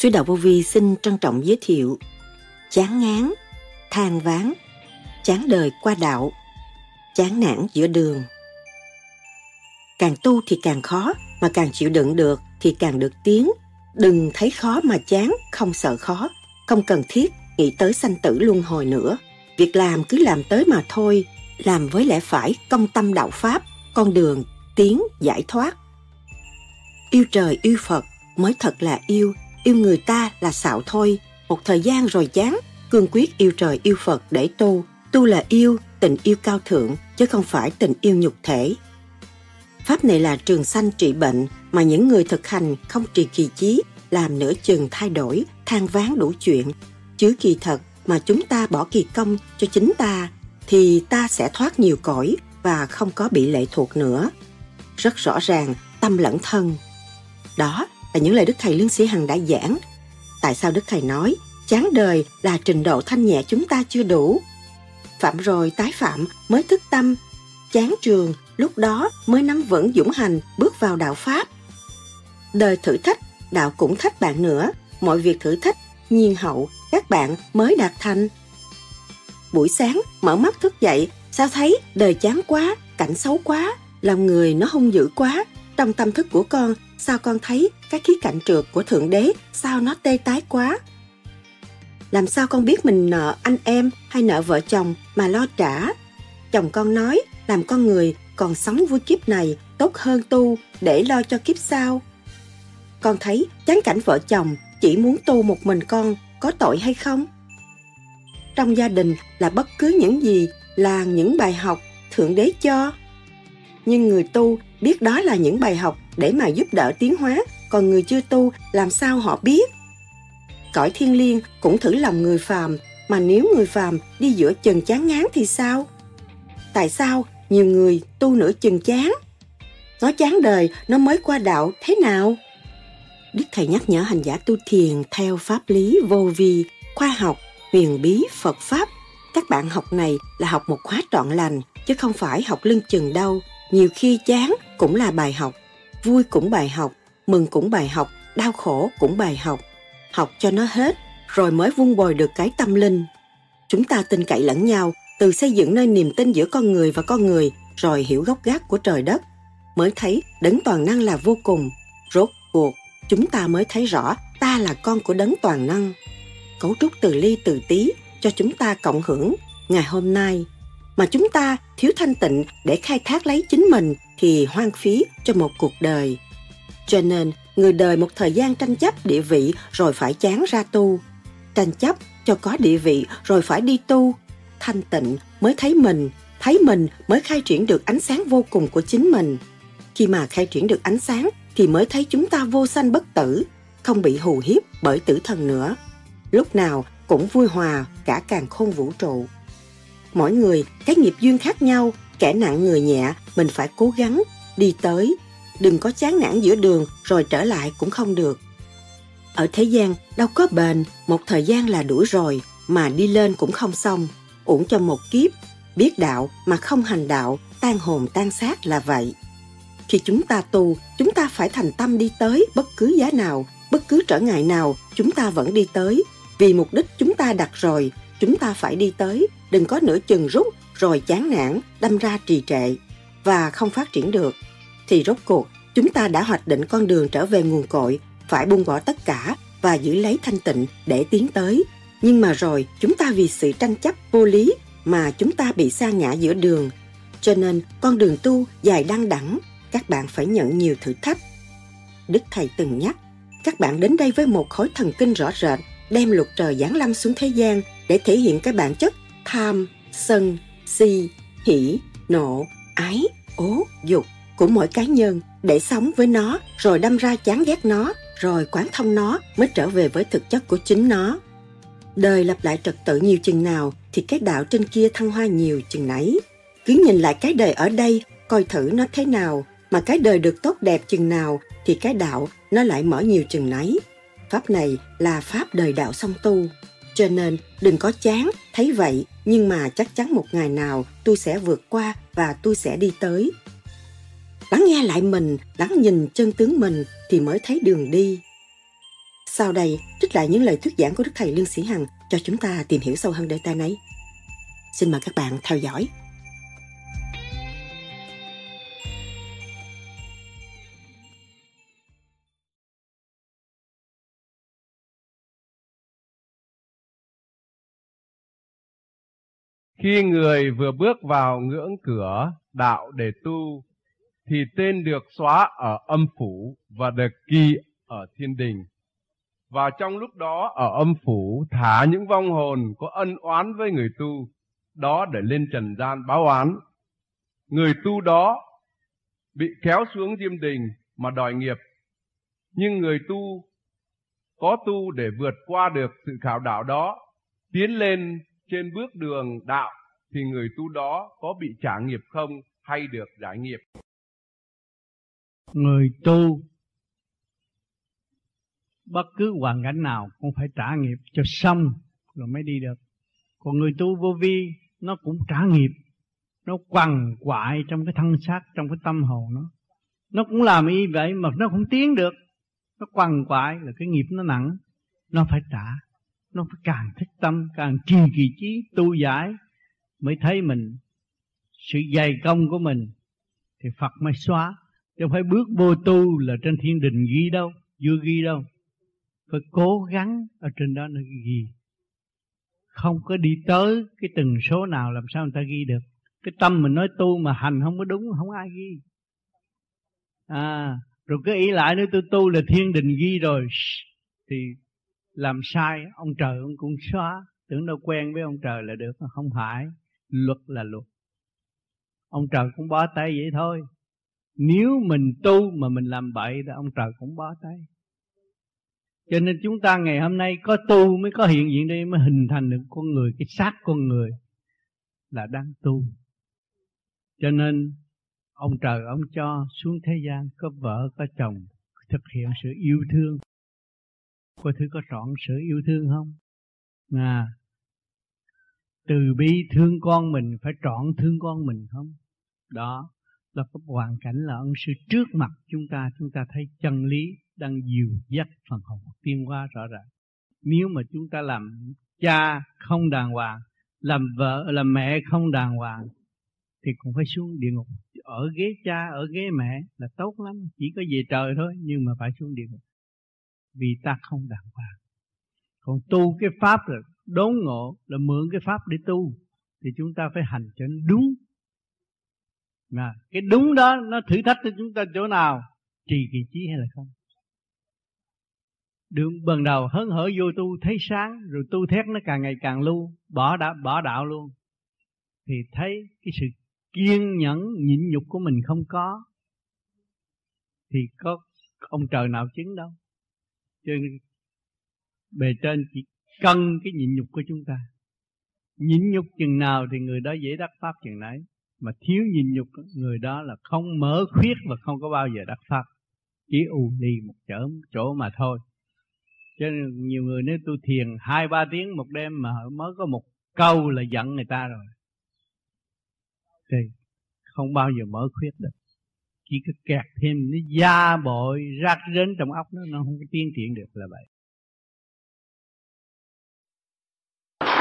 Suy đạo vô vi xin trân trọng giới thiệu chán ngán, than ván, chán đời qua đạo, chán nản giữa đường. Càng tu thì càng khó, mà càng chịu đựng được thì càng được tiến. Đừng thấy khó mà chán, không sợ khó, không cần thiết nghĩ tới sanh tử luân hồi nữa. Việc làm cứ làm tới mà thôi, làm với lẽ phải công tâm đạo Pháp, con đường, tiến, giải thoát. Yêu trời yêu Phật mới thật là yêu, yêu người ta là xạo thôi. Một thời gian rồi chán, cương quyết yêu trời yêu Phật để tu. Tu là yêu, tình yêu cao thượng, chứ không phải tình yêu nhục thể. Pháp này là trường sanh trị bệnh mà những người thực hành không trì kỳ chí, làm nửa chừng thay đổi, than ván đủ chuyện. Chứ kỳ thật mà chúng ta bỏ kỳ công cho chính ta thì ta sẽ thoát nhiều cõi và không có bị lệ thuộc nữa. Rất rõ ràng, tâm lẫn thân. Đó là những lời Đức Thầy Lương Sĩ Hằng đã giảng. Tại sao Đức Thầy nói chán đời là trình độ thanh nhẹ chúng ta chưa đủ? Phạm rồi tái phạm mới thức tâm, chán trường lúc đó mới nắm vững dũng hành bước vào đạo Pháp. Đời thử thách, đạo cũng thách bạn nữa, mọi việc thử thách, nhiên hậu, các bạn mới đạt thành. Buổi sáng, mở mắt thức dậy, sao thấy đời chán quá, cảnh xấu quá, lòng người nó hung dữ quá. Trong tâm thức của con, sao con thấy các khí cạnh trượt của Thượng Đế, sao nó tê tái quá? Làm sao con biết mình nợ anh em hay nợ vợ chồng mà lo trả? Chồng con nói, làm con người còn sống vui kiếp này tốt hơn tu để lo cho kiếp sau. Con thấy chán cảnh vợ chồng chỉ muốn tu một mình con có tội hay không? Trong gia đình là bất cứ những gì là những bài học Thượng Đế cho. Nhưng người tu biết đó là những bài học để mà giúp đỡ tiến hóa, còn người chưa tu làm sao họ biết? Cõi thiên liêng cũng thử lòng người phàm, mà nếu người phàm đi giữa chừng chán ngán thì sao? Tại sao nhiều người tu nửa chừng chán? Nó chán đời, nó mới qua đạo thế nào? Đức Thầy nhắc nhở hành giả tu thiền theo pháp lý vô vi, khoa học, huyền bí, Phật Pháp. Các bạn học này là học một khóa trọn lành, chứ không phải học lưng chừng đâu. Nhiều khi chán cũng là bài học, vui cũng bài học, mừng cũng bài học, đau khổ cũng bài học. Học cho nó hết, rồi mới vun bồi được cái tâm linh. Chúng ta tin cậy lẫn nhau, từ xây dựng nơi niềm tin giữa con người và con người, rồi hiểu gốc gác của trời đất, mới thấy đấng toàn năng là vô cùng. Rốt cuộc, chúng ta mới thấy rõ ta là con của đấng toàn năng. Cấu trúc từ ly từ tí cho chúng ta cộng hưởng ngày hôm nay mà chúng ta thiếu thanh tịnh để khai thác lấy chính mình thì hoang phí cho một cuộc đời. Cho nên, người đời một thời gian tranh chấp địa vị rồi phải chán ra tu. Tranh chấp cho có địa vị rồi phải đi tu. Thanh tịnh mới thấy mình, thấy mình mới khai triển được ánh sáng vô cùng của chính mình. Khi mà khai triển được ánh sáng thì mới thấy chúng ta vô sanh bất tử, không bị hù hiếp bởi tử thần nữa. Lúc nào cũng vui hòa cả càng khôn vũ trụ. Mỗi người cái nghiệp duyên khác nhau, kẻ nặng người nhẹ, mình phải cố gắng đi tới. Đừng có chán nản giữa đường rồi trở lại cũng không được. Ở thế gian đâu có bền, một thời gian là đủ rồi, mà đi lên cũng không xong. Uổng cho một kiếp, biết đạo mà không hành đạo, tan hồn tan xác là vậy. Khi chúng ta tu, chúng ta phải thành tâm đi tới bất cứ giá nào, bất cứ trở ngại nào, chúng ta vẫn đi tới. Vì mục đích chúng ta đặt rồi, chúng ta phải đi tới, đừng có nửa chừng rút rồi chán nản, đâm ra trì trệ và không phát triển được. Thì rốt cuộc, chúng ta đã hoạch định con đường trở về nguồn cội, phải buông bỏ tất cả và giữ lấy thanh tịnh để tiến tới. Nhưng mà rồi, chúng ta vì sự tranh chấp vô lý mà chúng ta bị sa ngã giữa đường. Cho nên, con đường tu dài đăng đẳng, các bạn phải nhận nhiều thử thách. Đức Thầy từng nhắc, các bạn đến đây với một khối thần kinh rõ rệt, đem luật trời giáng lâm xuống thế gian để thể hiện cái bản chất tham, sân, si, hỉ, nộ, ái, ố, dục của mỗi cá nhân để sống với nó rồi đâm ra chán ghét nó rồi quán thông nó mới trở về với thực chất của chính nó. Đời lặp lại trật tự nhiều chừng nào thì cái đạo trên kia thăng hoa nhiều chừng nấy. Cứ nhìn lại cái đời ở đây coi thử nó thế nào mà cái đời được tốt đẹp chừng nào thì cái đạo nó lại mở nhiều chừng nấy. Pháp này là pháp đời đạo song tu. Cho nên đừng có chán, thấy vậy nhưng mà chắc chắn một ngày nào tôi sẽ vượt qua và tôi sẽ đi tới. Lắng nghe lại mình, lắng nhìn chân tướng mình thì mới thấy đường đi. Sau đây, trích lại những lời thuyết giảng của Đức Thầy Lương Sĩ Hằng cho chúng ta tìm hiểu sâu hơn đề tài này. Xin mời các bạn theo dõi. Khi người vừa bước vào ngưỡng cửa đạo để tu, thì tên được xóa ở âm phủ và được ghi ở thiên đình. Và trong lúc đó ở âm phủ thả những vong hồn có ân oán với người tu, đó để lên trần gian báo oán. Người tu đó bị kéo xuống diêm đình mà đòi nghiệp. Nhưng người tu có tu để vượt qua được sự khảo đạo đó, tiến lên trên bước đường đạo thì người tu đó có bị trả nghiệp không hay được giải nghiệp? Người tu bất cứ hoàn cảnh nào cũng phải trả nghiệp cho xong rồi mới đi được. Còn người tu vô vi nó cũng trả nghiệp. Nó quằn quại trong cái thân xác, trong cái tâm hồn nó. Nó cũng làm y vậy mà nó không tiến được. Nó quằn quại là cái nghiệp nó nặng. Nó phải trả nó phải càng thích tâm, càng trì kỳ trí tu giải, mới thấy mình, sự dày công của mình thì Phật mới xóa. Chứ không phải bước vô tu là trên thiên đình ghi đâu, chưa ghi đâu. Phải cố gắng ở trên đó nó ghi. Không có đi tới cái từng số nào làm sao người ta ghi được. Cái tâm mình nói tu mà hành không có đúng, không ai ghi. À rồi cứ ý lại, nếu tôi tu là thiên đình ghi rồi thì làm sai, ông trời ông cũng xóa. Tưởng đâu quen với ông trời là được không phải. Luật là luật. Ông trời cũng bó tay vậy thôi. Nếu mình tu mà mình làm bậy thì ông trời cũng bó tay. Cho nên chúng ta ngày hôm nay có tu mới có hiện diện đây, mới hình thành được con người. Cái xác con người là đang tu. Cho nên ông trời ông cho xuống thế gian có vợ, có chồng, thực hiện sự yêu thương. Cô thử có trọn sự yêu thương không? À, từ bi thương con mình phải trọn thương con mình không? Đó là cái hoàn cảnh là ân sư trước mặt chúng ta, chúng ta thấy chân lý đang dìu dắt phần hồn tiên hóa rõ ràng. Nếu mà chúng ta làm cha không đàng hoàng, làm vợ, làm mẹ không đàng hoàng, thì cũng phải xuống địa ngục. Ở ghế cha, ở ghế mẹ là tốt lắm, chỉ có về trời thôi, nhưng mà phải xuống địa ngục vì ta không đàng hoàng. Còn tu cái pháp là đốn ngộ, là mượn cái pháp để tu, thì chúng ta phải hành cho đúng. Mà cái đúng đó, nó thử thách cho chúng ta chỗ nào, trì kỳ trí hay là không? Đường bần đầu hớn hở vô tu thấy sáng, rồi tu thét nó càng ngày càng lưu, bỏ đã bỏ đạo luôn. Thì thấy cái sự kiên nhẫn, nhịn nhục của mình không có, thì có ông trời nào chứng đâu? Cho nên bề trên chỉ cân cái nhịn nhục của chúng ta. Nhịn nhục chừng nào thì người đó dễ đắc pháp chừng nấy. Mà thiếu nhịn nhục, người đó là không mở khuyết và không có bao giờ đắc pháp. Chỉ ù lì một chỗ chỗ mà thôi. Cho nên nhiều người nếu tu thiền hai ba tiếng một đêm mà mới có một câu là giận người ta rồi. Thì không bao giờ mở khuyết được chỉ có kẹt thêm nó da bội rác rến trong óc nó nó không có tiến triển được là vậy.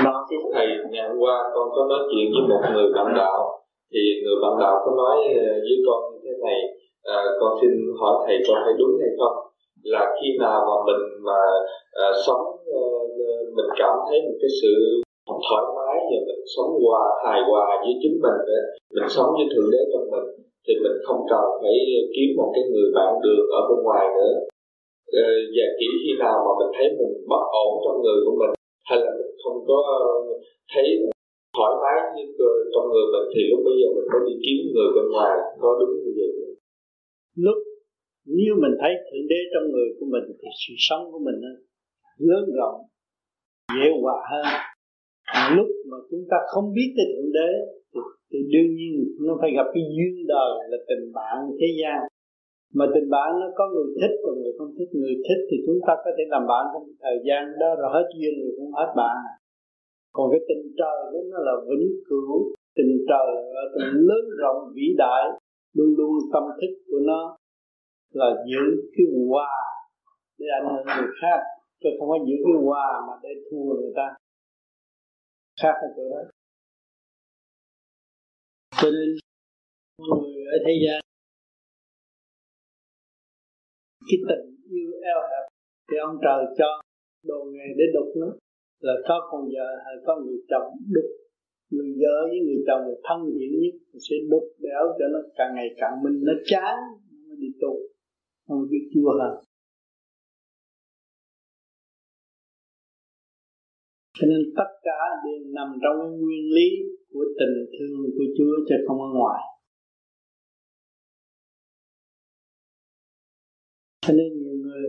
Nói thầy ngày hôm qua con có nói chuyện với một người bạn đạo. Thì người bạn đạo có nói ờ, với con như thế này à, con xin hỏi thầy con thấy đúng hay không? Là khi nào mà mình mà à, sống à, mình cảm thấy một cái sự thoải mái và mình sống hòa hài hòa với chính mình mình sống với thượng đế trong mình thì mình không cần phải kiếm một cái người bạn đường ở bên ngoài nữa. Ờ, và chỉ khi nào mà mình thấy mình bất ổn trong người của mình, hay là mình không có thấy thoải mái như trong người mình, thì lúc bây giờ mình mới đi kiếm người bên ngoài, có đúng như vậy lúc nếu mình thấy thượng đế trong người của mình thì sự sống của mình lớn rộng, dễ hòa hơn lúc mà chúng ta không biết tới thượng đế thì, thì đương nhiên nó phải gặp cái duyên đời là tình bạn thế gian. Mà tình bạn nó có người thích và người không thích. Người thích thì chúng ta có thể làm bạn trong thời gian đó rồi hết duyên rồi cũng hết bạn. Còn cái tình trời đó nó là vĩnh cửu. Tình trời là tình lớn rộng vĩ đại. Luôn luôn tâm thức của nó là giữ cái hòa để ảnh hưởng người khác. Tôi không có giữ cái hòa mà để thua người ta khác ở chỗ đó. Cho nên người ở thế gian, cái tình yêu eo hẹp thì ông trời cho đồ nghề để đục nó. Là có con vợ hay có người chồng đục, người vợ với người chồng là thân thiện nhất sẽ đục đẽo cho nó càng ngày càng minh. Nó chán, nó đi tu. Không biết chua hơn cho nên tất cả đều nằm trong cái nguyên lý của tình thương của Chúa chứ không ở ngoài. Cho nên nhiều người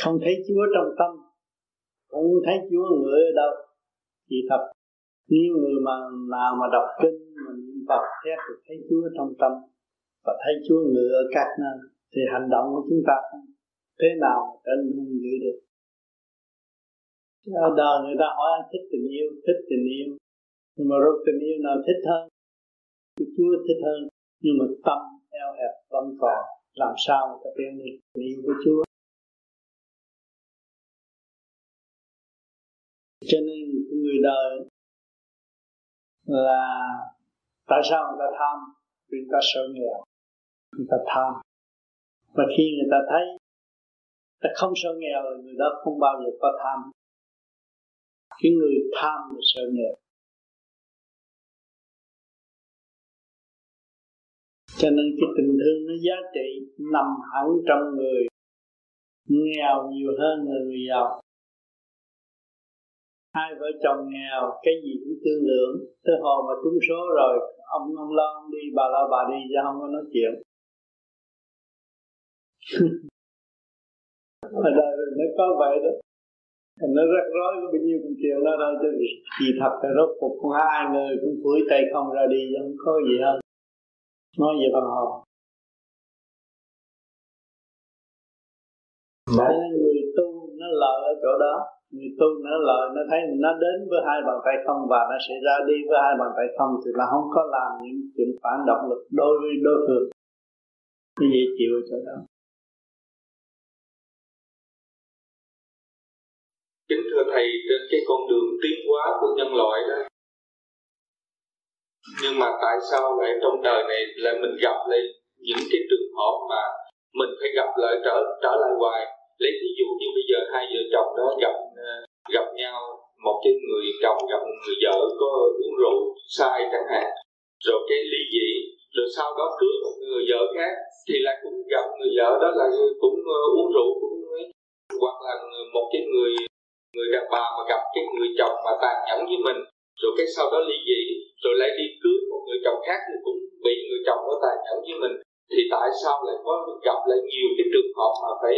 không thấy Chúa trong tâm, không thấy Chúa người ở đâu. Chỉ thật nếu người mà nào mà đọc kinh, mà niệm Phật thét thì thấy Chúa trong tâm và thấy Chúa người ở các nơi, thì hành động của chúng ta không thế nào trở nên hung dữ được ở đời người ta hỏi anh thích tình yêu, thích tình yêu. Nhưng mà rốt tình yêu nào thích hơn? Chúa thích hơn. Nhưng mà tâm eo hẹp vẫn còn. Làm sao mà ta tiến được tình yêu của Chúa? Cho nên người đời là tại sao người ta tham? Vì người ta sợ nghèo. Người ta tham. Và khi người ta thấy ta không sợ nghèo, người đó không bao giờ có tham cái người tham là sợ nghèo cho nên cái tình thương nó giá trị nằm hẳn trong người. Nghèo nhiều hơn người người giàu. Hai vợ chồng nghèo, cái gì cũng tương lượng. Tới hồi mà trúng số rồi, ông ông lo ông đi, bà lo bà đi, chứ không có nói chuyện. Ở đời nó có vậy đó nó rắc rối có bao nhiêu công chuyện đó thôi chứ. Gì thật là rốt cuộc con hai người cũng phủi tay không ra đi không có gì hơn nói về phần hồn. Đấy, người tu nó lợi ở chỗ đó người tu nó lợi nó thấy nó đến với hai bàn tay không và nó sẽ ra đi với hai bàn tay không thì là không có làm những chuyện phản động lực đối với đối phương. Như vậy chịu chỗ đó kính thưa thầy, trên cái con đường tiến hóa của nhân loại đó, nhưng mà tại sao lại trong đời này lại mình gặp lại những cái trường hợp mà mình phải gặp lại trở trở lại hoài? Lấy ví dụ như bây giờ hai vợ chồng đó gặp gặp nhau, một cái người chồng gặp một người vợ có uống rượu sai chẳng hạn, rồi cái ly dị, rồi sau đó cưới một người vợ khác, thì lại cũng gặp người vợ đó là cũng ờ, uống rượu cũng ờ, hoặc là một cái người người đàn bà mà gặp cái người chồng mà tàn nhẫn với mình, rồi cái sau đó ly dị, rồi lại đi cưới một người chồng khác thì cũng bị người chồng đó tàn nhẫn với mình. Thì tại sao lại có gặp lại nhiều cái trường hợp mà phải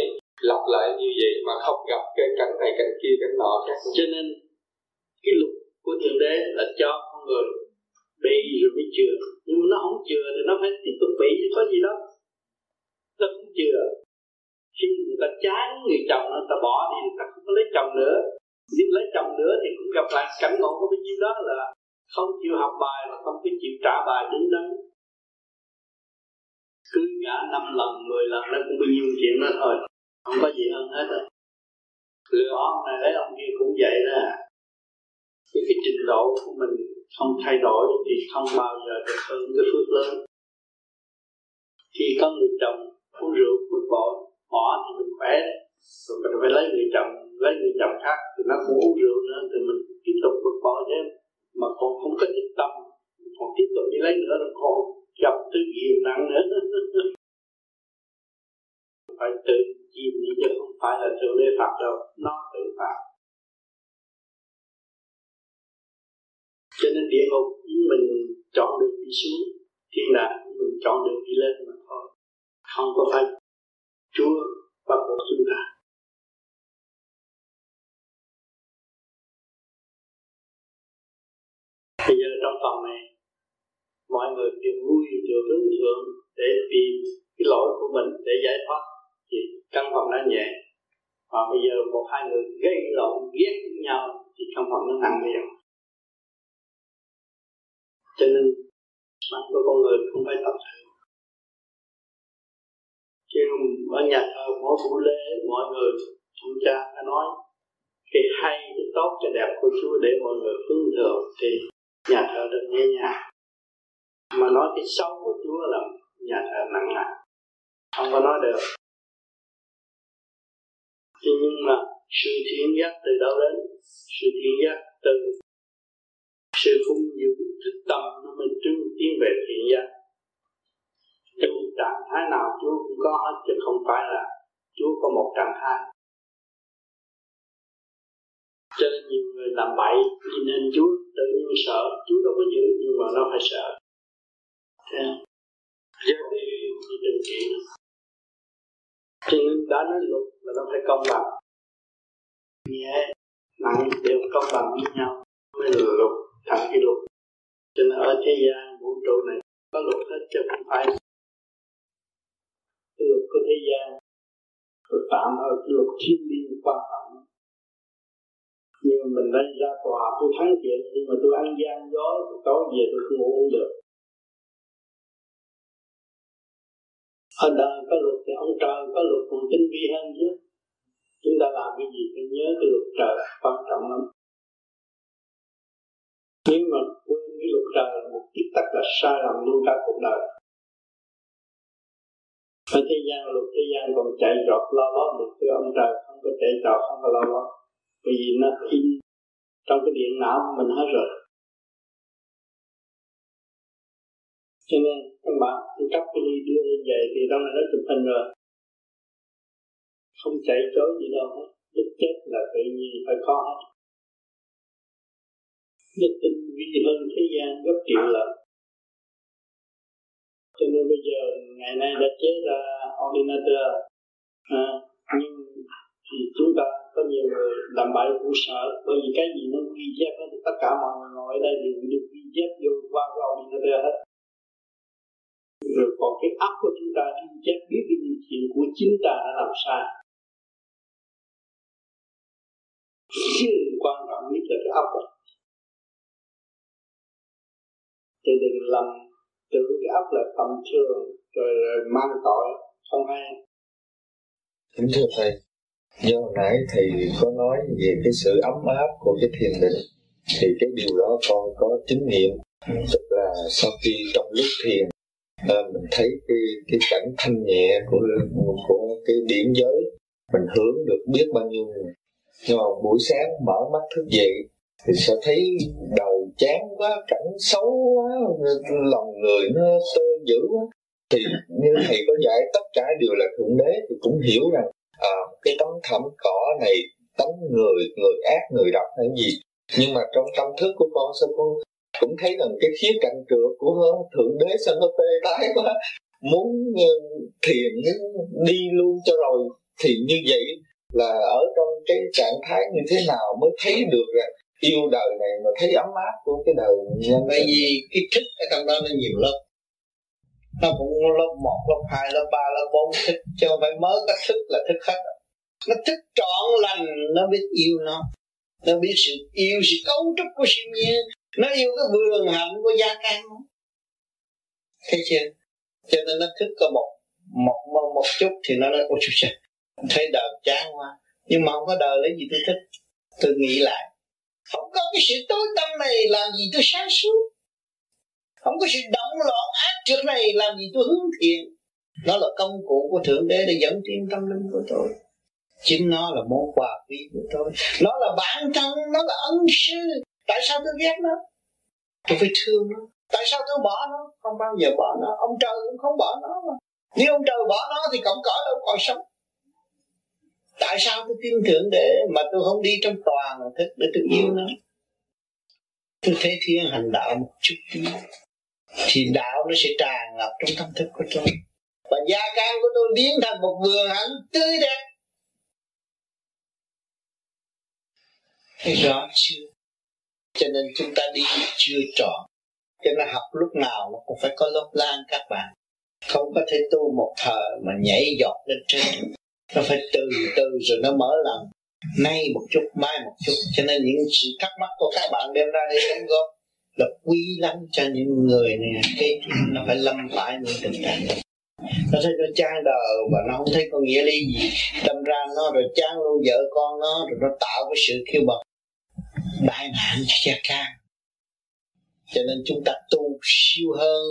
lặp lại như vậy mà không gặp cái cảnh này, cảnh kia, cảnh nọ khác cho nên cái luật của thượng đế là cho con người bị rồi mới chừa nhưng mà nó không chừa thì nó phải tiếp tục bị chứ có gì đâu. Nó không chừa khi người ta chán người chồng nó ta bỏ đi người ta không có lấy chồng nữa. Nếu lấy chồng nữa thì cũng gặp lại cảnh ngộ có bao nhiêu đó là không chịu học bài mà không có chịu trả bài đúng đắn. Cứ ngã năm lần mười lần nó cũng bao nhiêu chuyện đó thôi. Không có gì hơn hết rồi lừa ông này lấy ông kia cũng vậy đó. Cái, cái trình độ của mình không thay đổi thì không bao giờ được hơn cái phước lớn. Khi có người chồng uống rượu bực bội bỏ thì mình khỏe rồi mình phải lấy người chồng, lấy người chồng khác thì nó cũng uống rượu nữa, thì mình tiếp tục bực bội thêm mà còn không có tích tâm còn tiếp tục đi lấy nữa rồi còn gặp tư ghiền nặng nữa. Phải tự chìm đi chứ, không phải là tự đế phạt đâu, nó tự phạt cho nên địa ngục mình chọn được đi xuống, thiên đàng, mình chọn được đi lên mà thôi. Không có phải chúa bắt buộc chúng ta bây giờ trong phòng này, mọi người đều vui đều hướng thượng để tìm cái lỗi của mình để giải thoát. Thì căn phòng nó nhẹ và bây giờ một hai người gây lộn ghét với nhau thì căn phòng nó nặng bây giờ cho nên mắt của con người không phải tập ở nhà thờ mỗi buổi lễ, mọi người chúng cha cái hay, cái tốt, cái đẹp của Chúa để mọi người hướng thượng. Thì nhà thờ được nhẹ nhàng mà nói cái xấu của Chúa là nhà thờ nặng nặng không có nói được. Thế nhưng mà sự thiện giác từ đâu đến? Sự thiện giác từ sự phung dưỡng thức tâm nó mới trưng tiến về thiện giác dù trạng thái nào Chúa cũng có hết chứ không phải là Chúa có một trạng thái. Cho nên nhiều người làm bậy nhìn nên Chúa tự nhiên sợ. Chúa đâu có giữ, nhưng mà nó phải sợ. Thế Giờ đi đi đừng chuyện cho nên đã nói luật là nó phải công bằng. Nhẹ, nặng đều công bằng với nhau. Mới là luật, thành cái luật. Cho nên ở thế gian, vũ trụ này, có luật hết chứ không phải của thế gian. Tôi tạm ở cái luật thiên liêng quan trọng. Nhưng mà mình đây ra tòa, tôi thắng kiện nhưng mà tôi ăn gian dối tối về tôi không ngủ được. Ở đời có luật thì ông trời có luật, còn tinh vi hơn chứ. Chúng ta làm cái gì phải nhớ cái luật trời quan trọng lắm. Nếu mà quên cái luật trời một tích tắc là sai lầm luôn cả cuộc đời ở thế gian luật thế gian, còn chạy trọt lo lót được chứ ông trời, không có chạy trọt, không có lo lót bởi vì nó in trong cái điện não của mình hết rồi. Cho nên, các bạn cấp cái ly đưa lên về thì trong này nó chụp hình rồi. Không chạy trốn gì đâu hết. Lúc chết là tự nhiên phải có hết. Nhất tinh vi hơn thế gian gấp triệu lần cho nên bây giờ ngày nay đã chế ra ordinator à, nhưng thì chúng ta có nhiều người làm bậy cũng sợ bởi vì cái gì nó ghi chép hết tất cả mọi người ngồi ở đây đều được ghi chép vô qua cái ordinator hết. Rồi còn cái óc của chúng ta ghi chép biết cái gì chuyện của chính ta đã làm sai. Quan trọng nhất là cái óc rồi thì đừng làm tưởng cái ấp là tầm thường rồi, rồi mang tội không hay. Kính thưa thầy do nãy thầy có nói về cái sự ấm áp của cái thiền định thì cái điều đó con có chứng nghiệm tức là sau khi trong lúc thiền à, mình thấy cái cái cảnh thanh nhẹ của của cái điển giới mình hướng được biết bao nhiêu người. Nhưng mà buổi sáng mở mắt thức dậy thì sẽ thấy đầu chán quá cảnh xấu quá lòng người nó tơ dữ quá. Thì như thầy có dạy tất cả đều là thượng đế thì cũng hiểu rằng à, cái tấm thảm cỏ này tấm người người ác người độc hay gì. Nhưng mà trong tâm thức của con sao con cũng thấy rằng cái khía cạnh trượt của thượng đế sao nó tê tái quá. Muốn ờ, thiền đi luôn cho rồi thì như vậy là ở trong cái trạng thái như thế nào mới thấy được rằng yêu đời này mà thấy ấm áp của cái đời nhân bởi vì cái thích ở trong đó nó nhiều lớp. Nó cũng lớp một lớp hai lớp ba lớp bốn. Thích chứ không phải mới có thích là thích hết nó thích trọn lành nó biết yêu nó. Nó biết sự yêu sự cấu trúc của siêu nhiên. Nó yêu cái vườn hạnh của gia can thấy chưa? Cho nên nó thích có một một một, một chút thì nó nói ôi trời thấy đời chán quá. Nhưng mà không có đời lấy gì tôi thích tôi nghĩ lại không có cái sự tối tâm này làm gì tôi sáng suốt. Không có sự động loạn ác trước này làm gì tôi hướng thiện. Nó là công cụ của thượng đế để dẫn tiến tâm linh của tôi. Chính nó là món quà quý của tôi. Nó là bản thân, nó là ân sư. Tại sao tôi ghét nó? Tôi phải thương nó. Tại sao tôi bỏ nó? Không bao giờ bỏ nó. Ông trời cũng không bỏ nó mà. Nếu ông trời bỏ nó thì cổng cõi đâu còn sống tại sao tôi tin tưởng để mà tôi không đi trong toàn thức để tôi yêu nó? Tôi thấy thiên hành đạo một chút tí. Thì đạo nó sẽ tràn ngập trong tâm thức của tôi. Và gia can của tôi biến thành một vườn hạnh tươi đẹp. Thấy rõ chưa? Cho nên chúng ta đi chưa trọn. Cho nên học lúc nào nó cũng phải có lớp lan các bạn. Không có thể tu một thời mà nhảy giọt lên trên nó phải từ từ rồi nó mở lòng. Nay một chút, mai một chút. Cho nên những sự thắc mắc của các bạn đem ra đây đóng góp là quý lắm cho những người này cái nó phải lâm phải những tình trạng này. Nó thấy nó chán đời và nó không thấy có nghĩa lý gì. Tâm ra nó rồi chán luôn vợ con nó, rồi nó tạo cái sự kêu bật. Đại nạn cho gia can cho nên chúng ta tu siêu hơn.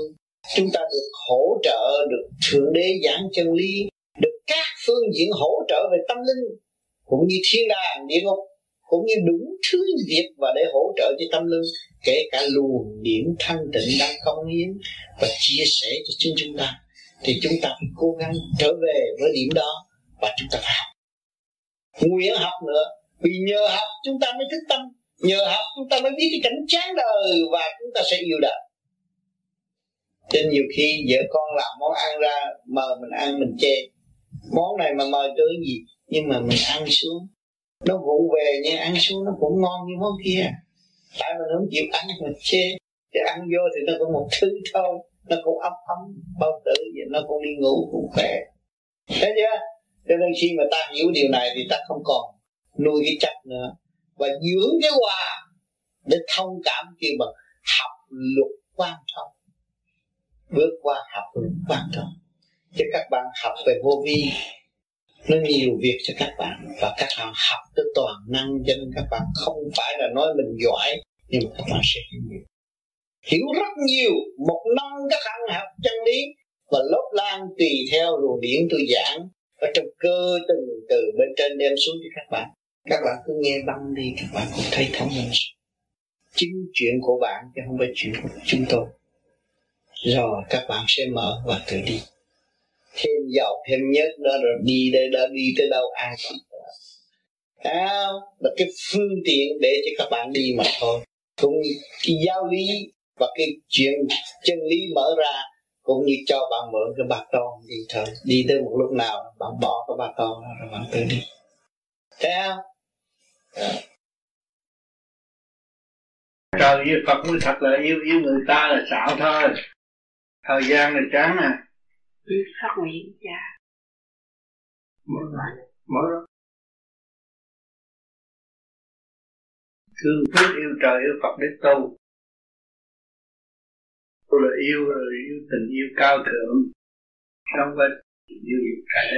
Chúng ta được hỗ trợ, được thượng đế giảng chân lý được các phương diện hỗ trợ về tâm linh, cũng như thiên đàng, địa ngục, cũng như đủ thứ việc và để hỗ trợ cho tâm linh, kể cả luồng điểm thanh tịnh đang công hiến và chia sẻ cho chính chúng ta, thì chúng ta phải cố gắng trở về với điểm đó, và chúng ta phải học. Nguyện học nữa, vì nhờ học chúng ta mới thức tâm, nhờ học chúng ta mới biết cái cảnh chán đời, và chúng ta sẽ yêu đời. Nên nhiều khi vợ con làm món ăn ra, mời mình ăn, mình chê món này mà mời tới gì? Nhưng mà mình ăn xuống. Nó vụ về nha, ăn xuống nó cũng ngon như món kia. Tại mình không chịu ăn, mình chê. Chứ ăn vô thì nó có một thứ thôi. Nó cũng ấm ấm, bao tử vậy, nó cũng đi ngủ cũng khỏe. Thấy chưa? Cho nên khi mà ta hiểu điều này thì ta không còn nuôi cái chấp nữa. Và dưỡng cái hòa để thông cảm kia bằng học luật quan trọng. Bước qua học luật quan trọng cho các bạn học về vô vi, nó nhiều việc cho các bạn. Và các bạn học tới toàn năng cho nên các bạn không phải là nói mình giỏi, nhưng mà các bạn sẽ hiểu nhiều. Hiểu rất nhiều. Một năm các bạn học chân lý, và lớp lan tùy theo luồng điển tôi giảng. Ở trong cơ từng từ bên trên đem xuống cho các bạn. Các bạn cứ nghe băng đi, các bạn cũng thấy thông minh chính chuyện của bạn chứ không phải chuyện của chúng tôi. Rồi các bạn sẽ mở và tự đi thêm giàu thêm nhất đó rồi đi đây đó đi tới đâu ai cũng à, là cái phương tiện để cho các bạn đi mà thôi. Cũng cái giáo lý và cái chuyện chân lý mở ra cũng như cho bạn mượn cái bà con đi thôi. Đi tới một lúc nào bạn bỏ cái bà con rồi bạn tự đi. Thấy không à. trời yêu Phật mới thật là yêu yêu người ta là xạo thôi. Thời gian là chán à phát nguyện cha mỗi ngày mỗi lúc thương thức yêu trời, yêu Phật để tu tôi là yêu rồi, yêu tình yêu cao thượng. Trong không tình yêu dục thể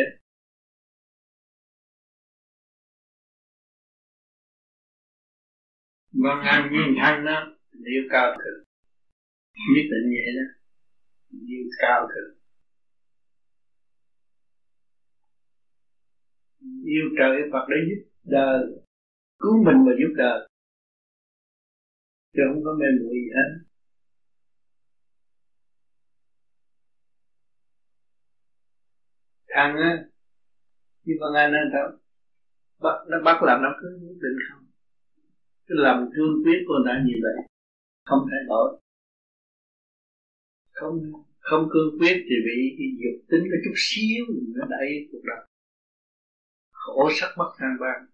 văn ăn nhiên thanh đó Yêu cao thượng. Nhất định vậy đó. Yêu cao thượng. Yêu trời, yêu Phật để giúp đời. Cứu mình và giúp đời. Chứ không có mê muội gì hết. Thằng á, như con anh anh thằng bắt, nó bắt làm nó cứ nhất định không. Cái lòng thương quyết của đã như vậy, không thể đổi không không cương quyết thì bị cái dục tính có chút xíu, nó đẩy cuộc đời khổ sắc mất sang ban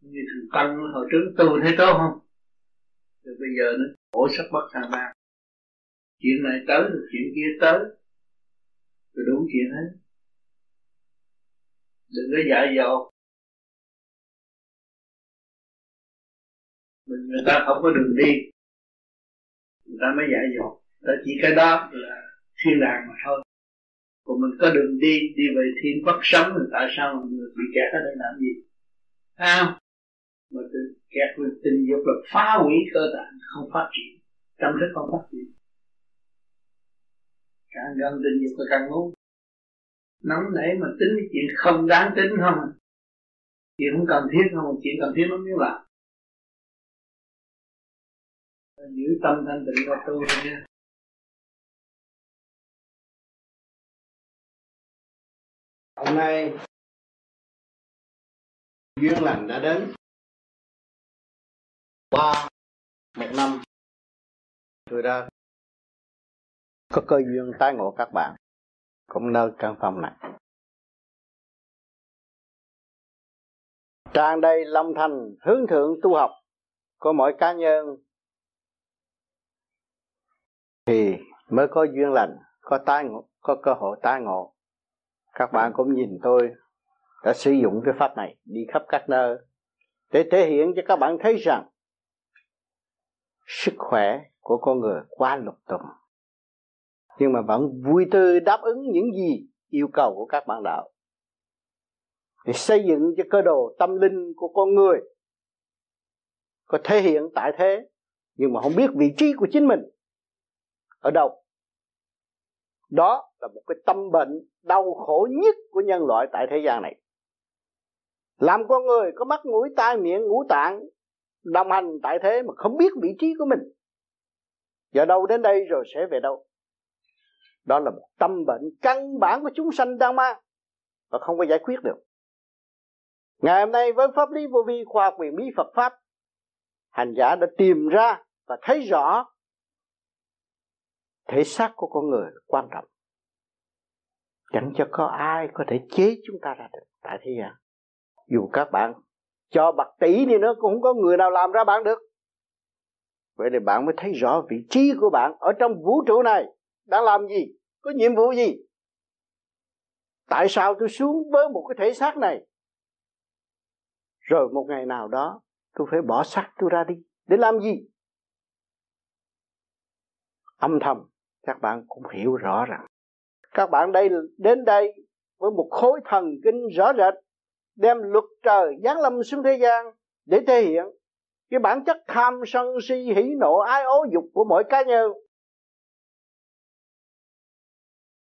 như thằng tăng hồi trước tu thấy tốt không? Rồi bây giờ nó khổ sắc mất sang ban chuyện này tới rồi chuyện kia tới. Rồi đúng chuyện hết. Đừng có dạy dột. Mình người ta không có đường đi. Người ta mới dạy dột. Ta chỉ cái đó là thiên đàng mà thôi còn mình có đường đi đi về thiên quốc sống thì tại sao mình bị kẹt ở đây làm gì? Không? Mà kẹt về tình dục là phá hủy cơ tạng, không phát triển, tâm thức không phát triển. Càng gần tình dục là càng ngu. Nóng nảy mà tính cái chuyện không đáng tính không à? chuyện không cần thiết không à? chuyện cần thiết nó mới làm giữ tâm thanh tịnh và tu nha. Hôm nay duyên lành đã đến qua một năm. Tôi đã có cơ duyên tái ngộ các bạn cũng nơi căn phòng này. Tràn đầy long thành hướng thượng tu học của mỗi cá nhân thì mới có duyên lành có tái ngộ, có cơ hội tái ngộ các bạn cũng nhìn tôi đã sử dụng cái pháp này đi khắp các nơi để thể hiện cho các bạn thấy rằng sức khỏe của con người quá lục tùng. Nhưng mà vẫn vui tươi đáp ứng những gì yêu cầu của các bạn đạo. Để xây dựng cho cơ đồ tâm linh của con người có thể hiện tại thế, nhưng mà không biết vị trí của chính mình ở đâu đó là một cái tâm bệnh đau khổ nhất của nhân loại tại thế gian này. Làm con người có mắt, mũi, tai, miệng, ngũ tạng đồng hành tại thế mà không biết vị trí của mình, giờ đâu đến đây rồi sẽ về đâu? Đó là một tâm bệnh căn bản của chúng sanh đang mang và không có giải quyết được. Ngày hôm nay với pháp lý vô vi, khoa quyền bí Phật pháp, hành giả đã tìm ra và thấy rõ thể xác của con người quan trọng. Chẳng cho có ai có thể chế chúng ta ra được tại thế gian. Dù các bạn cho bạc tỷ đi nữa cũng không có người nào làm ra bạn được. Vậy thì bạn mới thấy rõ vị trí của bạn ở trong vũ trụ này đang làm gì, có nhiệm vụ gì. Tại sao tôi xuống với một cái thể xác này? Rồi một ngày nào đó, tôi phải bỏ xác tôi ra đi. Để làm gì? Âm thầm các bạn cũng hiểu rõ rằng, các bạn đây, đến đây với một khối thần kinh rõ rệt, đem luật trời giáng lâm xuống thế gian để thể hiện cái bản chất tham sân si, hỉ nộ, ái ố dục của mỗi cá nhân.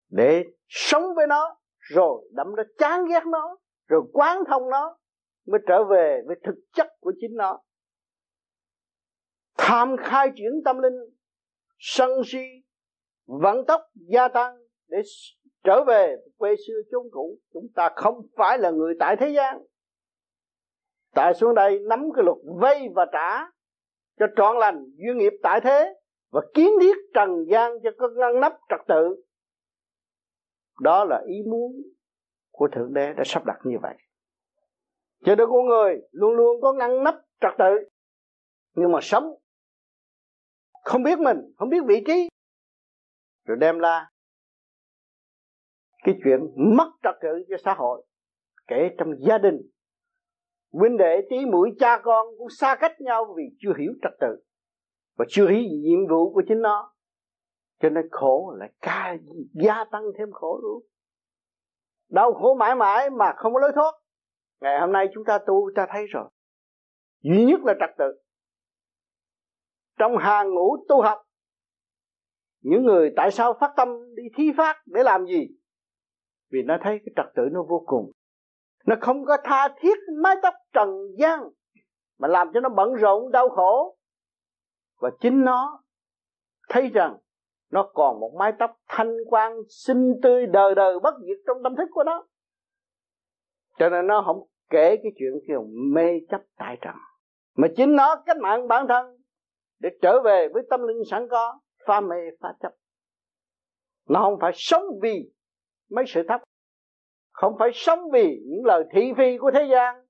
Để sống với nó, rồi đậm ra chán ghét nó, rồi quán thông nó, mới trở về với thực chất của chính nó. Tham khai triển tâm linh, sân si vận tốc gia tăng để trở về quê xưa chốn cũ. Chúng ta không phải là người tại thế gian. Tại xuống đây nắm cái luật vay và trả cho trọn lành, duyên nghiệp tại thế và kiến thiết trần gian cho có ngăn nắp trật tự. Đó là ý muốn của thượng đế đã sắp đặt như vậy. Cho nên con người luôn luôn có ngăn nắp trật tự, nhưng mà sống không biết mình, không biết vị trí rồi đem ra cái chuyện mất trật tự cho xã hội, kể trong gia đình. Huynh đệ, tí mũi, cha con cũng xa cách nhau vì chưa hiểu trật tự và chưa hiểu nhiệm vụ của chính nó. Cho nên khổ lại ca gia tăng thêm khổ luôn. Đau khổ mãi mãi mà không có lối thoát. Ngày hôm nay chúng ta tu, ta thấy rồi. Duy nhất là trật tự. Trong hàng ngũ tu học những người tại sao phát tâm đi thi phát để làm gì? Vì nó thấy cái trật tự nó vô cùng. Nó không có tha thiết mái tóc trần gian, mà làm cho nó bận rộn, đau khổ. Và chính nó thấy rằng nó còn một mái tóc thanh quan, xinh tươi đời đời bất diệt trong tâm thức của nó. Cho nên nó không kể cái chuyện kiểu mê chấp tại trần, mà chính nó cách mạng bản thân để trở về với tâm linh sẵn có phá mê phá chấp. Nó không phải sống vì mấy sự thấp, không phải sống vì những lời thị phi của thế gian,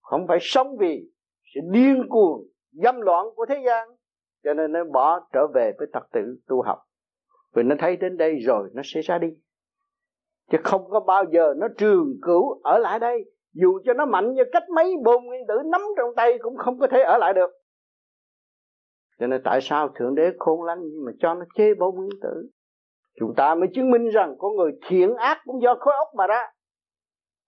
không phải sống vì sự điên cuồng, dâm loạn của thế gian. Cho nên nó bỏ trở về với thật tự tu học. Vì nó thấy đến đây rồi, nó sẽ ra đi. Chứ không có bao giờ nó trường cửu ở lại đây. Dù cho nó mạnh như cách mấy bồn nguyên tử nắm trong tay cũng không có thể ở lại được cho nên tại sao thượng đế khôn lắm nhưng mà cho nó chế bom nguyên tử? Chúng ta mới chứng minh rằng có người thiện ác cũng do khối óc mà ra.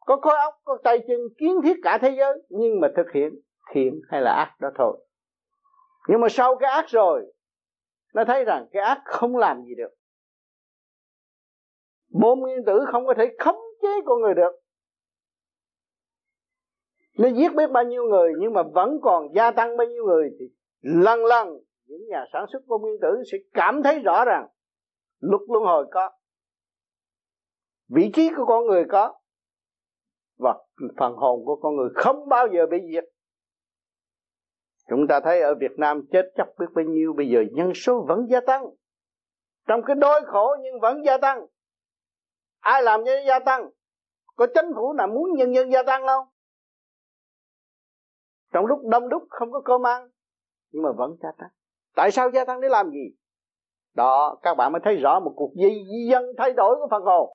Có khối óc, có tay chân kiến thiết cả thế giới, nhưng mà thực hiện thiện hay là ác đó thôi. Nhưng mà sau cái ác rồi, nó thấy rằng cái ác không làm gì được. Bom nguyên tử không có thể khống chế con người được. Nó giết biết bao nhiêu người, nhưng mà vẫn còn gia tăng bao nhiêu người thì lần lần, những nhà sản xuất bom nguyên tử sẽ cảm thấy rõ ràng, luật luân hồi có, vị trí của con người có, và phần hồn của con người không bao giờ bị diệt. Chúng ta thấy ở Việt Nam chết chóc biết bao nhiêu, bây giờ nhân số vẫn gia tăng. Trong cái đói khổ nhưng vẫn gia tăng. Ai làm cho gia tăng? Có chính phủ nào muốn nhân dân gia tăng không? Trong lúc đông đúc không có cơm ăn nhưng mà vẫn gia tăng. Tại sao gia tăng để làm gì? Đó các bạn mới thấy rõ một cuộc di, di dân thay đổi của phần hồn.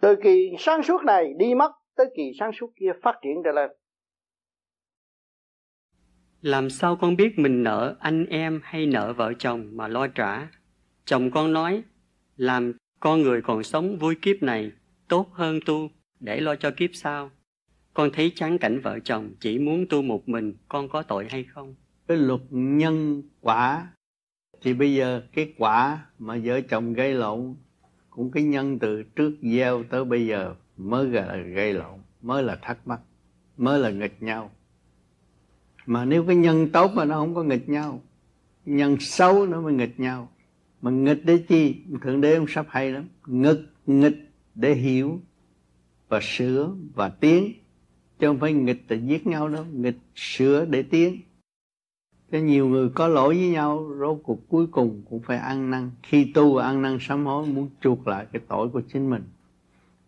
Từ kỳ sáng suốt này đi mất tới kỳ sáng suốt kia phát triển trở lên. Làm sao con biết mình nợ anh em hay nợ vợ chồng mà lo trả? Chồng con nói làm con người còn sống vui kiếp này tốt hơn tu để lo cho kiếp sau con thấy chán cảnh vợ chồng, chỉ muốn tu một mình, con có tội hay không? Cái luật nhân quả, thì bây giờ cái quả mà vợ chồng gây lộn, cũng cái nhân từ trước gieo tới bây giờ mới là gây lộn, mới là thắc mắc, mới là nghịch nhau. Mà nếu cái nhân tốt mà nó không có nghịch nhau, nhân xấu nó mới nghịch nhau. Mà nghịch để chi? Thượng đế ông sắp hay lắm nghịch nghịch để hiểu và sửa và tiến chứ không phải nghịch để giết nhau đâu, nghịch sửa để tiến. Cho nhiều người có lỗi với nhau, rốt cuộc cuối cùng cũng phải ăn năn. Khi tu và ăn năn sám hối, muốn chuộc lại cái tội của chính mình.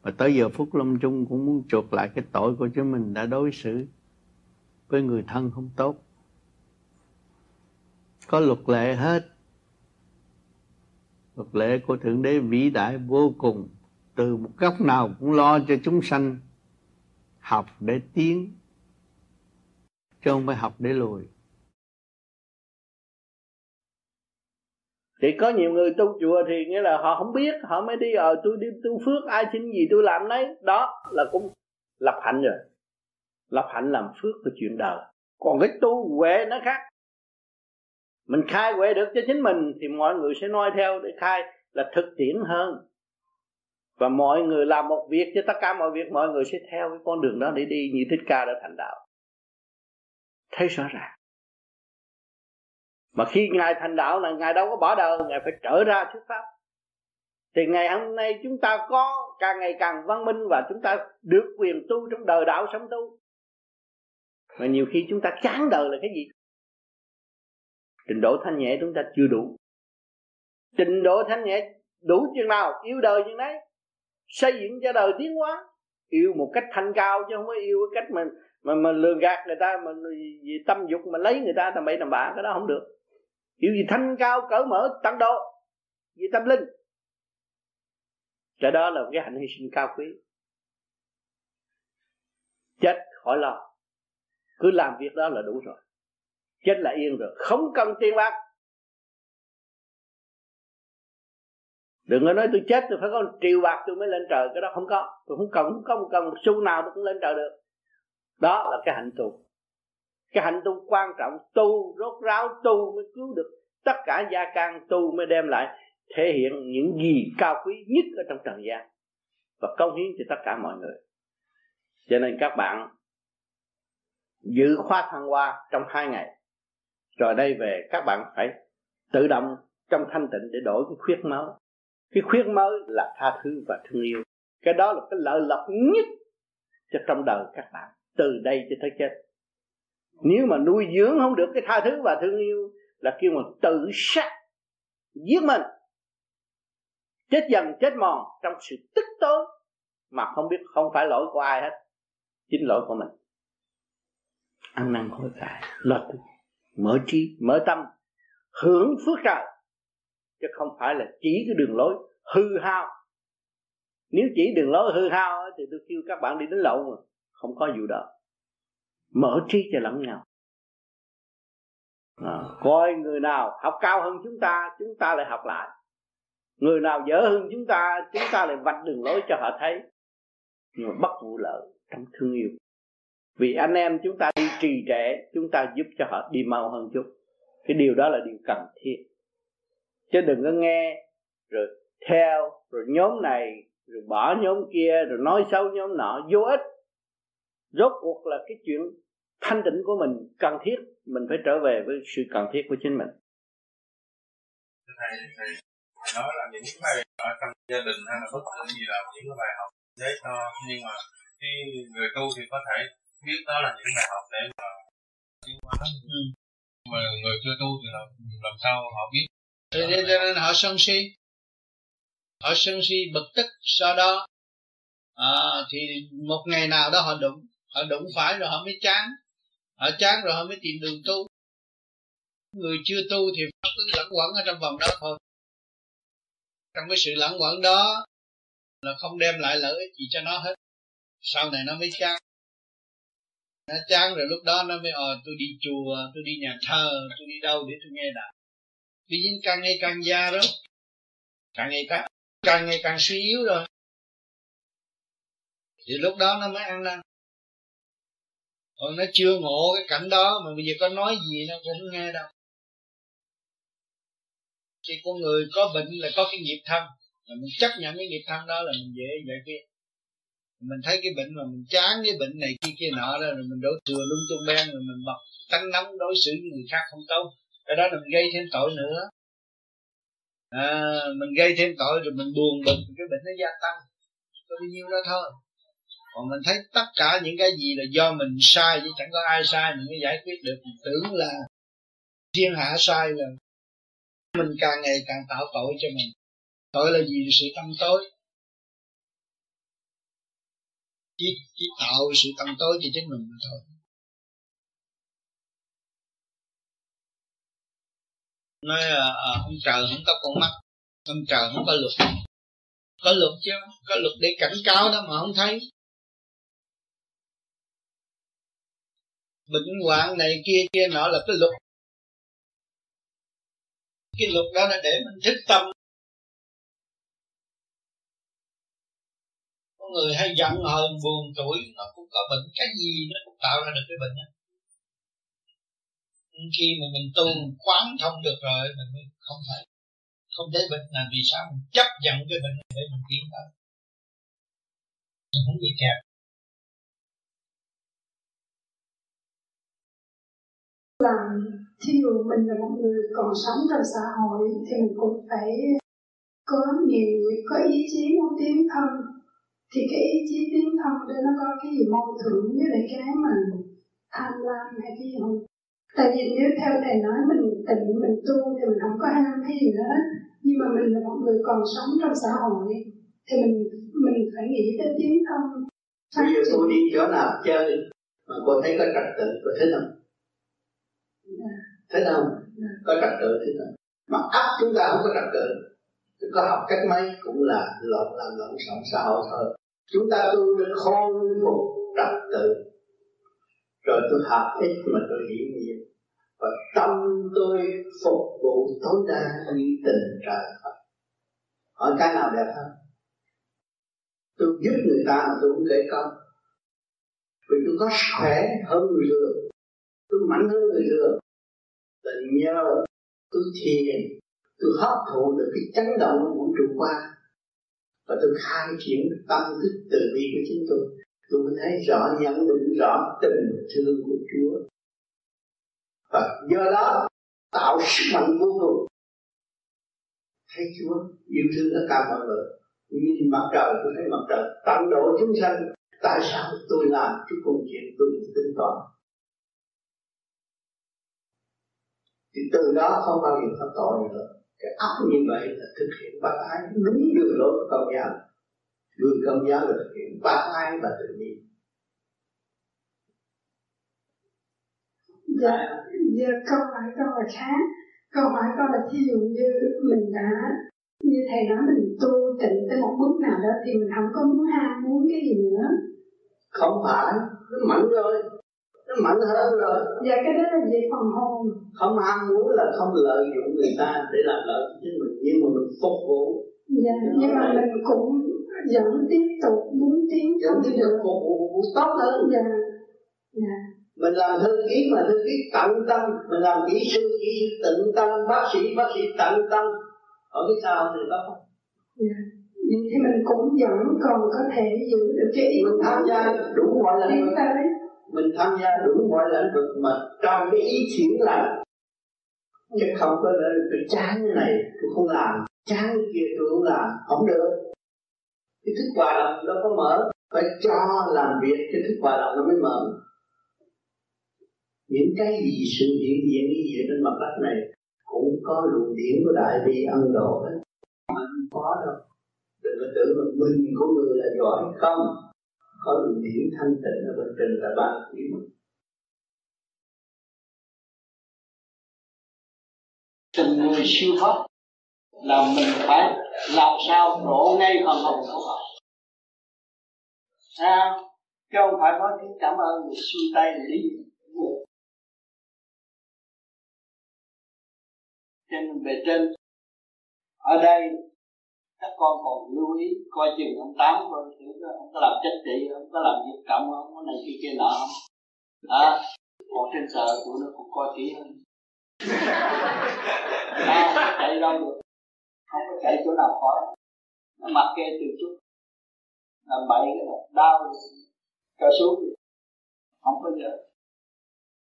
Và tới giờ phút lâm chung cũng muốn chuộc lại cái tội của chính mình đã đối xử với người thân không tốt. Có luật lệ hết. Luật lệ của thượng đế vĩ đại vô cùng. Từ một góc nào cũng lo cho chúng sanh học để tiến chứ không phải học để lùi. Thì có nhiều người tu chùa thì nghĩa là họ không biết họ mới đi ở ờ, tôi đi tu phước ai xin gì tôi làm đấy đó là cũng lập hạnh rồi. Lập hạnh làm phước là chuyện đời. Còn cái tu huệ nó khác. Mình khai huệ được cho chính mình thì mọi người sẽ noi theo để khai là thực tiễn hơn và mọi người làm một việc cho tất cả mọi việc, mọi người sẽ theo cái con đường đó để đi như thích ca đã thành đạo. Thấy rõ ràng. Mà khi ngài thành đạo là ngài đâu có bỏ đời, ngài phải trở ra thuyết pháp. Thì ngày hôm nay chúng ta có càng ngày càng văn minh và chúng ta được quyền tu trong đời đạo sống tu. Mà nhiều khi chúng ta chán đời là cái gì? Trình độ thanh nhẹ chúng ta chưa đủ. Trình độ thanh nhẹ đủ chừng nào, yêu đời chừng đấy xây dựng cho đời tiến hóa. Yêu một cách thanh cao chứ không có yêu cái cách mà mà mà lường gạt người ta, mà vì tâm dục mà lấy người ta tầm bậy tầm bạ, cái đó không được. Yêu gì thanh cao cởi mở tận độ, vì tâm linh. Cái đó là cái hạnh hy sinh cao quý. Chết khỏi lo. Cứ làm việc đó là đủ rồi. Chết là yên rồi. Không cần tiền bạc. Đừng có nói tôi chết, tôi phải có triệu bạc tôi mới lên trời. Cái đó không có. Tôi không cần, không có một cần một xu nào tôi cũng lên trời được. Đó là cái hạnh tu cái hạnh tu quan trọng, tu, rốt ráo tu mới cứu được tất cả gia can, tu mới đem lại thể hiện những gì cao quý nhất ở trong trần gian và công hiến cho tất cả mọi người. Cho nên các bạn dự khóa thăng hoa trong hai ngày. Rồi đây về, các bạn phải tự động trong thanh tịnh để đổi cái khuyết máu cái khuyết mới là tha thứ và thương yêu. Cái đó là cái lợi lộc nhất cho trong đời các bạn, từ đây cho tới chết. Nếu mà nuôi dưỡng không được cái tha thứ và thương yêu là kêu mà tự sát, giết mình. Chết dần, chết mòn trong sự tức tối mà không biết, không phải lỗi của ai hết, chính lỗi của mình. Ăn năn hối cải, lo tu mở trí, mở tâm, hưởng phước trời chứ không phải là chỉ cái đường lối hư hao. Nếu chỉ đường lối hư hao thì tôi kêu các bạn đi đến lậu mà không có vụ đó. Mở trí cho lẫn nhau. À, coi người nào học cao hơn chúng ta chúng ta lại học lại. Người nào dở hơn chúng ta chúng ta lại vạch đường lối cho họ thấy. Nhưng mà bất vụ lợi trong thương yêu. Vì anh em chúng ta đi trì trệ chúng ta giúp cho họ đi mau hơn chút. Cái điều đó là điều cần thiết chứ đừng có nghe rồi theo rồi nhóm này rồi bỏ nhóm kia rồi nói xấu nhóm nọ vô ích. Rốt cuộc là cái chuyện thanh tịnh của mình cần thiết mình phải trở về với sự cần thiết của chính mình. Thầy thầy nói là những bài ở trong gia đình hay là bất cứ gì là những cái bài học để cho nhưng mà khi người tu thì có thể biết đó là những bài học để mà tiến hóa. Ừ. mà người chưa tu thì làm, làm sao họ biết cho nên họ sân si. Họ sân si bực tức sau đó à, thì một ngày nào đó họ đụng họ đụng phải rồi họ mới chán. Họ chán rồi họ mới tìm đường tu. Người chưa tu thì cứ lẫn quẩn ở trong vòng đó thôi. Trong cái sự lẫn quẩn đó là không đem lại lợi ích gì cho nó hết. Sau này nó mới chán. Nó chán rồi lúc đó nó mới ờ tôi đi chùa tôi đi nhà thờ tôi đi đâu để tôi nghe đạo tuy dính càng ngày càng già đó càng ngày càng càng ngày càng suy yếu rồi. Thì lúc đó nó mới ăn năn. Còn nó chưa ngộ cái cảnh đó mà bây giờ có nói gì nó cũng không nghe đâu. Thì con người có bệnh là có cái nghiệp thân. Mà mình chấp nhận cái nghiệp thân đó là mình dễ giải quyết mình thấy cái bệnh mà mình chán cái bệnh này kia kia nọ đó, rồi mình đổ thừa lung tung beng rồi mình bật tánh nóng đối xử với người khác không tốt cái đó là mình gây thêm tội nữa. À, mình gây thêm tội rồi mình buồn bực cái bệnh nó gia tăng. Có bao nhiêu đó thôi. Còn mình thấy tất cả những cái gì là do mình sai chứ chẳng có ai sai mình mới giải quyết được. Mình tưởng là thiên hạ sai là mình càng ngày càng tạo tội cho mình. Tội là gì? Sự tâm tối. Chỉ, chỉ tạo sự tâm tối cho chính mình thôi. Nói à, à, ông trời không có con mắt ông trời không có luật. Có luật chứ có luật để cảnh cáo đó mà không thấy. Bệnh hoạn này kia kia nọ là cái luật. Cái luật đó là để mình thức tâm. Có người hay giận hờn buồn tuổi nó cũng có bệnh. Cái gì nó cũng tạo ra được cái bệnh đó khi mà mình tu quán thông được rồi, mình mới không phải, không thấy bệnh là vì sao mình chấp nhận cái bệnh để mình tiến tới. Mình không bị kẹt. Là thí dụ mình là một người còn sống trong xã hội thì mình cũng phải có nhiều, có ý chí muốn tiến thân. Thì cái ý chí tiến thân để nó có cái gì mâu thuẫn với lại cái mà tham lam hay cái gì không? Tại vì nếu theo thầy nói mình tịnh mình tu thì mình không có ham cái gì nữa. Nhưng mà mình là một người còn sống trong xã hội thì mình mình phải nghĩ tới tiến thân bây giờ cô đi chỗ nào chơi mà cô thấy có trật tự cô thích không? Dạ. thấy không? Dạ. có trật tự thích không mà ấp chúng ta không có trật tự có học cách mấy cũng là lộn làm lộn sống xã hội thôi. Chúng ta tu để khôn phục trật tự rồi tôi học ít mà tôi hiểu nhiều và tâm tôi phục vụ tối đa như tình trời Phật. Hỏi cái nào đẹp hơn? Tôi giúp người ta mà tôi cũng kể công. Vì tôi có sức khỏe hơn người thường tôi mạnh hơn người thường là nhờ tôi thiền, tôi hấp thụ được cái chấn động của vũ trụ qua. Và tôi khai triển tâm thức từ bi của chính tôi. Tôi mới thấy rõ nhận định, rõ tình thương của Chúa và do đó tạo sức mạnh vô cùng. Thấy Chúa, yêu thương tất cả mọi người. Nhìn mặt trời, tôi thấy mặt trời tận độ chúng sanh. Tại sao tôi làm cái công chuyện tôi tính toán? Thì từ đó không bao giờ có tội nữa. Cái ác như vậy là thực hiện bác ái đúng đường lối của công giáo. Người công giáo là thực hiện bác ái và tự nhiên. Dạ giờ câu hỏi câu là khác câu hỏi câu là thí dụ như mình đã như thầy nói mình tu tịnh tới một bước nào đó thì mình không có muốn ham muốn cái gì nữa. Không phải nó mạnh rồi nó mạnh hơn rồi. Dạ cái đó là gì phần hồn. Không ham muốn là không lợi dụng người ta để làm lợi cho chính mình nhưng mà mình phục vụ. Dạ nhưng mà mình cũng vẫn tiếp tục muốn tiến vẫn tiếp tục phục vụ tốt hơn. Dạ dạ mình làm thư ký mà thư ký tận tâm. Mình làm kỹ sư kỹ sư tận tâm. Bác sĩ bác sĩ tận tâm. Ở cái sao thì đó không? Yeah. thì mình cũng vẫn còn có thể giữ được cái ý mình tham gia đủ mọi lĩnh vực. Mình tham gia đủ mọi lĩnh vực mà trong cái ý chuyển lành. Chứ không có là tôi chán như này tôi không làm. Chán kia tôi không làm không được. Cái thức hòa đồng nó có mở. Phải cho làm việc cái thức hòa đồng nó mới mở những cái gì sự hiện diện như vậy trên mặt đất này cũng có luồng điển của đại bi ân độ hết mà không có đâu. Đừng có tưởng là mình của người là giỏi. Không. Có luồng điển thanh tịnh ở bên trên là ba quý mình tình người siêu thoát là mình phải làm sao độ ngay phần hồn của họ. Sao? Chứ không phải có tiếng cảm ơn, người siêu tay để cho nên về trên. Ở đây các con còn lưu ý coi chừng ông tám coi thử ông có làm trách trị ông có làm việc cộng không có này kia kia nọ không. À, còn trên sợ tụi nó cũng coi kỹ hơn. À, chạy đâu được. Không có chạy chỗ nào khỏi. Nó mặc kệ từ chút làm bậy cái là đau cao su không có giờ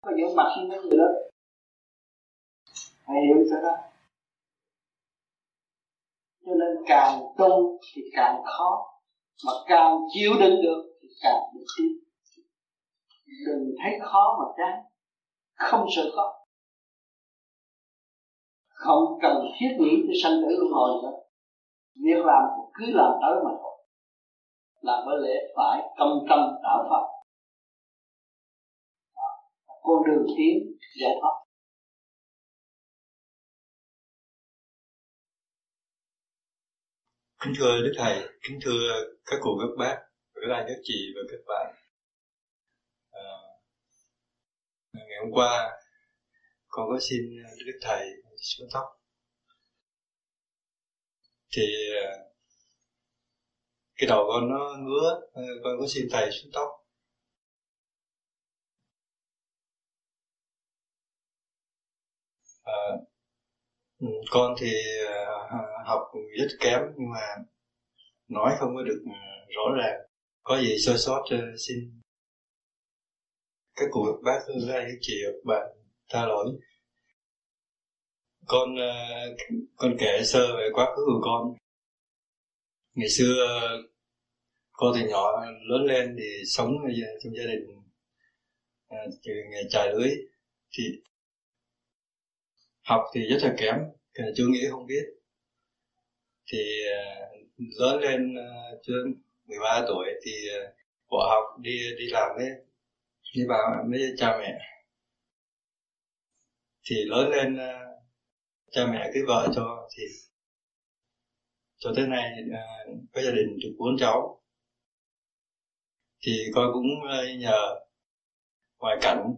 không có giờ mặc xin mấy người đó hay hiểu sao đó. Cho nên càng tu thì càng khó. Mà càng chịu đựng được thì càng được tiến đừng thấy khó mà chán. Không sợ khó. Không cần thiết nghĩ tới sanh tử luân hồi nữa. Việc làm cứ làm tới mà thôi. Làm với lễ phải công tâm đạo pháp con đường tiến giải thoát. Kính thưa đức thầy kính thưa các cụ các bác các anh các chị và các bạn. À, ngày hôm qua con có xin đức thầy xuống tóc thì à, cái đầu con nó ngứa con có xin thầy xuống tóc à, Ừ, con thì ờ, học rất kém nhưng mà nói không có được ừ, rõ ràng. Có gì sơ sót ờ, xin các cụ, bác hương anh các chị bạn tha lỗi. Con ờ, con kể sơ về quá khứ của con. Ngày xưa con thì nhỏ, lớn lên thì sống trong gia đình từ nghề trời lưới. Thì học thì rất là kém chưa nghĩ không biết. Thì ờ, lớn lên ờ, chưa 13 tuổi thì ờ, bỏ học đi đi làm với đi vào với cha mẹ. Thì lớn lên cha mẹ cưới vợ cho thì, cho tới nay có gia đình được bốn cháu. Thì coi cũng nhờ ngoại cảnh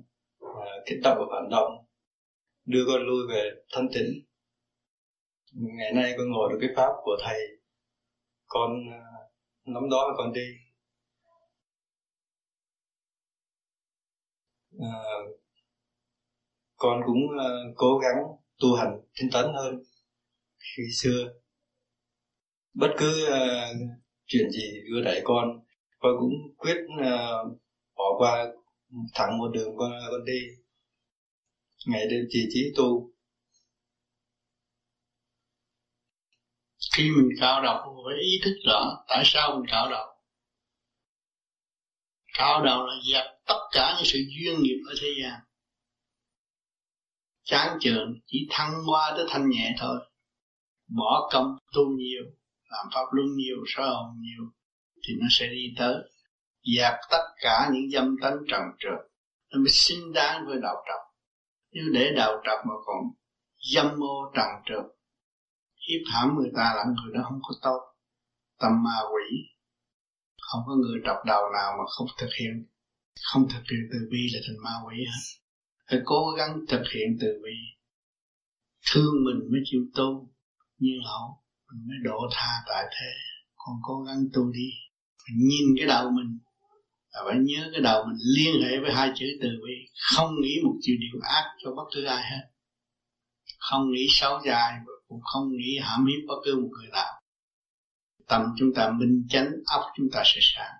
kích động và phản động đưa con lui về thanh tịnh. Ngày nay con ngồi được cái pháp của thầy. Con à, nắm đó con đi. À, con cũng uh, cố gắng tu hành tinh tấn hơn khi xưa. Bất cứ uh, chuyện gì đưa đẩy con con cũng quyết uh, bỏ qua thẳng một đường con con đi ngày đêm trì trí tu. Khi mình cạo đầu phải ý thức rõ tại sao mình cạo đầu cạo đầu là dẹp tất cả những sự duyên nghiệp ở thế gian. Chán chường, chỉ thăng hoa tới thanh nhẹ thôi. Bỏ công, tu nhiều, làm pháp luân nhiều soi hồn nhiều, thì nó sẽ đi tới. Dẹp tất cả những dâm tánh trần trượt. Nó mới xứng đáng với đạo trọng nếu để đầu trọc mà còn dâm mô trần trượt hiếp hãm người ta là người đó không có tốt, tâm ma quỷ. Không có người trọc đầu nào mà không thực hiện, không thực hiện từ bi là thành ma quỷ hết. Phải cố gắng thực hiện từ bi. Thương mình mới chịu tu như hậu mình mới độ tha tại thế. Còn cố gắng tu đi mình nhìn cái đầu mình và phải nhớ cái đầu mình liên hệ với hai chữ từ bi, không nghĩ một chiều điều ác cho bất cứ ai hết. Không nghĩ xấu dài cũng không nghĩ hãm hiếp bất cứ một người nào. Tâm chúng ta minh chánh, óc chúng ta sẽ sáng.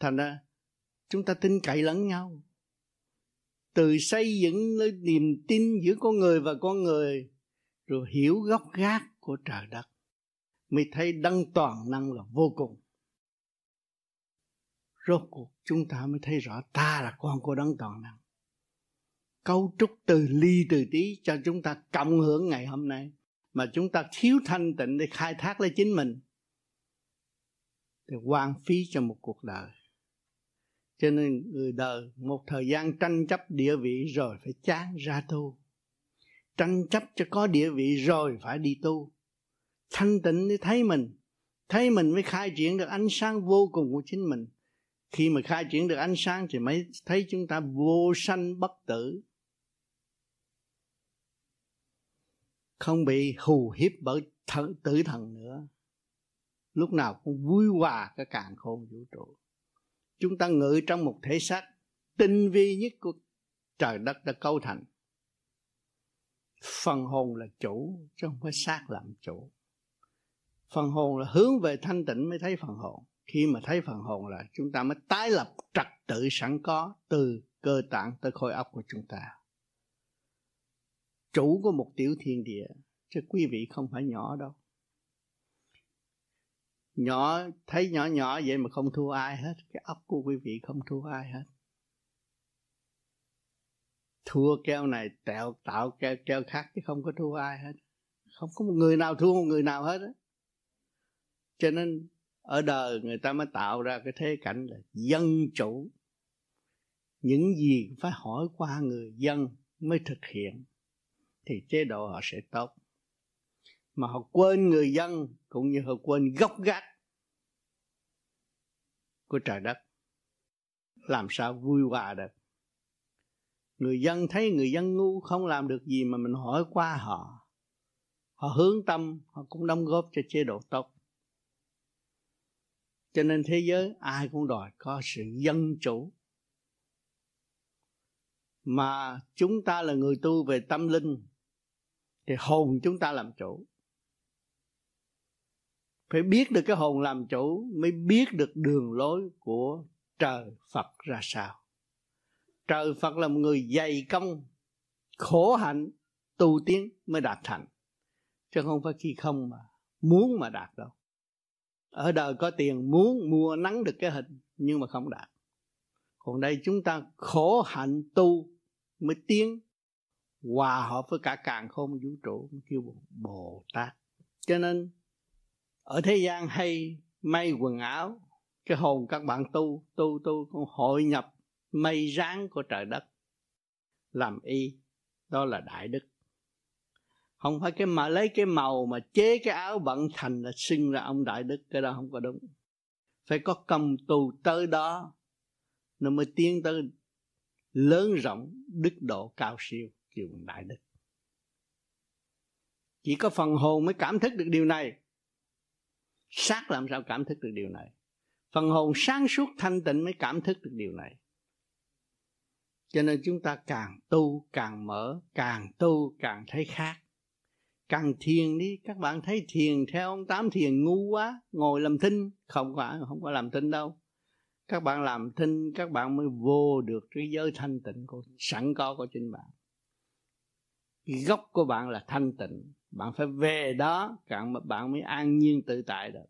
Thành ra, chúng ta tin cậy lẫn nhau. Từ xây dựng lên niềm tin giữa con người và con người, rồi hiểu gốc gác của trời đất mới thấy đấng toàn năng là vô cùng. Rốt cuộc chúng ta mới thấy rõ ta là con của đấng toàn năng. Cấu trúc từ ly từ tí cho chúng ta cộng hưởng ngày hôm nay, mà chúng ta thiếu thanh tịnh để khai thác lấy chính mình thì hoang phí cho một cuộc đời. Cho nên người đời một thời gian tranh chấp địa vị rồi phải chán ra tu. Tranh chấp cho có địa vị rồi phải đi tu thanh tịnh để thấy mình thấy mình mới khai triển được ánh sáng vô cùng của chính mình. Khi mà khai triển được ánh sáng thì mới thấy chúng ta vô sanh bất tử. Không bị hù hiếp bởi thử, tử thần nữa. Lúc nào cũng vui hòa cái càng khôn vũ trụ. Chúng ta ngự trong một thể xác tinh vi nhất của trời đất đã cấu thành. Phần hồn là chủ chứ không phải xác làm chủ phần hồn là hướng về thanh tịnh mới thấy phần hồn. Khi mà thấy phần hồn là chúng ta mới tái lập trật tự sẵn có từ cơ tạng tới khối óc của chúng ta. Chủ của một tiểu thiên địa, chứ quý vị không phải nhỏ đâu. Nhỏ, thấy nhỏ nhỏ vậy mà không thua ai hết, cái óc của quý vị không thua ai hết. Thua keo này tạo tạo keo keo khác chứ không có thua ai hết. Không có một người nào thua một người nào hết á cho nên ở đời người ta mới tạo ra cái thế cảnh là dân chủ. Những gì phải hỏi qua người dân mới thực hiện, thì chế độ họ sẽ tốt. Mà họ quên người dân cũng như họ quên gốc gác của trời đất. Làm sao vui hòa được? Người dân thấy người dân ngu không làm được gì mà mình hỏi qua họ. Họ hướng tâm, họ cũng đóng góp cho chế độ tốt cho nên thế giới ai cũng đòi có sự dân chủ. Mà chúng ta là người tu về tâm linh, thì hồn chúng ta làm chủ. Phải biết được cái hồn làm chủ, mới biết được đường lối của trời phật ra sao. Trời phật là một người dày công, khổ hạnh, tu tiến mới đạt thành. Chứ không phải khi không mà muốn mà đạt đâu ở đời có tiền, muốn mua nắng được cái hình, nhưng mà không đạt. Còn đây chúng ta khổ hạnh tu mới tiến, hòa hợp với cả càng không vũ trụ kêu bồ tát cho nên, ở thế gian hay may quần áo, cái hồn các bạn tu tu tu con hội nhập mây ráng của trời đất. Làm y, đó là đại đức không phải cái mà, lấy cái màu mà chế cái áo bận thành là sinh ra ông đại đức, cái đó không có đúng. Phải có công tu tới đó, nó mới tiến tới lớn rộng đức độ cao siêu kiều đại đức. Chỉ có phần hồn mới cảm thức được điều này. Xác làm sao cảm thức được điều này? Phần hồn sáng suốt thanh tịnh mới cảm thức được điều này. Cho nên chúng ta càng tu, càng mở, càng tu, càng thấy khác càng thiền đi, các bạn thấy thiền theo ông tám thiền ngu quá, ngồi làm thinh. Không phải, không có làm thinh đâu. Các bạn làm thinh, các bạn mới vô được cái giới thanh tịnh của, sẵn có của chính bạn. Cái gốc của bạn là thanh tịnh. Bạn phải về đó bạn bạn mới an nhiên tự tại được.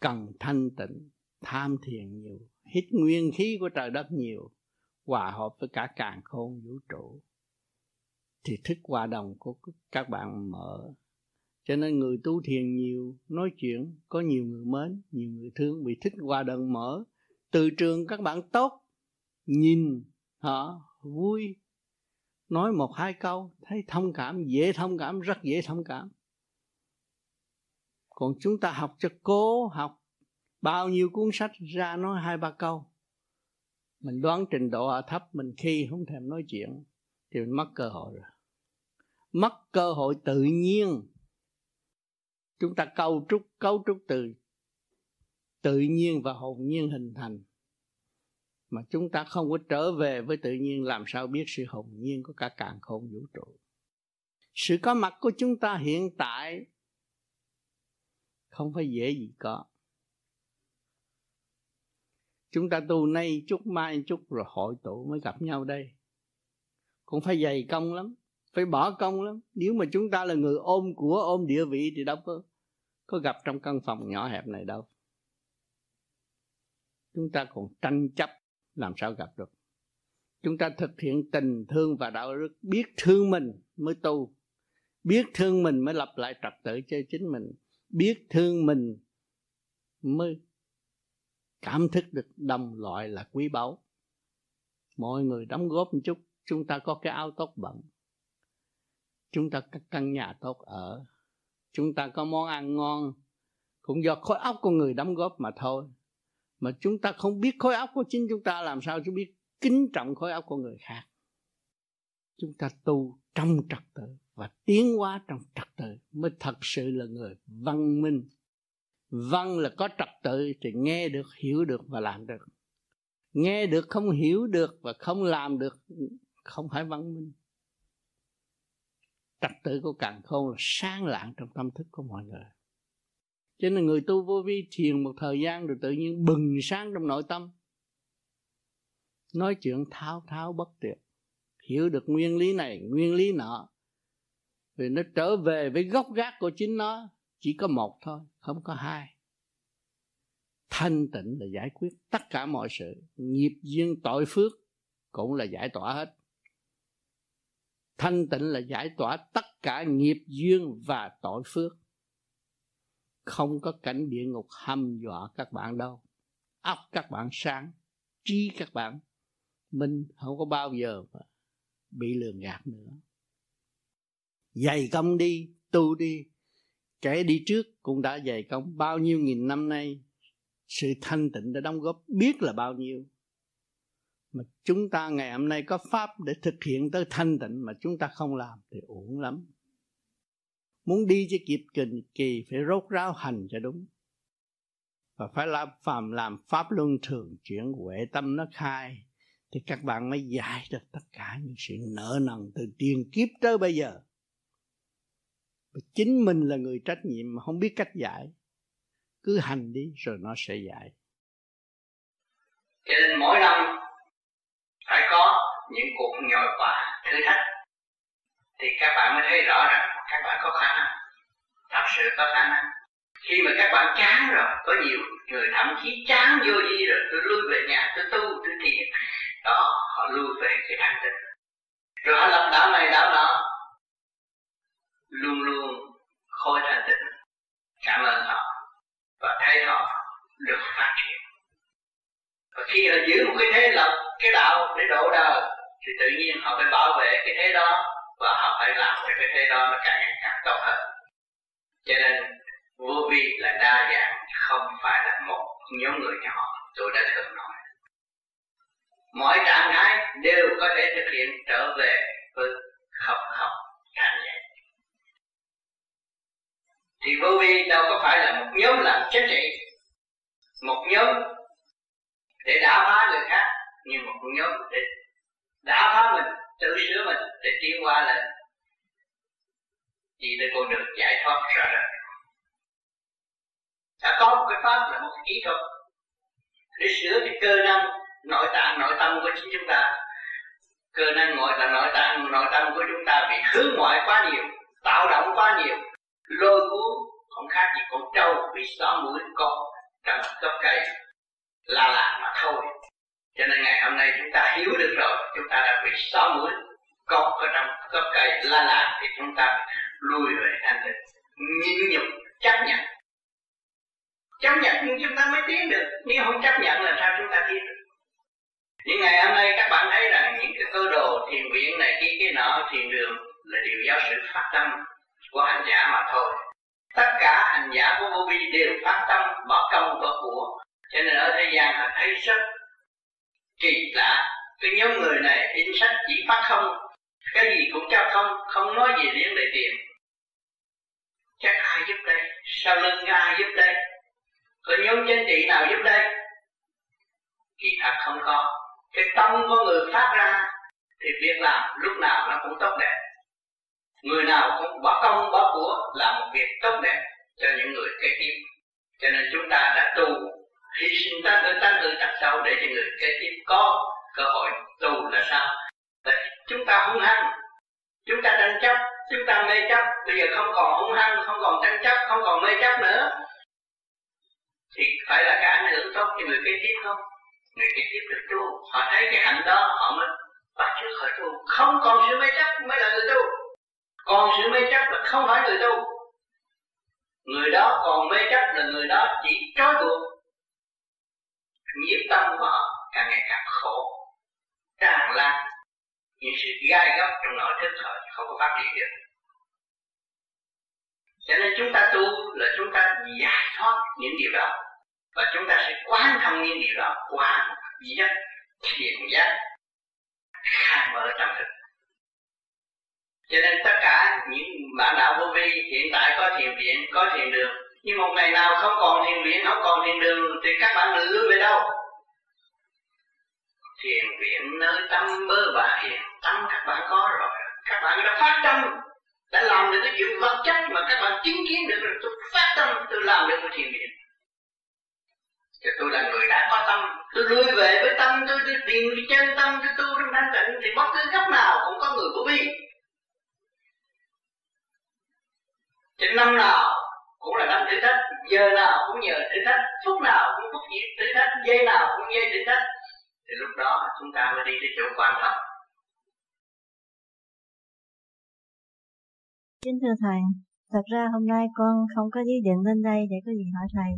Cần thanh tịnh, tham thiền nhiều, hít nguyên khí của trời đất nhiều, hòa hợp với cả càng khôn vũ trụ thì thức hòa đồng của các bạn mở. Cho nên người tu thiền nhiều, nói chuyện, có nhiều người mến, nhiều người thương. Vì thích hòa đồng mở. Từ trường các bạn tốt, nhìn họ vui. Nói một hai câu, thấy thông cảm, dễ thông cảm, rất dễ thông cảm. Còn chúng ta học cho cố học. Bao nhiêu cuốn sách ra nói hai ba câu. Mình đoán trình độ ở thấp, mình khi không thèm nói chuyện, thì mình mất cơ hội rồi mất cơ hội tự nhiên. Chúng ta cấu trúc cấu trúc từ tự nhiên và hồn nhiên hình thành. Mà chúng ta không có trở về với tự nhiên, làm sao biết sự hồn nhiên của cả càng khôn vũ trụ? Sự có mặt của chúng ta hiện tại không phải dễ gì có. Chúng ta tu nay chút mai chút rồi hội tụ mới gặp nhau đây. Cũng phải dày công lắm phải bỏ công lắm. Nếu mà chúng ta là người ôm của, ôm địa vị thì đâu có có gặp trong căn phòng nhỏ hẹp này đâu. Chúng ta còn tranh chấp, làm sao gặp được? Chúng ta thực hiện tình thương và đạo đức, biết thương mình mới tu. Biết thương mình mới lập lại trật tự cho chính mình. Biết thương mình mới cảm thức được đồng loại là quý báu. Mọi người đóng góp một chút, chúng ta có cái áo tốt bận chúng ta có căn nhà tốt ở. Chúng ta có món ăn ngon. Cũng do khối óc của người đóng góp mà thôi. Mà chúng ta không biết khối óc của chính chúng ta, làm sao chúng biết kính trọng khối óc của người khác? Chúng ta tu trong trật tự và tiến hóa trong trật tự mới thật sự là người văn minh. Văn là có trật tự thì nghe được, hiểu được và làm được. Nghe được, không hiểu được và không làm được, không phải văn minh trật tự của càng khôn là sáng lạng trong tâm thức của mọi người. Cho nên người tu vô vi thiền một thời gian rồi tự nhiên bừng sáng trong nội tâm. Nói chuyện tháo tháo bất tuyệt. Hiểu được nguyên lý này, nguyên lý nọ vì nó trở về với gốc gác của chính nó. Chỉ có một thôi, không có hai. Thanh tịnh là giải quyết tất cả mọi sự. Nghiệp duyên tội phước cũng là giải tỏa hết thanh tịnh là giải tỏa tất cả nghiệp duyên và tội phước. Không có cảnh địa ngục hăm dọa các bạn đâu. Óc các bạn sáng, trí các bạn. Minh không có bao giờ mà bị lường gạt nữa. Dày công đi, tu đi. Kẻ đi trước cũng đã dày công bao nhiêu nghìn năm nay. Sự thanh tịnh đã đóng góp biết là bao nhiêu mà chúng ta ngày hôm nay có pháp để thực hiện tới thanh tịnh mà chúng ta không làm thì uổng lắm. Muốn đi cho kịp kỳ, kỳ phải rốt ráo hành cho đúng. Và phải làm phàm làm pháp luân thường chuyển huệ tâm nó khai thì các bạn mới giải được tất cả những sự nợ nần từ tiền kiếp tới bây giờ. Và chính mình là người trách nhiệm mà không biết cách giải. Cứ hành đi rồi nó sẽ giải. Cho nên mỗi năm phải có những cuộc nhồi quả thử thách. Thì các bạn mới thấy rõ rằng các bạn có khả năng, thật sự có khả năng. Khi mà các bạn chán rồi, có nhiều người thậm chí chán vô đi rồi, tôi lui về nhà, tôi tu, tôi thiền. Đó, họ lui về cái thanh tịnh. Rồi họ lập đạo này, đạo nọ. Luôn luôn khôi thanh tịnh. Cảm ơn họ và thấy họ được phát triển và khi họ giữ một cái thế lập cái đạo để độ đời, thì tự nhiên họ phải bảo vệ cái thế đó và họ phải làm cho cái thế đó nó càng ngày càng tốt hơn. Cho nên, vô vi là đa dạng, không phải là một nhóm người nhỏ, tôi đã thường nói. Mọi trạng thái đều có thể thực hiện trở về với không không trạng nhẹ thì vô vi đâu có phải là một nhóm làm chính trị, một nhóm để đả phá người khác, nhưng mà cũng nhóm để đả phá mình, tự sửa mình để tiến qua lên thì để con đường giải thoát rõ đời. Đã có một cái pháp là một cái kỹ thuật. Để sửa cái cơ năng nội tạng, nội tâm của chính chúng ta. Cơ năng nội là nội tạng, nội tâm của chúng ta bị hướng ngoại quá nhiều, tạo động quá nhiều. Lôi cuốn, không khác gì con trâu bị xóa mũi con trong gốc cây la là mà thôi. Cho nên ngày hôm nay chúng ta hiểu được rồi, chúng ta đã bị xóa mũi cọp ở trong gốc cây la là, thì chúng ta lùi về thanh tịnh. Nhịn nhục, chấp nhận. Chấp nhận nhưng chúng ta mới tiến được. Nếu không chấp nhận là sao chúng ta tiến được? Những ngày hôm nay các bạn thấy rằng những cái cơ đồ thiền viện này kia kia nọ thiền đường là điều giáo sự phát tâm của hành giả mà thôi. Tất cả hành giả của vô vi đều phát tâm bỏ công bỏ của cho nên ở thế gian mà thấy rất kỳ lạ. Cái nhóm người này in sách chỉ phát không, cái gì cũng cho không không nói gì liên để tiền. Chắc ai giúp đây? Sao lưng ai giúp đây? Có nhóm chính trị nào giúp đây? Kỳ thật không có. Cái tâm của người phát ra thì việc làm lúc nào nó cũng tốt đẹp. Người nào cũng bỏ công, bỏ của làm một việc tốt đẹp cho những người kế tiếp. Cho nên chúng ta đã tu hy sinh ta tự tăng tự đặt sâu để cho người kế tiếp có cơ hội tu là sao? Tại chúng ta hung hăng. Chúng ta tranh chấp, chúng ta mê chấp. Bây giờ không còn hung hăng, không còn tranh chấp, không còn mê chấp nữa. Thì phải là cái ảnh hưởng tốt cho người kế tiếp không? Người kế tiếp được tu. Họ thấy cái hạnh đó, họ mới bắt chước họ tu. Không còn sự mê chấp mới là người tu. Còn sự mê chấp là không phải người tu. Người đó còn mê chấp là người đó chỉ trói buộc nhiễm tâm của họ càng ngày càng khổ, tràn lan. Những sự gai góc trong nội thức họ không có phát triển được. Cho nên chúng ta tu là chúng ta giải thoát những điều đó. Và chúng ta sẽ quán thông những điều đó qua một giác thiền giác khai mở tâm thức. Cho nên tất cả những bạn đạo vô vi hiện tại có thiền viện, có thiền đường nhưng một ngày nào không còn thiền viện không còn thiền đường, thì các bạn lựa về đâu? Thiền viện nơi tâm bơ bạ hiện tâm các bạn có rồi. Các bạn đã phát tâm, đã làm được cái chuyện vật chất mà các bạn chứng kiến được. Rồi tôi phát tâm, tôi làm được một thiền viện. Thì tôi là người đã có tâm, tôi lui về với tâm, tôi tôi tìm chân tâm, tôi tu trong thanh tịnh. Thì bất cứ góc nào cũng có người của bi thì năm nào cũng là năm thử thách giờ nào cũng nhờ thử thách phút nào cũng phút gì thử thách giây nào cũng giây thử thách thì lúc đó chúng ta mới đi tới chỗ quan trọng Kính thưa Thầy, thật ra hôm nay con không có ý định lên đây để có gì hỏi Thầy.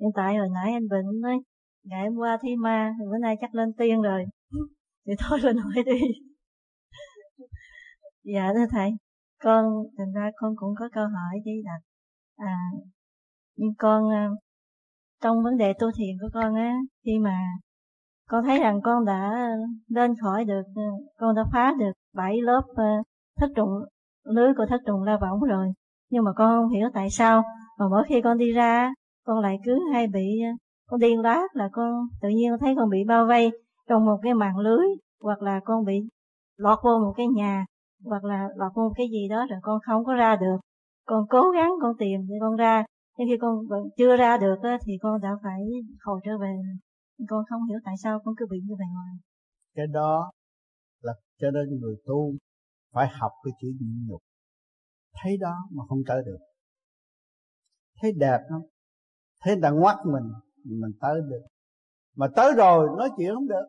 Hiện tại hồi nãy anh Bệnh nói, dạ, ngày hôm qua thi ma, bữa nay chắc lên tiên rồi. Thì thôi lên hỏi đi. dạ thưa Thầy, con, thành ra con cũng có câu hỏi đi đặt. À, nhưng con, à, trong vấn đề tu thiền của con á, khi mà con thấy rằng con đã lên khỏi được, à, con đã phá được bảy lớp à, thất trùng lưới của thất trùng la võng rồi. Nhưng mà con không hiểu tại sao mà mỗi khi con đi ra con lại cứ hay bị con điên loát là con tự nhiên thấy con bị bao vây trong một cái mạng lưới hoặc là con bị lọt vô một cái nhà hoặc là lọt vô một cái gì đó rồi con không có ra được con cố gắng, con tìm để con ra. Nhưng khi con vẫn chưa ra được thì con đã phải hồi trở về. Con không hiểu tại sao con cứ bị như vậy hoài. Cái đó là cho nên người tu phải học cái chữ nhịn nhục. Thấy đó mà không tới được. Thấy đẹp không thấy người ta ngoắt mình mình tới được. Mà tới rồi, nói chuyện không được.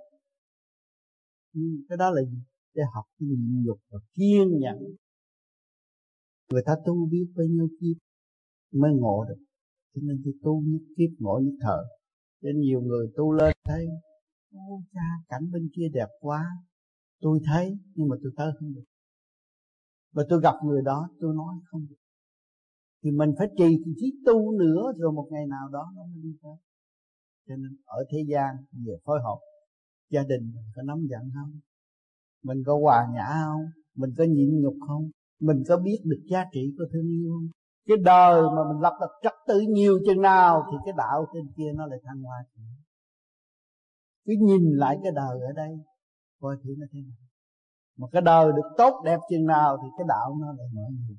Ừ, cái đó là gì? Để học cái nhịn nhục và kiên nhẫn người ta tu biết bao nhiêu kiếp mới ngộ được. Cho nên tôi tu nhất kiếp ngộ nhất thở nên nhiều người tu lên thấy, ô, cha, cảnh bên kia đẹp quá. Tôi thấy, nhưng mà tôi tới không được. Và tôi gặp người đó, tôi nói không được. Thì mình phải trì cái trí tu nữa, rồi một ngày nào đó nó mới đi tới. Cho nên ở thế gian, về phối hợp, gia đình mình có nắm giận không? Mình có hòa nhã không? Mình có nhịn nhục không? Mình có biết được giá trị của thương yêu không? Cái đời mà mình lập được trật tự nhiều chừng nào thì cái đạo trên kia nó lại thăng hoa. Cứ nhìn lại cái đời ở đây, coi thử nó thế nào. Mà cái đời được tốt đẹp chừng nào thì cái đạo nó lại mở nhiều.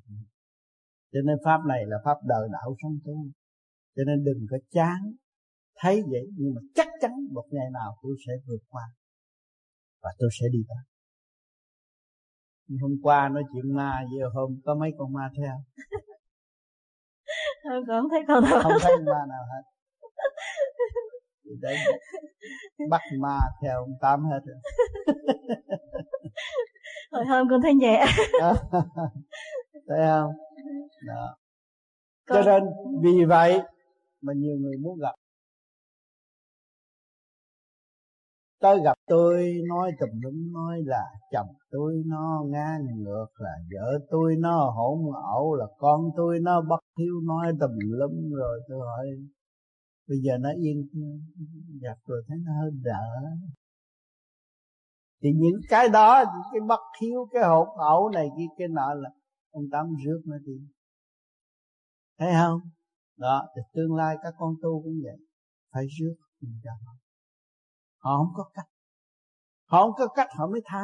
Cho nên pháp này là pháp đời đạo sống tu. Cho nên đừng có chán thấy vậy, nhưng mà chắc chắn một ngày nào tôi sẽ vượt qua và tôi sẽ đi tới nhưng hôm qua nói chuyện ma giờ hôm có mấy con ma theo không? Còn thấy con nào không thấy ma nào hết. Thì đấy bắt ma theo ông tám hết rồi. Hồi hôm con thấy nhẹ. Thấy không? Đó. Cho nên vì vậy mà nhiều người muốn gặp tới gặp tôi, nói tùm lum, nói là chồng tôi nó ngang ngược, là vợ tôi nó hỗn ẩu, là con tôi nó bất hiếu, nói tùm lum rồi tôi hỏi, bây giờ nó yên gặp rồi thấy nó hơi đỡ. Thì những cái đó, cái bất hiếu, cái hỗn ẩu này kia, cái nọ là ông tám rước nó đi. Thấy không? Đó, thì tương lai các con tu cũng vậy, phải rước mình cho họ họ không có cách. Họ không có cách, họ mới tha.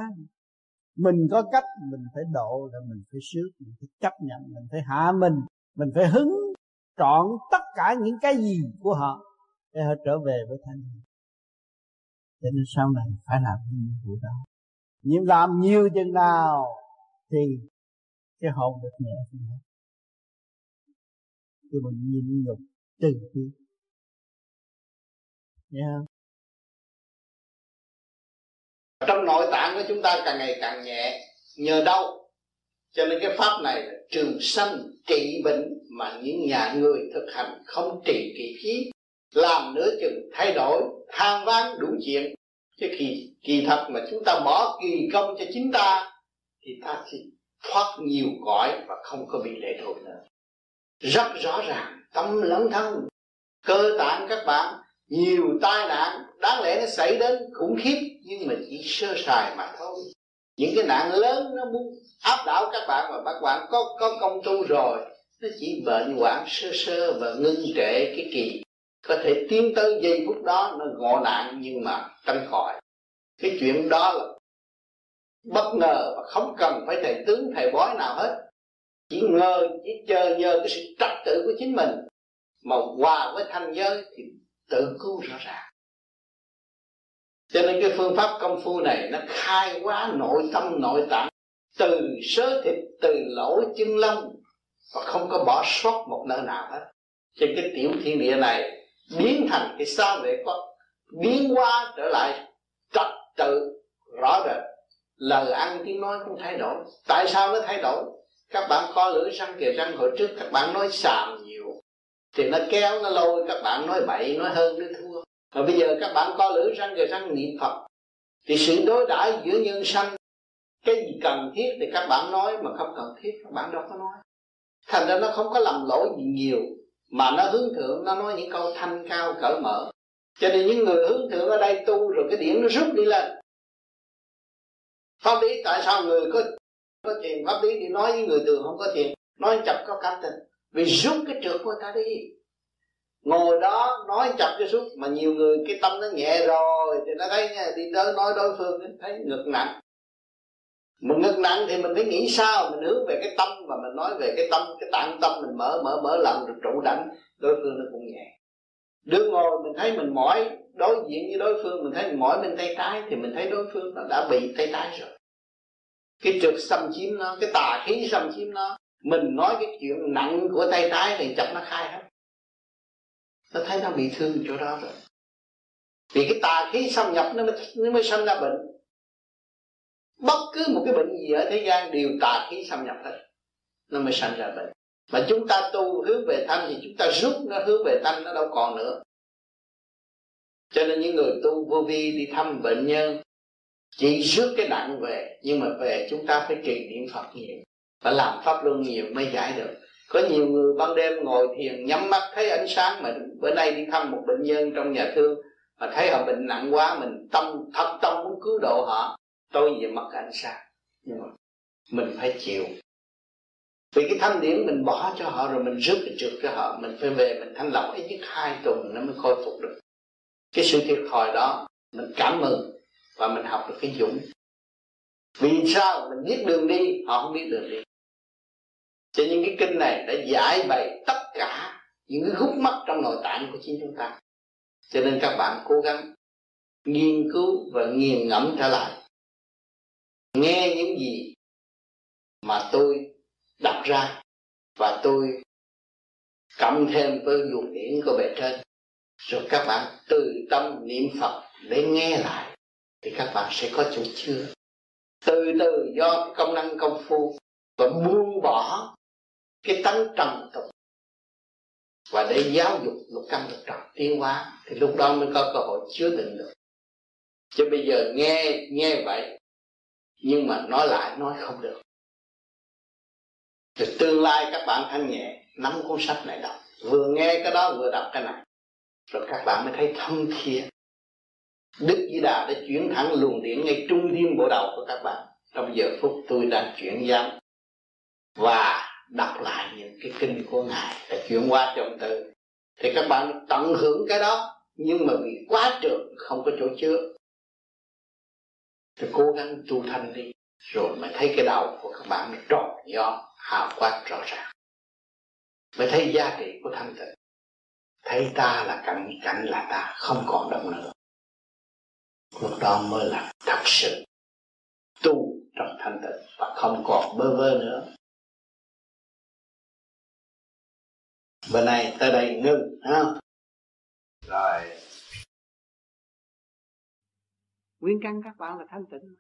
Mình có cách, mình phải độ là mình phải sướng mình phải chấp nhận, mình phải hạ mình mình phải hứng trọn tất cả những cái gì của họ để họ trở về với thanh cho nên sau này phải làm những nhiệm vụ đó. Nhưng làm nhiều chừng nào thì cái hồn được nhẹ chừng đó khi mình nhìn nhục từ bi. Nghe không trong nội tạng của chúng ta càng ngày càng nhẹ, nhờ đâu? Cho nên cái pháp này là trường sanh trị bệnh mà những nhà người thực hành không trì kỳ khí, làm nửa chừng thay đổi, than vang đủ chuyện. Chứ kỳ kỳ thật mà chúng ta bỏ kỳ công cho chính ta, thì ta sẽ thoát nhiều cõi và không có bị lệ thuộc nữa. Rất rõ ràng, tâm lẫn thân, cơ tạng các bạn nhiều tai nạn đáng lẽ nó xảy đến khủng khiếp, nhưng mà chỉ sơ sài mà thôi. Những cái nạn lớn nó muốn áp đảo các bạn mà các bạn có có công tu rồi, nó chỉ bệnh hoạn sơ sơ và ngưng trệ cái kỳ. Có thể tiến tới giây phút đó nó ngộ nạn nhưng mà tránh khỏi. Cái chuyện đó là bất ngờ và không cần phải thầy tướng, thầy bói nào hết. Chỉ ngờ, chỉ chờ nhờ cái sự trật tự của chính mình. Mà hòa với thanh giới thì tự cứu rõ ràng. Cho nên cái phương pháp công phu này nó khai quá nội tâm, nội tạng. Từ sớ thịt, từ lỗ chân lông, và không có bỏ sót một nơi nào hết. Cho cái tiểu thiên địa này biến thành cái sao vệ có biến hóa trở lại trật tự, rõ rệt. Lời ăn tiếng nói không thay đổi. Tại sao nó thay đổi? Các bạn co lưỡi răng kề răng hồi trước các bạn nói xàm thì nó kéo, nó lôi, các bạn nói bậy, nói hơn nói thua. Và bây giờ các bạn co lưỡi răng rồi răng niệm phật. Thì sự đối đãi giữa nhân sanh, cái gì cần thiết thì các bạn nói, mà không cần thiết các bạn đâu có nói. Thành ra nó không có lầm lỗi gì nhiều, mà nó hướng thượng, nó nói những câu thanh cao cởi mở. Cho nên những người hướng thượng ở đây tu rồi cái điển nó rút đi lên. Pháp lý tại sao người có có tiền, pháp lý thì nói với người thường không có tiền, nói chập có cá tình vì rút cái trượt của ta đi. Ngồi đó nói chập cho suốt mà nhiều người cái tâm nó nhẹ rồi, thì nó thấy nha đi tới nói đối phương thấy ngực nặng. Mình ngực nặng thì mình phải nghĩ sao, mình hướng về cái tâm và mình nói về cái tâm, cái tạng tâm, mình mở mở mở lòng rồi trụ đảnh đối phương nó cũng nhẹ. Đứa ngồi mình thấy mình mỏi, đối diện với đối phương, mình thấy mình mỏi bên tay trái, thì mình thấy đối phương nó đã bị tay trái rồi. Cái trực xâm chiếm nó, cái tà khí xâm chiếm nó mình nói cái chuyện nặng của tay trái thì chặt nó khai hết. Nó thấy nó bị thương chỗ đó rồi. Vì cái tà khí xâm nhập nó mới nó mới sanh ra bệnh. Bất cứ một cái bệnh gì ở thế gian đều tà khí xâm nhập hết. Nó mới sanh ra bệnh. Mà chúng ta tu hướng về thanh thì chúng ta rút nó hướng về thanh nó đâu còn nữa. Cho nên những người tu vô vi đi thăm bệnh nhân, chỉ rước cái nặng về, nhưng mà về chúng ta phải trì niệm phật nhiều phải làm pháp luân nhiều mới giải được. Có nhiều người ban đêm ngồi thiền nhắm mắt thấy ánh sáng mà bữa nay đi thăm một bệnh nhân trong nhà thương mà thấy họ bệnh nặng quá, mình tâm thật tâm muốn cứu độ họ. Tôi về mất ánh sáng. Nhưng mà mình phải chịu. Vì cái thanh điển mình bỏ cho họ rồi mình rước cái trượt cho họ, mình phải về mình thanh lọc ít nhất hai tuần nó mới khôi phục được. Cái sự thiệt thòi đó, mình cảm ơn và mình học được cái dũng. Vì sao? Mình biết đường đi, họ không biết đường đi cho những cái kinh này đã giải bày tất cả những cái khúc mắc trong nội tạng của chính chúng ta. Cho nên các bạn cố gắng nghiên cứu và nghiền ngẫm trở lại. Nghe những gì mà tôi đặt ra và tôi cộng thêm với luồng điển của bề trên. Rồi các bạn từ tâm niệm phật để nghe lại thì các bạn sẽ có chủ chưa từ từ do công năng công phu và buông bỏ cái tánh trầm tục. Và để giáo dục lục căn lục trần tiến hóa, thì lúc đó mới có cơ hội chứa đựng được. Chứ bây giờ nghe nghe vậy, nhưng mà nói lại, nói không được. Thì tương lai các bạn thanh nhẹ, nắm cuốn sách này đọc. Vừa nghe cái đó, vừa đọc cái này. Rồi các bạn mới thấy thâm thiên Đức Di Đà đã chuyển thẳng luồng điện ngay trung tim bộ đầu của các bạn. Trong giờ phút tôi đang chuyển giam Và đọc lại những cái kinh của Ngài để chuyển qua trong từ. Thì các bạn tận hưởng cái đó, Nhưng mà vì quá trường, không có chỗ chứa. Thì cố gắng tu thanh đi, Rồi mới thấy cái đầu của các bạn tròn do hào quang rõ ràng. Mới thấy giá trị của thanh tịnh. Thấy ta là cảnh cảnh là ta, Không còn động nữa. Lúc đó mới là thật sự tu trong thanh tịnh và không còn bơ vơ nữa. Bữa nay tới đây ngưng ha rồi. Nguyên căn các bạn là thanh tịnh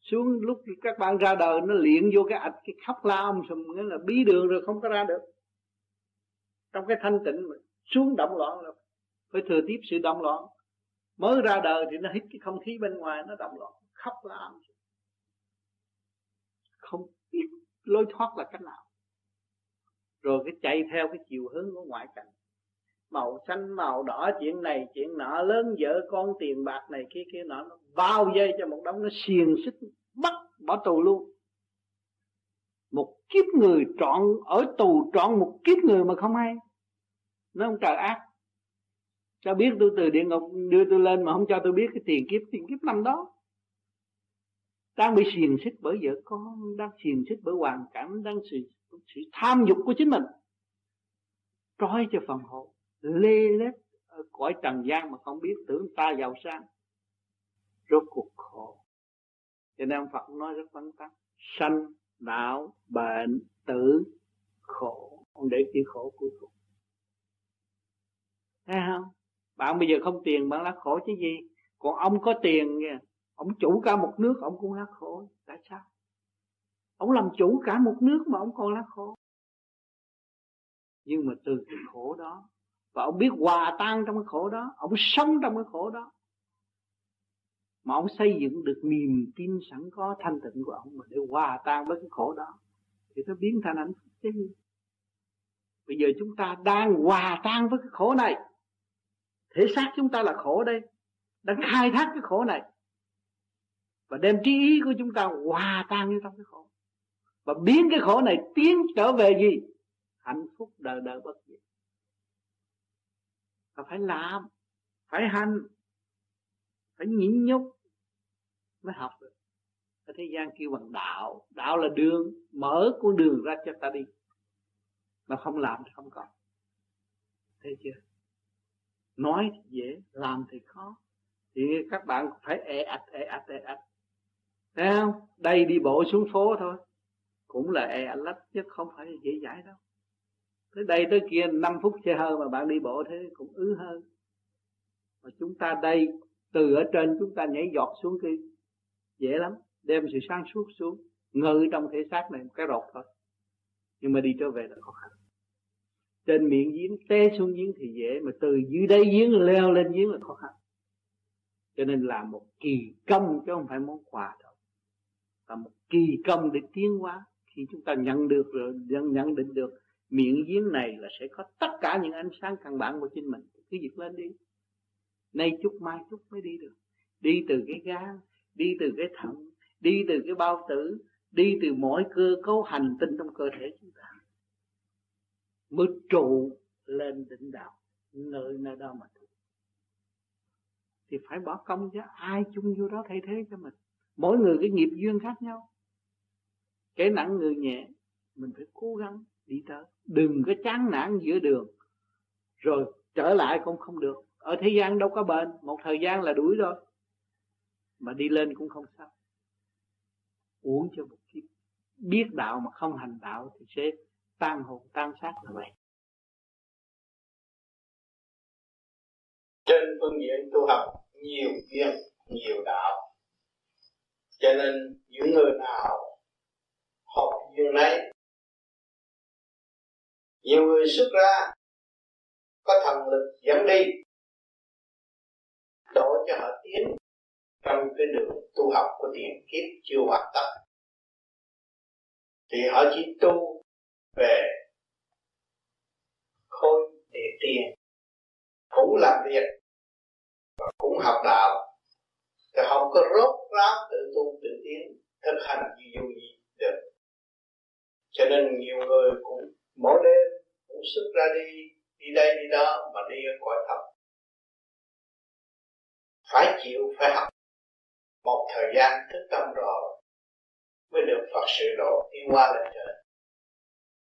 xuống lúc các bạn ra đời nó luyện vô cái ạch cái khóc la om sùm nghĩa là bí đường rồi không có ra được. Trong cái thanh tịnh mà xuống động loạn là phải thừa tiếp sự động loạn. Mới ra đời thì nó hít cái không khí bên ngoài nó động loạn khóc la không biết lối thoát là cách nào rồi cái chạy theo cái chiều hướng của ngoại cảnh. Màu xanh, màu đỏ, chuyện này, chuyện nọ, lớn vợ con, tiền bạc này, kia kia nọ, nó bao dây cho một đống, nó xiềng xích, bắt, bỏ tù luôn. Một kiếp người trọn, ở tù trọn một kiếp người mà không hay nó không trời ác. Cho biết tôi từ địa ngục, đưa tôi lên mà không cho tôi biết cái tiền kiếp tiền kiếp năm đó. Đang bị xiềng xích bởi vợ con, đang xiềng xích bởi hoàn cảnh, đang sự tham dục của chính mình. Trói cho phần hồn, lê lết ở cõi trần gian mà không biết tưởng ta giàu sang. Rốt cuộc khổ. Cho nên ông Phật nói rất vắn tắt, sanh đạo bệnh, tử, khổ. Ông để chữ khổ cuối cùng. Thấy không? Bạn bây giờ không tiền, bạn lắc khổ chứ gì? Còn ông có tiền kìa. Ông chủ cả một nước, ông cũng lắc khổ. Tại sao? Ông làm chủ cả một nước mà ông còn là khổ. Nhưng mà từ cái khổ đó, và ông biết hòa tan trong cái khổ đó, ông sống trong cái khổ đó, mà ông xây dựng được niềm tin sẵn có, thanh tịnh của ông mà để hòa tan với cái khổ đó, thì nó biến thành hạnh phúc chứ. Bây giờ chúng ta đang hòa tan với cái khổ này. Thể xác chúng ta là khổ đây. Đang khai thác cái khổ này. Và đem trí ý của chúng ta hòa tan vô trong cái khổ và biến cái khổ này tiến trở về gì? Hạnh phúc đời đời bất diệt. Và phải làm, phải hành, phải nhịn nhục mới học được. Ở thế gian kêu bằng đạo đạo là đường, mở con đường ra cho ta đi. Mà không làm thì không còn. Thấy chưa? Nói thì dễ, làm thì khó. Thì các bạn phải ê ạch ê ạch ê ạch. Thấy không? Đây đi bộ xuống phố thôi cũng là e lách chứ không phải dễ dãi đâu. Tới đây tới kia 5 phút xe hơi mà bạn đi bộ thế cũng ứ hơn. Mà chúng ta đây, từ ở trên chúng ta nhảy giọt xuống kia dễ lắm, đem sự sáng suốt xuống, ngự trong thể xác này một cái rột thôi. Nhưng mà đi trở về là khó khăn. Trên miệng giếng, té xuống giếng thì dễ, mà từ dưới đáy giếng leo lên giếng là khó khăn. Cho nên là một kỳ công chứ không phải món quà đâu. Là một kỳ công để tiến hóa khi chúng ta nhận được rồi nhận, nhận định được miệng giếng này là sẽ có tất cả những ánh sáng căn bản của chính mình. Cứ việc lên đi. Nay chút mai chút mới đi được. Đi từ cái gan đi từ cái thận đi từ cái bao tử đi từ mỗi cơ cấu hành tinh trong cơ thể chúng ta mới trụ lên đỉnh đạo nơi nơi đó mà trụ. Thì phải bỏ công chứ. Ai chung vô đó thay thế cho mình? Mỗi người cái nghiệp duyên khác nhau cái nặng người nhẹ, mình phải cố gắng đi tới. Đừng có chán nản giữa đường, rồi trở lại cũng không được. Ở thế gian đâu có bền, một thời gian là đuổi rồi mà đi lên cũng không sao. Uống cho một kiếp. Biết đạo mà không hành đạo thì sẽ tan hồn, tan xác là vậy. Trên phương diện tu học, nhiều duyên, nhiều đạo. Cho nên, những người nào học duyên này. Nhiều người xuất ra, có thần lực dẫn đi, đổ cho họ tiến trong cái đường tu học của tiền kiếp chưa hoàn tất. Thì họ chỉ tu về khôi để tiền, cũng làm việc và cũng học đạo. Thì không có rốt ráo tự tu tự tiến, thực hành gì dù gì được cho nên nhiều người cũng mỗi đêm, cũng xuất ra đi đi đây, đi đó, mà đi ở cõi thấp phải chịu, phải học. Một thời gian thức tâm rồi mới được Phật sự độ tiến qua lên trời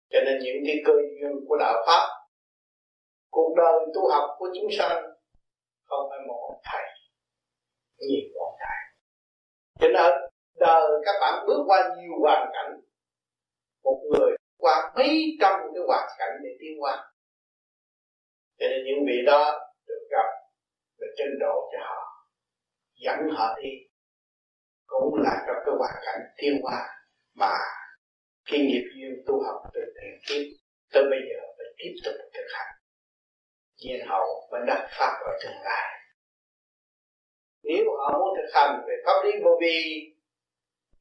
cho nên những cái cơ duyên của đạo pháp, cuộc đời tu học của chúng sanh không phải một ông thầy, nhiều ông thầy. Cho nên đời các bạn bước qua nhiều hoàn cảnh một người qua mấy trăm cái hoàn cảnh để tiến qua cho nên những vị đó được gặp và chân độ cho họ, dẫn họ đi, cũng là trong cái hoàn cảnh tiến hóa mà khi nghiệp duyên tu học từ tiền kiếp tới bây giờ phải tiếp tục thực hành. Nhiên hậu và đắc pháp ở tương lai. Nếu họ muốn thực hành về pháp lý vô vi,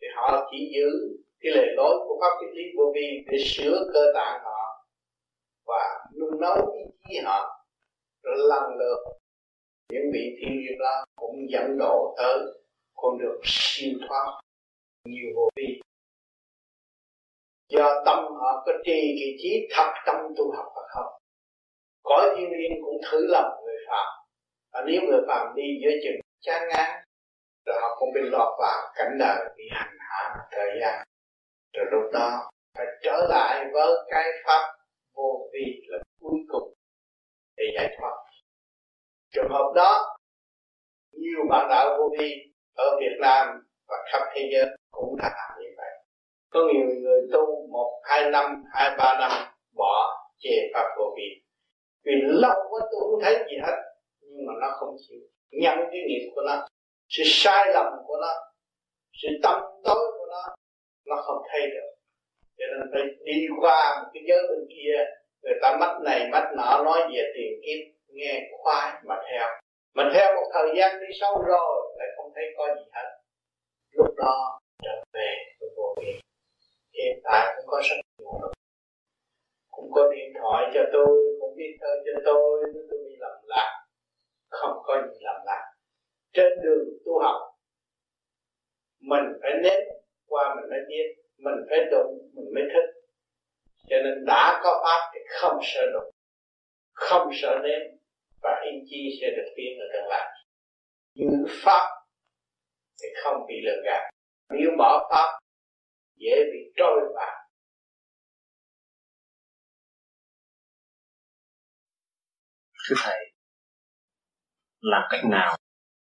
thì họ chỉ giữ cái lời nói của pháp lý vô vi để sửa cơ tạng họ và nung nấu ý chí họ rồi lần lượt những vị thiên nhiên đó cũng dẫn độ tới con đường siêu thoát, nhiều vô vi. Do tâm họ có trì kỳ trí thật tâm tu học hay không cõi thiên nhiên cũng thử lòng người phạm và nếu người phạm đi giữa chừng chán ngán, rồi họ cũng bị lọt vào cảnh đời bị hành hạ thời gian rồi lúc đó, phải trở lại với cái pháp vô vi là cuối cùng để giải thoát trường hợp đó, nhiều bạn đạo vô vi ở Việt Nam và khắp thế giới cũng đã làm như vậy. Có nhiều người tu một, hai năm, hai, ba năm bỏ chê pháp vô vi. Vì lâu quá tôi không thấy gì hết, nhưng mà nó không chịu. Nhận cái nghiệp của nó, sự sai lầm của nó, sự tâm tối nó không thấy được. Cho nên phải đi qua một cái giới bên kia, người ta mắt này mắt nọ, nói về tiền kiếp, nghe khoái mà theo. Mà theo một thời gian đi sâu rồi, lại không thấy có gì hết. Lúc đó, trở về với vô vi. Hiện tại cũng có rất nhiều cũng có điện thoại cho tôi, cũng biết thơ cho tôi tôi bị lầm lạc. Không có gì lầm lạc. Trên đường tu học, mình phải nếm qua mình mới biết, mình phải đụng mình mới thích. Cho nên đã có pháp thì không sợ đụng, không sợ nếm và yên chi sẽ được tiến ở tương lai giữ pháp thì không bị lừa gạt. Nếu bỏ pháp, dễ bị trôi vào. Thưa thầy, làm cách nào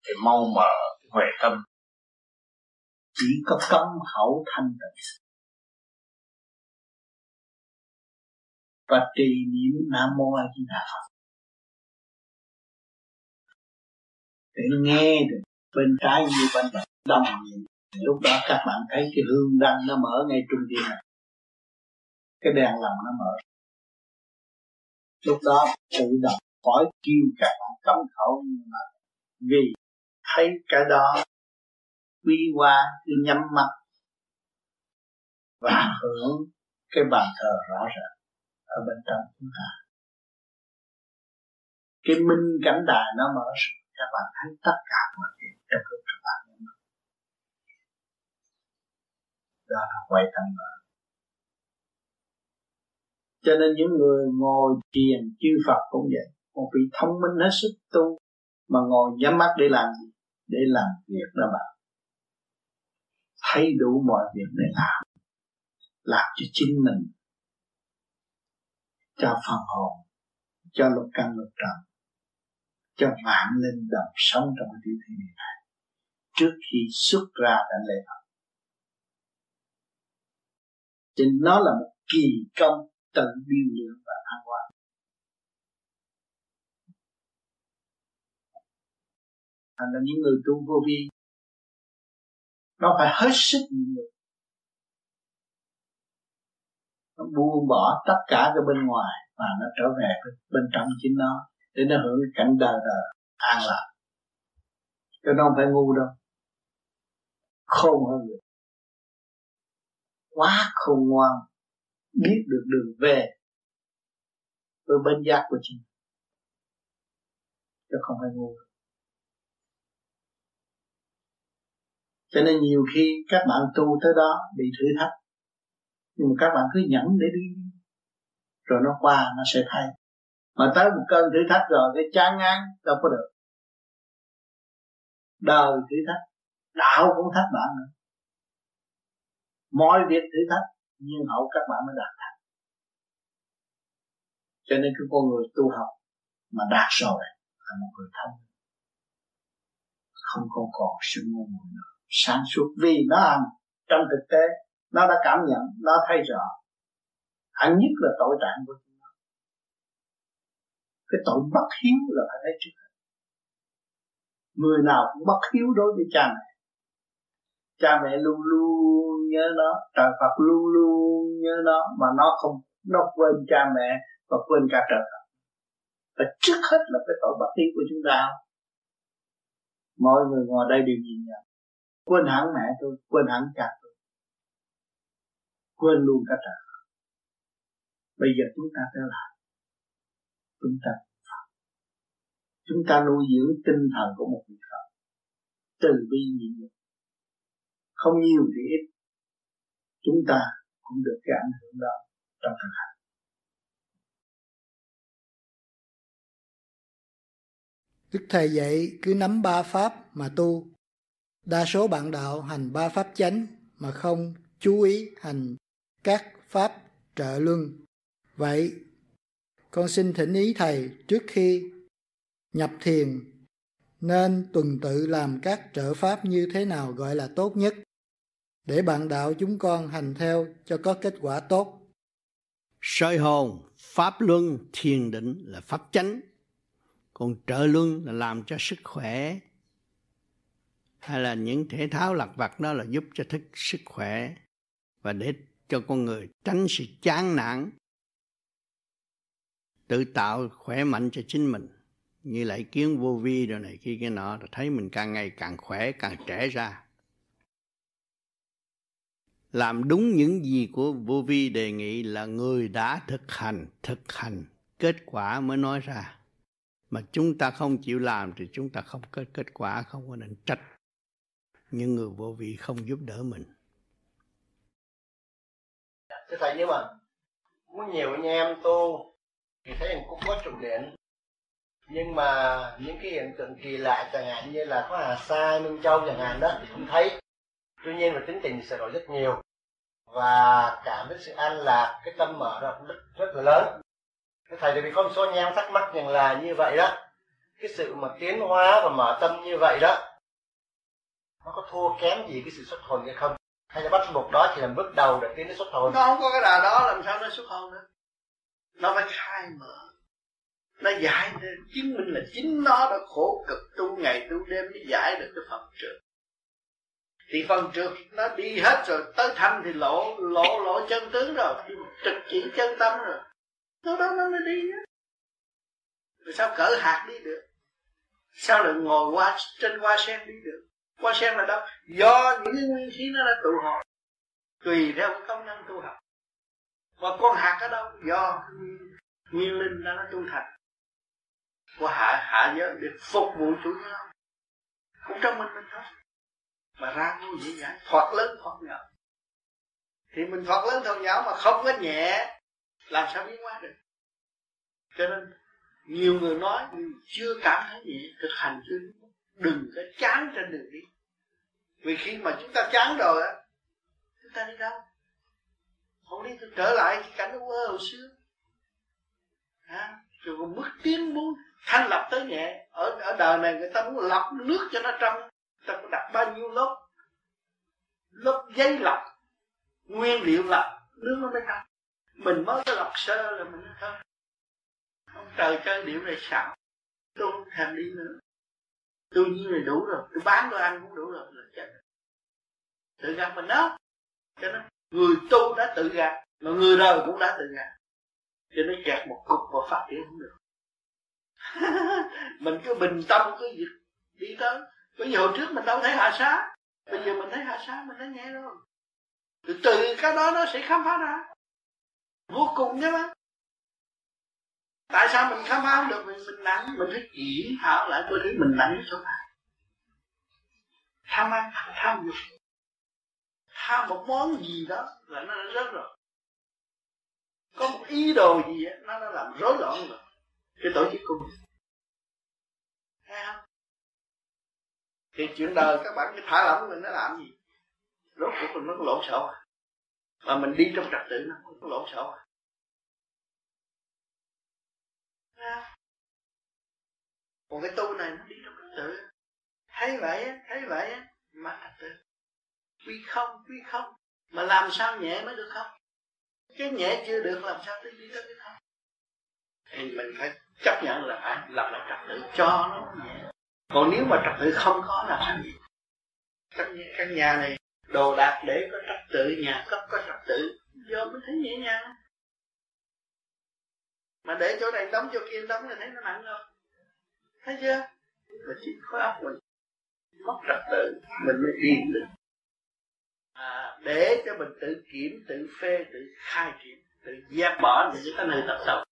để mau mở huệ tâm chỉ có cấm khẩu thanh tịnh. Và trì niệm nam mô a di đà phật. Để nghe được bên trái như bên phải đồng niệm lúc đó các bạn thấy cái hương đăng nó mở ngay trung tâm này. Cái đèn lồng nó mở. Lúc đó tự động khỏi kêu các bạn cấm khẩu, nhưng mà vì thấy cái đó quy qua cứ nhắm mắt và hưởng cái bàn thờ rõ ràng ở bên trong chúng ta. Cái minh cảnh đài nó mở các bạn thấy tất cả mọi chuyện trong lúc các bạn nhắm mắt. Đó là quay tâm mở cho nên những người ngồi thiền chư Phật cũng vậy. Một vị thông minh hết sức tu mà ngồi nhắm mắt để làm gì? Để làm việc đó bạn thấy đủ mọi việc để làm. Làm cho chính mình, cho phần hồn, cho lục căn lục trần, cho vạn linh đồng sống trong cái tiểu thiên địa này. Trước khi xuất ra tại lễ Phật. Thì nó là một kỳ công tự biên lượng và an hoa. Thành là những người tu vô vi nó phải hết sức nhịn nhục nó buông bỏ tất cả cái bên ngoài và nó trở về bên trong chính nó, để nó hưởng cái cảnh đời đời an lạc. Cho nó không phải ngu đâu. Khôn hơn người. Quá khôn ngoan. Biết được đường về với bên giác của chính. Chứ không phải ngu đâu. Cho nên nhiều khi các bạn tu tới đó bị thử thách. Nhưng mà các bạn cứ nhẫn để đi. Rồi nó qua, nó sẽ thay. Mà tới một cơn thử thách rồi, cái chán ngán, đâu có được. Đời thử thách, đạo cũng thách bạn nữa. Mọi việc thử thách, nhưng hậu các bạn mới đạt thành. Cho nên cái con người tu học mà đạt rồi là một người thông không còn còn sự ngu muội nữa sản suốt. Vì nó ăn trong thực tế, nó đã cảm nhận, nó thấy rõ. Hẳn nhất là tội trạng của chúng nó. Cái tội bất hiếu là phải thấy trước người nào cũng bất hiếu đối với cha mẹ. Cha mẹ luôn luôn nhớ nó, trời Phật luôn luôn nhớ nó, mà nó không, nó quên cha mẹ và quên cả trời Phật. Và trước hết là cái tội bất hiếu của chúng ta. Mọi người ngồi đây đều nhìn nhận quên hẳn mẹ tôi, quên hẳn cha tôi. Quên luôn cả trời. Bây giờ chúng ta trở lại. Chúng ta chúng ta nuôi dưỡng tinh thần của một vị Phật. Từ bi nhịn nhục. Không nhiều thì ít. Chúng ta cũng được cái ảnh hưởng đó trong thực hành. Đức Thầy dạy cứ nắm ba pháp mà tu. Đa số bạn đạo hành ba pháp chánh mà không chú ý hành các pháp trợ luân. Vậy, con xin thỉnh ý Thầy trước khi nhập thiền nên tuần tự làm các trợ pháp như thế nào gọi là tốt nhất để bạn đạo chúng con hành theo cho có kết quả tốt. Soi hồn, pháp luân, thiền định là pháp chánh. Còn trợ luân là làm cho sức khỏe hay là những thể thao lặt vặt đó là giúp cho thức sức khỏe và để cho con người tránh sự chán nản. Tự tạo khỏe mạnh cho chính mình. Như lại kiến, vô vi rồi này kia, cái nọ rồi thấy mình càng ngày càng khỏe, càng trẻ ra. Làm đúng những gì của vô vi đề nghị là người đã thực hành thực hành. Kết quả mới nói ra. Mà chúng ta không chịu làm thì chúng ta không có kết quả, không có nên trách những người vô vị không giúp đỡ mình. Thưa thầy nhưng mà có nhiều anh em tu thì thấy cũng có trụ điện nhưng mà những cái hiện tượng kỳ lạ chẳng hạn như là có hà sa minh châu chẳng hạn đó thì không thấy. Tuy nhiên là tính tình sẽ đổi rất nhiều. Và cảm thấy sự an lạc cái tâm mở ra rất, rất là lớn. Cái thầy thì vì có một số anh em thắc mắc rằng là như vậy đó. Cái sự mà tiến hóa và mở tâm như vậy đó nó có thua kém gì cái sự xuất hồn hay không? Hay là bắt buộc đó chỉ là bước đầu để tiến đến xuất hồn? Nó không có cái đà đó, làm sao nó xuất hồn nữa nó phải khai mở. Nó giải chứng minh là chính nó đã khổ cực tu ngày tu đêm mới giải được cái phần trước. Thì phần trước nó đi hết rồi, tới thanh thì lộ lộ lộ chân tướng rồi trực chỉ chân tâm rồi. Nó đó nó mới đi á. Rồi sao cỡ hạt đi được? Sao lại ngồi qua, trên hoa sen đi được? Hoa sen là đâu. Do những cái nguyên khí nó đã tụ hợp tùy theo cái công năng tu học. Và con hạt ở đâu? Do nguyên linh đã nó tu thành. Của hạ hạ giới để phục vụ chủ nhân. Cũng trong mình mình thôi. Mà ra ngu dễ dàng. Thoát lớn, thoát nhỏ. Thì mình thoát lớn, thoát nhỏ mà không có nhẹ, làm sao biến hóa được? Cho nên, nhiều người nói, nhưng chưa cảm thấy nhẹ, thực hành chưa đừng có chán trên đường đi. Vì khi mà chúng ta chán rồi á chúng ta đi đâu? Không đi trở lại cái cảnh u hồi xưa. À, rồi còn bước tiến muốn thanh lập tới nhẹ. Ở ở đời này người ta muốn lọc nước cho nó trong. Ta có đặt bao nhiêu lớp? Lớp giấy lọc. Nguyên liệu lọc. Nước nó mới trong mình mới có lọc sơ là mình nó thôi ông trời chơi điệu này xạo. Tôi không thèm đi nữa tôi như này đủ rồi. Tôi bán tôi ăn cũng đủ rồi. Là chết. Tự gạt mình đó. Cho nên, người tu đã tự gạt, mà người đời cũng đã tự gạt. Cho nên kẹt một cục và phát triển không được. Mình cứ bình tâm, cứ việc đi tới. Bây giờ hồi trước mình đâu thấy hạ xá. Bây giờ mình thấy hạ xá, mình thấy nhẹ rồi. Từ từ cái đó nó sẽ khám phá ra. Vô cùng nhá mà tại sao mình khám phá không được? Mình mình nặng mình phải chỉ thảo lại tôi thấy mình nặng cái chỗ nào tham ăn tham dục. Tham một món gì đó là nó đã rớt rồi. Có một ý đồ gì đó, nó đã làm rối loạn rồi. Cái tổ chức của mình. Thấy không? Thì chuyện đời các bạn cứ thả lỏng mình nó làm gì? Rốt cuộc mình nó có lộn xộn à? Mà mình đi trong trật tự nó không có lộn xộn à? Còn cái tu này nó đi trong trật tự thấy vậy thấy vậy mà trật tự quy không quy không. Mà làm sao nhẹ mới được không? Cái nhẹ chưa được làm sao tới đi tới cái không? Thì mình phải chấp nhận là phải làm lại trật tự cho nó nhẹ. Còn nếu mà trật tự không có là sao gì căn, căn nhà này đồ đạc để có trật tự nhà cấp có trật tự do mới thấy nhẹ nhàng mà để chỗ này đóng chỗ kia đóng là thấy nó nặng rồi thấy chưa? Mà chỉ khối óc mình mất trật tự mình mới yên được. À, để cho mình tự kiểm tự phê tự khai triển tự dẹp bỏ những cái nơi tập đầu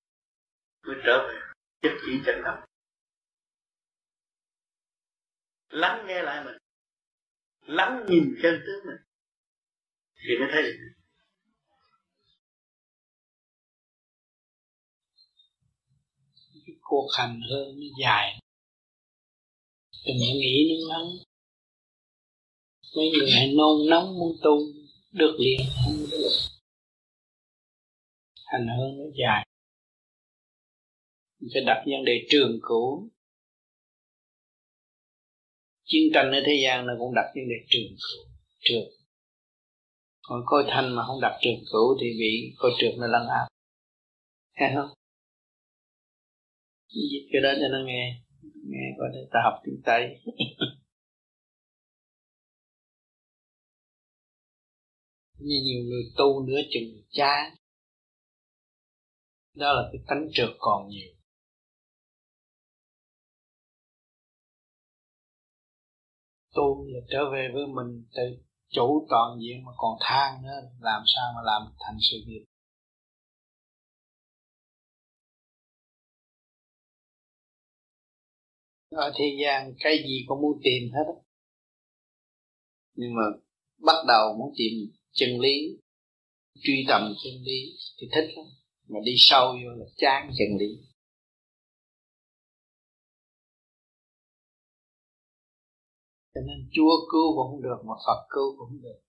mới trở về chất chỉ chân tâm lắng nghe lại mình. Lắng nhìn chân tướng mình. Thì mới thấy được. Cuộc hành hơn, nó dài. Đừng có nghĩ nó ngắn. Mấy người hay nôn nóng muốn tu, được liền, không được. Hành hơn nó dài. Mình phải đặt vấn đề trường cửu chiến tranh ở thế gian nó cũng đặt vấn đề trường cửu trường. Còn coi thanh mà không đặt trường cửu thì bị coi trường nó lăng áp. Thấy không? Dịch cái đó cho nó nghe. Nghe coi để ta học tiếng tây. Như nhiều người tu nữa chừng chán. Đó là cái tánh trượt còn nhiều. Tu là trở về với mình từ chủ toàn diện mà còn than nữa, làm sao mà làm thành sự nghiệp. Ờ, ở thế gian à, cái gì cũng muốn tìm hết nhưng mà bắt đầu muốn tìm chân lý, truy tầm chân lý thì thích lắm, mà đi sâu vô là chán chân lý. Cho nên Chúa cứu cũng không được mà Phật cứu cũng không được.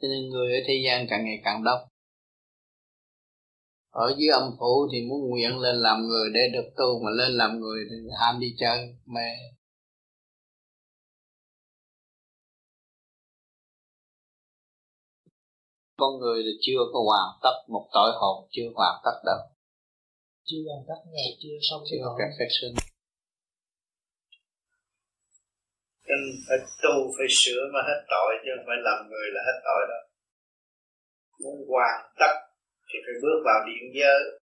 Cho nên người ở thế gian càng ngày càng đông ở dưới âm phủ thì muốn nguyện lên làm người để được tu mà lên làm người thì ham đi chơi mê. Con người thì chưa có hoàn tất một tội hồn chưa hoàn tất đâu. Chưa hoàn tất ngày chưa xong chưa perfection nên phải tu phải sửa mà hết tội chứ không phải làm người là hết tội đâu. Muốn hoàn tất thì phải bước vào điện giới.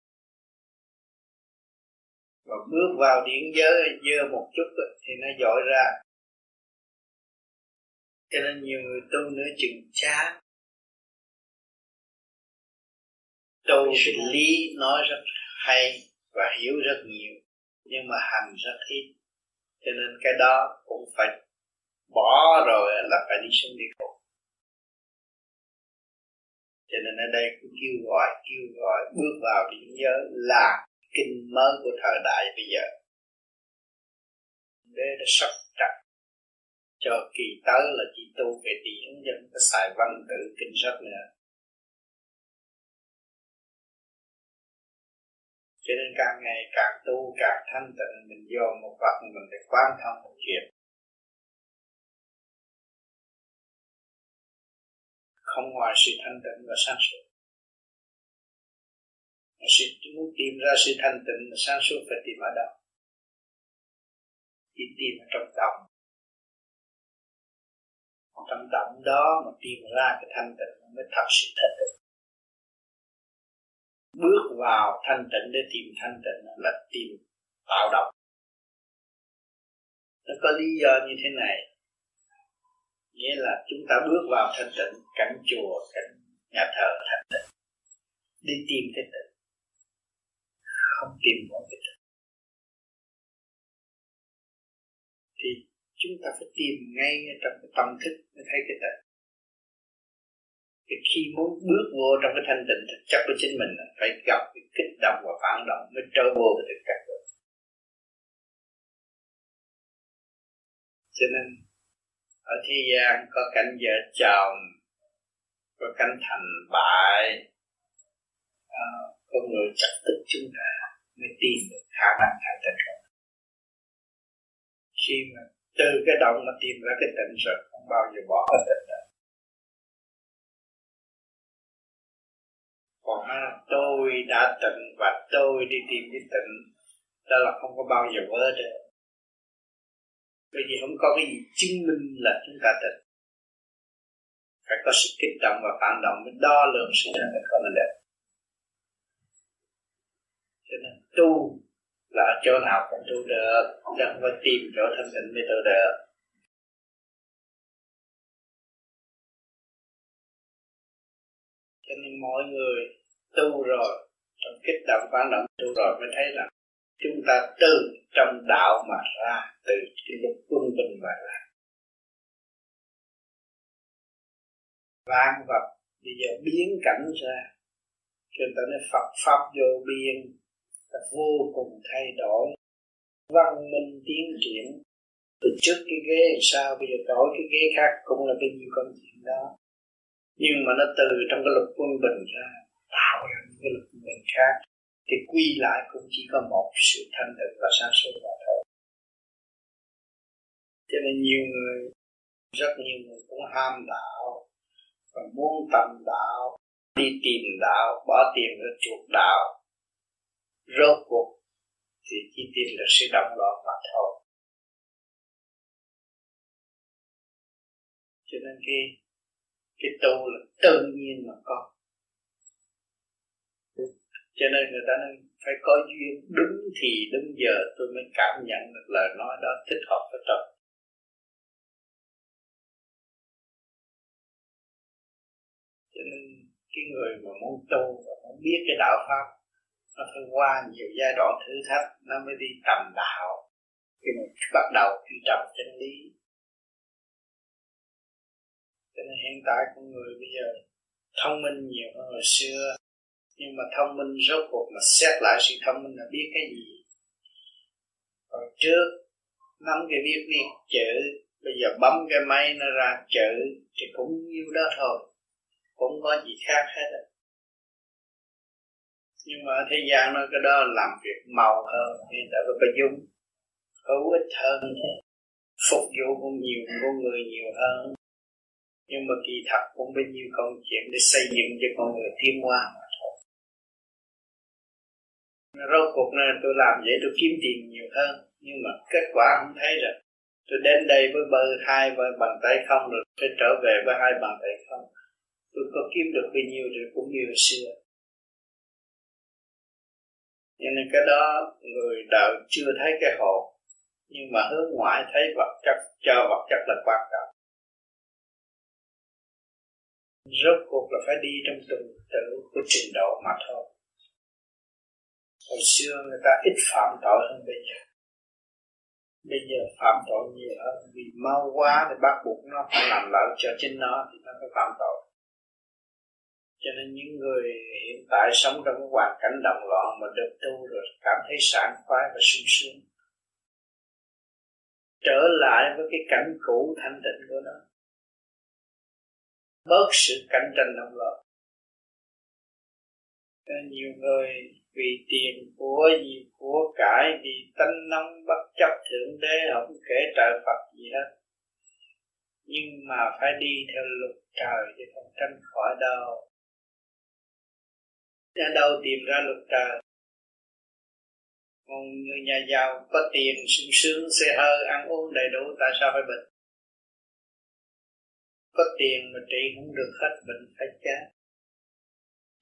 Và bước vào điện giới dơ một chút thì nó dội ra. Cho nên nhiều người tu nữa chừng chán. Tu thì lý nói rất hay và hiểu rất nhiều nhưng mà hành rất ít. Cho nên cái đó cũng phải bỏ rồi là phải đi xuống địa ngục cho nên ở đây cũng kêu gọi kêu gọi bước vào điểm giới là kinh mới của thời đại bây giờ. Để nó sắp chặt cho kỳ tới là chỉ tu về điển dân có xài văn tự kinh sách nữa. Cho nên càng ngày càng tu, càng thanh tịnh, mình vô một vật mình phải quan thông một chuyện. Không ngoài sự thanh tịnh và sáng suốt. Sự muốn tìm ra sự thanh tịnh và sáng suốt phải tìm ở đâu chỉ tìm ở trong động trong động đó mà tìm ra cái thanh tịnh mới thật sự thanh tịnh bước vào thanh tịnh để tìm thanh tịnh là tìm tạo động. Nó có lý do như thế này nghĩa là chúng ta bước vào thanh tịnh, cảnh chùa, cảnh nhà thờ thanh tịnh. Đi tìm cái tịnh. Không tìm mỗi cái tịnh. Thì chúng ta phải tìm ngay trong cái tâm thức mới thấy cái tịnh. Thì khi muốn bước vô trong cái thanh tịnh thực chất của chính mình phải gặp cái kích động và phản động mới trở vô cái thực chất được cho nên ở thế gian có cảnh vợ chồng có cảnh thành bại. À, có người chặt tức chúng ta mới tìm được khả năng thành tịnh khi mà từ cái động mà tìm ra cái tịnh rồi không bao giờ bỏ cái tịnh được còn à, tôi đã tịnh và tôi đi tìm cái tịnh đó là không có bao giờ vỡ được bởi vì không có cái gì chứng minh là chúng ta tỉnh phải có sự kích động và phản động, mới đo lường sự thật tịnh của mình được cho nên tu là ở chỗ nào cũng tu được chứ không tìm chỗ thanh tịnh mới tu được. Cho nên mọi người tu rồi, trong kích động, phản động, tu rồi mới thấy rằng chúng ta từ trong đạo mà ra, từ cái lúc quân bình mà ra. Vạn vật bây giờ biến cảnh ra. Cho ta nói Phật, pháp vô biên là vô cùng thay đổi. Văn minh tiến triển, từ trước cái ghế sao, bây giờ đổi cái ghế khác, cũng là cái nhiều công chuyện đó. Nhưng mà nó từ trong cái luật quân bình ra, tạo ra những cái luật quân bình khác thì quy lại cũng chỉ có một sự thanh tịnh và sáng suốt mà thôi. Cho nên nhiều người, rất nhiều người cũng ham đạo và muốn tầm đạo, đi tìm đạo, bỏ tiền ra chuộc đạo. Rốt cuộc thì chỉ tìm được sự động loạn mà thôi. Cho nên cái cái tu là tự nhiên mà có cho nên người ta nên phải có duyên. Đúng thì đúng giờ tôi mới cảm nhận được lời nói đó thích hợp với tôi. Cho nên cái người mà muốn tu và muốn biết cái đạo pháp, nó phải qua nhiều giai đoạn thử thách, nó mới đi tầm đạo. Khi mà bắt đầu truy trầm chân lý. Cho nên hiện tại con người bây giờ thông minh nhiều hơn hồi xưa nhưng mà thông minh rốt cuộc mà xét lại sự thông minh là biết cái gì. Còn trước, nắm cái viết viết chữ, bây giờ bấm cái máy nó ra, chữ, thì cũng nhiêu đó thôi. Cũng có gì khác hết á. Nhưng mà ở thế gian nó cái đó làm việc màu hơn, thì đã có dung. Hữu ích hơn. Phục vụ cũng nhiều, con người nhiều hơn. Nhưng mà kỳ thật cũng bao nhiêu công chuyện để xây dựng cho con người tiến qua mà rốt cuộc này tôi làm vậy tôi kiếm tiền nhiều hơn, nhưng mà kết quả không thấy rồi tôi đến đây với bơ hai với bàn tay không rồi tôi trở về với hai bàn tay không. Tôi có kiếm được bao nhiêu thì cũng như hồi xưa. Cho nên cái đó người đạo chưa thấy cái hồn, nhưng mà hướng ngoại thấy vật chất, cho vật chất là quan trọng. Rốt cuộc là phải đi trong từng tự của trình độ mà thôi hồi xưa người ta ít phạm tội hơn bây giờ. Bây giờ phạm tội nhiều hơn, vì mau quá thì bắt buộc nó phải làm lợi cho chính nó thì nó phải phạm tội. Cho nên những người hiện tại sống trong cái hoàn cảnh động loạn mà được tu rồi cảm thấy sảng khoái và sung sướng, trở lại với cái cảnh cũ thanh tịnh của nó, bớt sự cạnh tranh động loạn nhiều người vì tiền của gì, của cải, vì tánh nóng bất chấp thượng đế, không kể trời Phật gì hết. Nhưng mà phải đi theo luật trời chứ không tránh khỏi đâu. Ở đâu tìm ra luật trời? Còn người nhà giàu có tiền sung sướng, xe hơi, ăn uống đầy đủ, tại sao phải bệnh? Có tiền mà trị không được hết, bệnh phải chết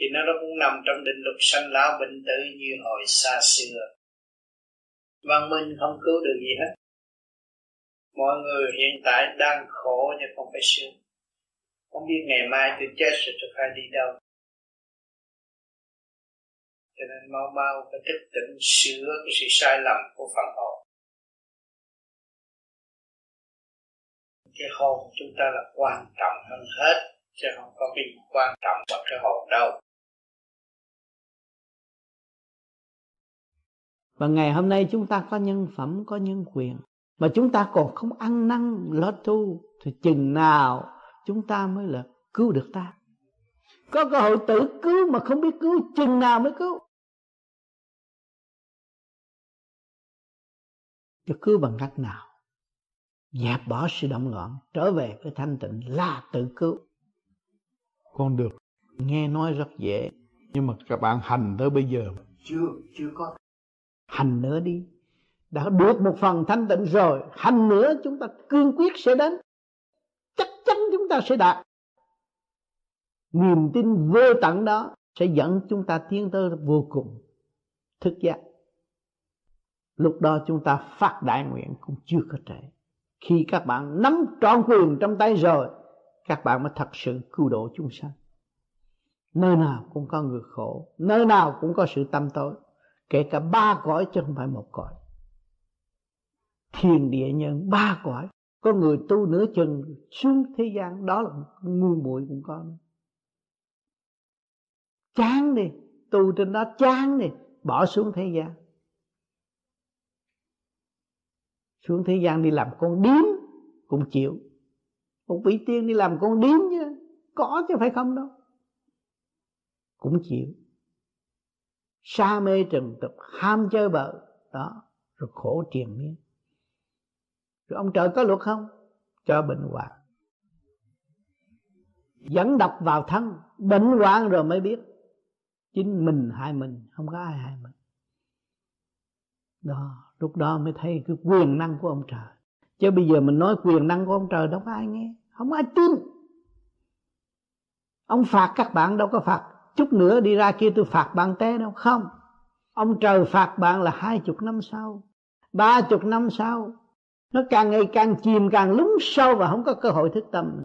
thì nó nó cũng nằm trong định luật sanh lão bệnh tử như hồi xa xưa. Văn minh không cứu được gì hết. Mọi người hiện tại đang khổ nhưng không phải sướng. Không biết ngày mai tôi chết rồi tôi phải đi đâu. Cho nên mau mau phải thức tỉnh sửa cái sự sai lầm của phần hồn cái hồn chúng ta là quan trọng hơn hết, chứ không có cái gì quan trọng bằng cái hồn đâu. Và ngày hôm nay chúng ta có nhân phẩm có nhân quyền. Mà chúng ta còn không ăn năn lo tu thì chừng nào chúng ta mới là cứu được ta? Có cơ hội tự cứu mà không biết cứu chừng nào mới cứu? Cho cứu bằng cách nào? Dẹp bỏ sự động loạn trở về với thanh tịnh là tự cứu. Con được nghe nói rất dễ nhưng mà các bạn hành tới bây giờ chưa chưa có hành nữa đi. Đã được một phần thanh tịnh rồi, hành nữa chúng ta cương quyết sẽ đến. Chắc chắn chúng ta sẽ đạt. Niềm tin vô tận đó sẽ dẫn chúng ta tiến tới vô cùng thức giác. Lúc đó chúng ta phát đại nguyện cũng chưa có trễ. Khi các bạn nắm trọn quyền trong tay rồi, các bạn mới thật sự cứu độ chúng sanh. Nơi nào cũng có người khổ, nơi nào cũng có sự tâm tối kể cả ba cõi chứ không phải một cõi. Thiền địa nhân, ba cõi. Có người tu nửa chừng xuống thế gian, đó là ngu muội cũng có. Chán đi, tu trên đó chán đi, bỏ xuống thế gian. Xuống thế gian đi làm con điếm cũng chịu. Một vị tiên đi làm con điếm chứ, có chứ phải không đâu. Cũng chịu sa mê trần tục, ham chơi bợ. Đó, rồi khổ triền miên. Rồi ông trời có luật không? Cho bệnh hoạn. Dẫn độc vào thân, bệnh hoạn rồi mới biết chính mình hại mình, không có ai hại mình. Đó, lúc đó mới thấy cái quyền năng của ông trời. Chứ bây giờ mình nói quyền năng của ông trời, đâu có ai nghe, không ai tin. Ông phạt các bạn, đâu có phạt chút nữa đi ra kia tôi phạt bạn té đâu. Không. Ông trời phạt bạn là hai chục năm sau, ba chục năm sau. Nó càng ngày càng chìm, càng lún sâu và không có cơ hội thức tâm.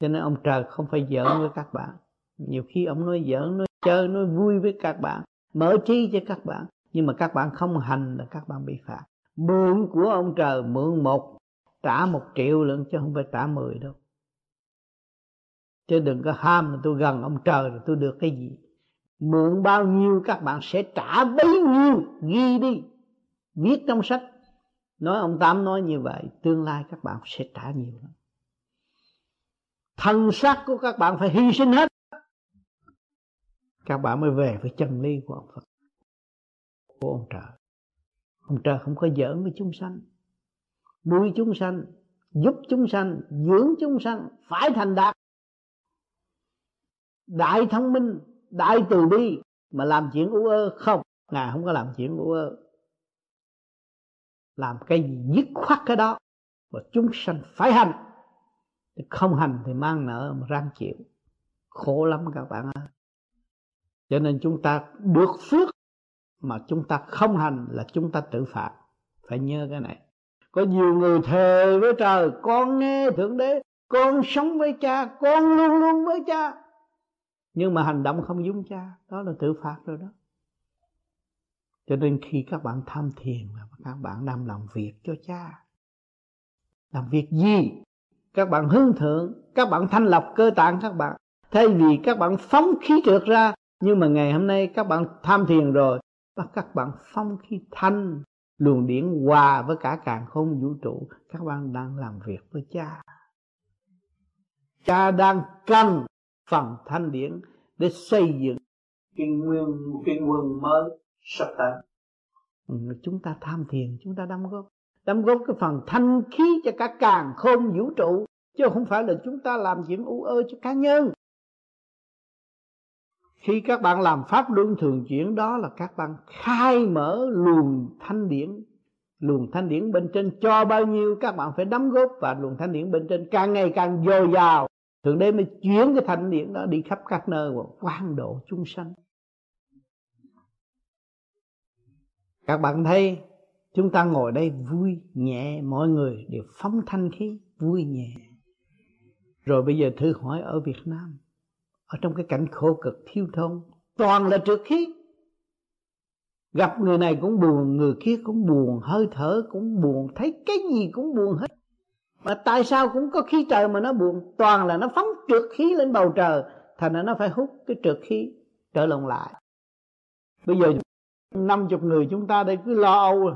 Cho nên ông trời không phải giỡn với các bạn. Nhiều khi ông nói giỡn, nói chơi, nói vui với các bạn, mở trí cho các bạn. Nhưng mà các bạn không hành là các bạn bị phạt. Mượn của ông trời mượn một, trả một triệu lượng chứ không phải trả mười đâu chứ đừng có ham là tôi gần ông trời rồi tôi được cái gì. Mượn bao nhiêu các bạn sẽ trả bấy nhiêu, ghi đi. Viết trong sách. Nói ông tám nói như vậy, tương lai các bạn sẽ trả nhiều lắm. Thân xác của các bạn phải hy sinh hết. Các bạn mới về với chân lý của ông Phật, của ông trời. Ông trời không có giỡn với chúng sanh, nuôi chúng sanh, giúp chúng sanh, dưỡng chúng sanh, phải thành đạt đại thông minh, đại từ bi, mà làm chuyện u ơ không? Ngài không có làm chuyện u ơ. Làm cái gì dứt khoát cái đó và chúng sanh phải hành. Không hành thì mang nợ, mà răng chịu. Khổ lắm các bạn ơi. Cho nên chúng ta được phước, mà chúng ta không hành là chúng ta tự phạt phải nhớ cái này. Có nhiều người thề với trời, con nghe thượng đế, con sống với cha, con luôn luôn với cha nhưng mà hành động không giống cha, đó là tự phạt rồi đó. Cho nên khi các bạn tham thiền là các bạn đang làm việc cho cha, làm việc gì? Các bạn hướng thượng, các bạn thanh lọc cơ tạng các bạn. Thay vì các bạn phóng khí trượt ra, nhưng mà ngày hôm nay các bạn tham thiền rồi, và các bạn phóng khí thanh, luồng điển hòa với cả càng không vũ trụ, các bạn đang làm việc với cha. Cha đang cần phần thanh điển để xây dựng cái nguyên cái nguồn mới sắp tới. Ừ, chúng ta tham thiền chúng ta đóng góp. Đóng góp cái phần thanh khí cho cả càng không vũ trụ chứ không phải là chúng ta làm chuyện u ơ cho cá nhân. Khi các bạn làm pháp luân thường chuyển đó là các bạn khai mở luồng thanh điển. Luồng thanh điển bên trên cho bao nhiêu các bạn phải đóng góp và luồng thanh điển bên trên càng ngày càng dồi dào thượng đế mới chuyển cái thanh điển đó đi khắp các nơi và quan độ chúng sanh. Các bạn thấy, chúng ta ngồi đây vui, nhẹ, mọi người đều phóng thanh khí, vui, nhẹ. Rồi bây giờ thử hỏi ở Việt Nam, ở trong cái cảnh khổ cực, thiếu thốn, toàn là trượt khí. Gặp người này cũng buồn, người kia cũng buồn, hơi thở cũng buồn, thấy cái gì cũng buồn hết mà tại sao cũng có khí trời mà nó buồn? Toàn là nó phóng trượt khí lên bầu trời, thành ra nó phải hút cái trượt khí trở lộn lại. Bây giờ năm chục người chúng ta đây cứ lo âu à.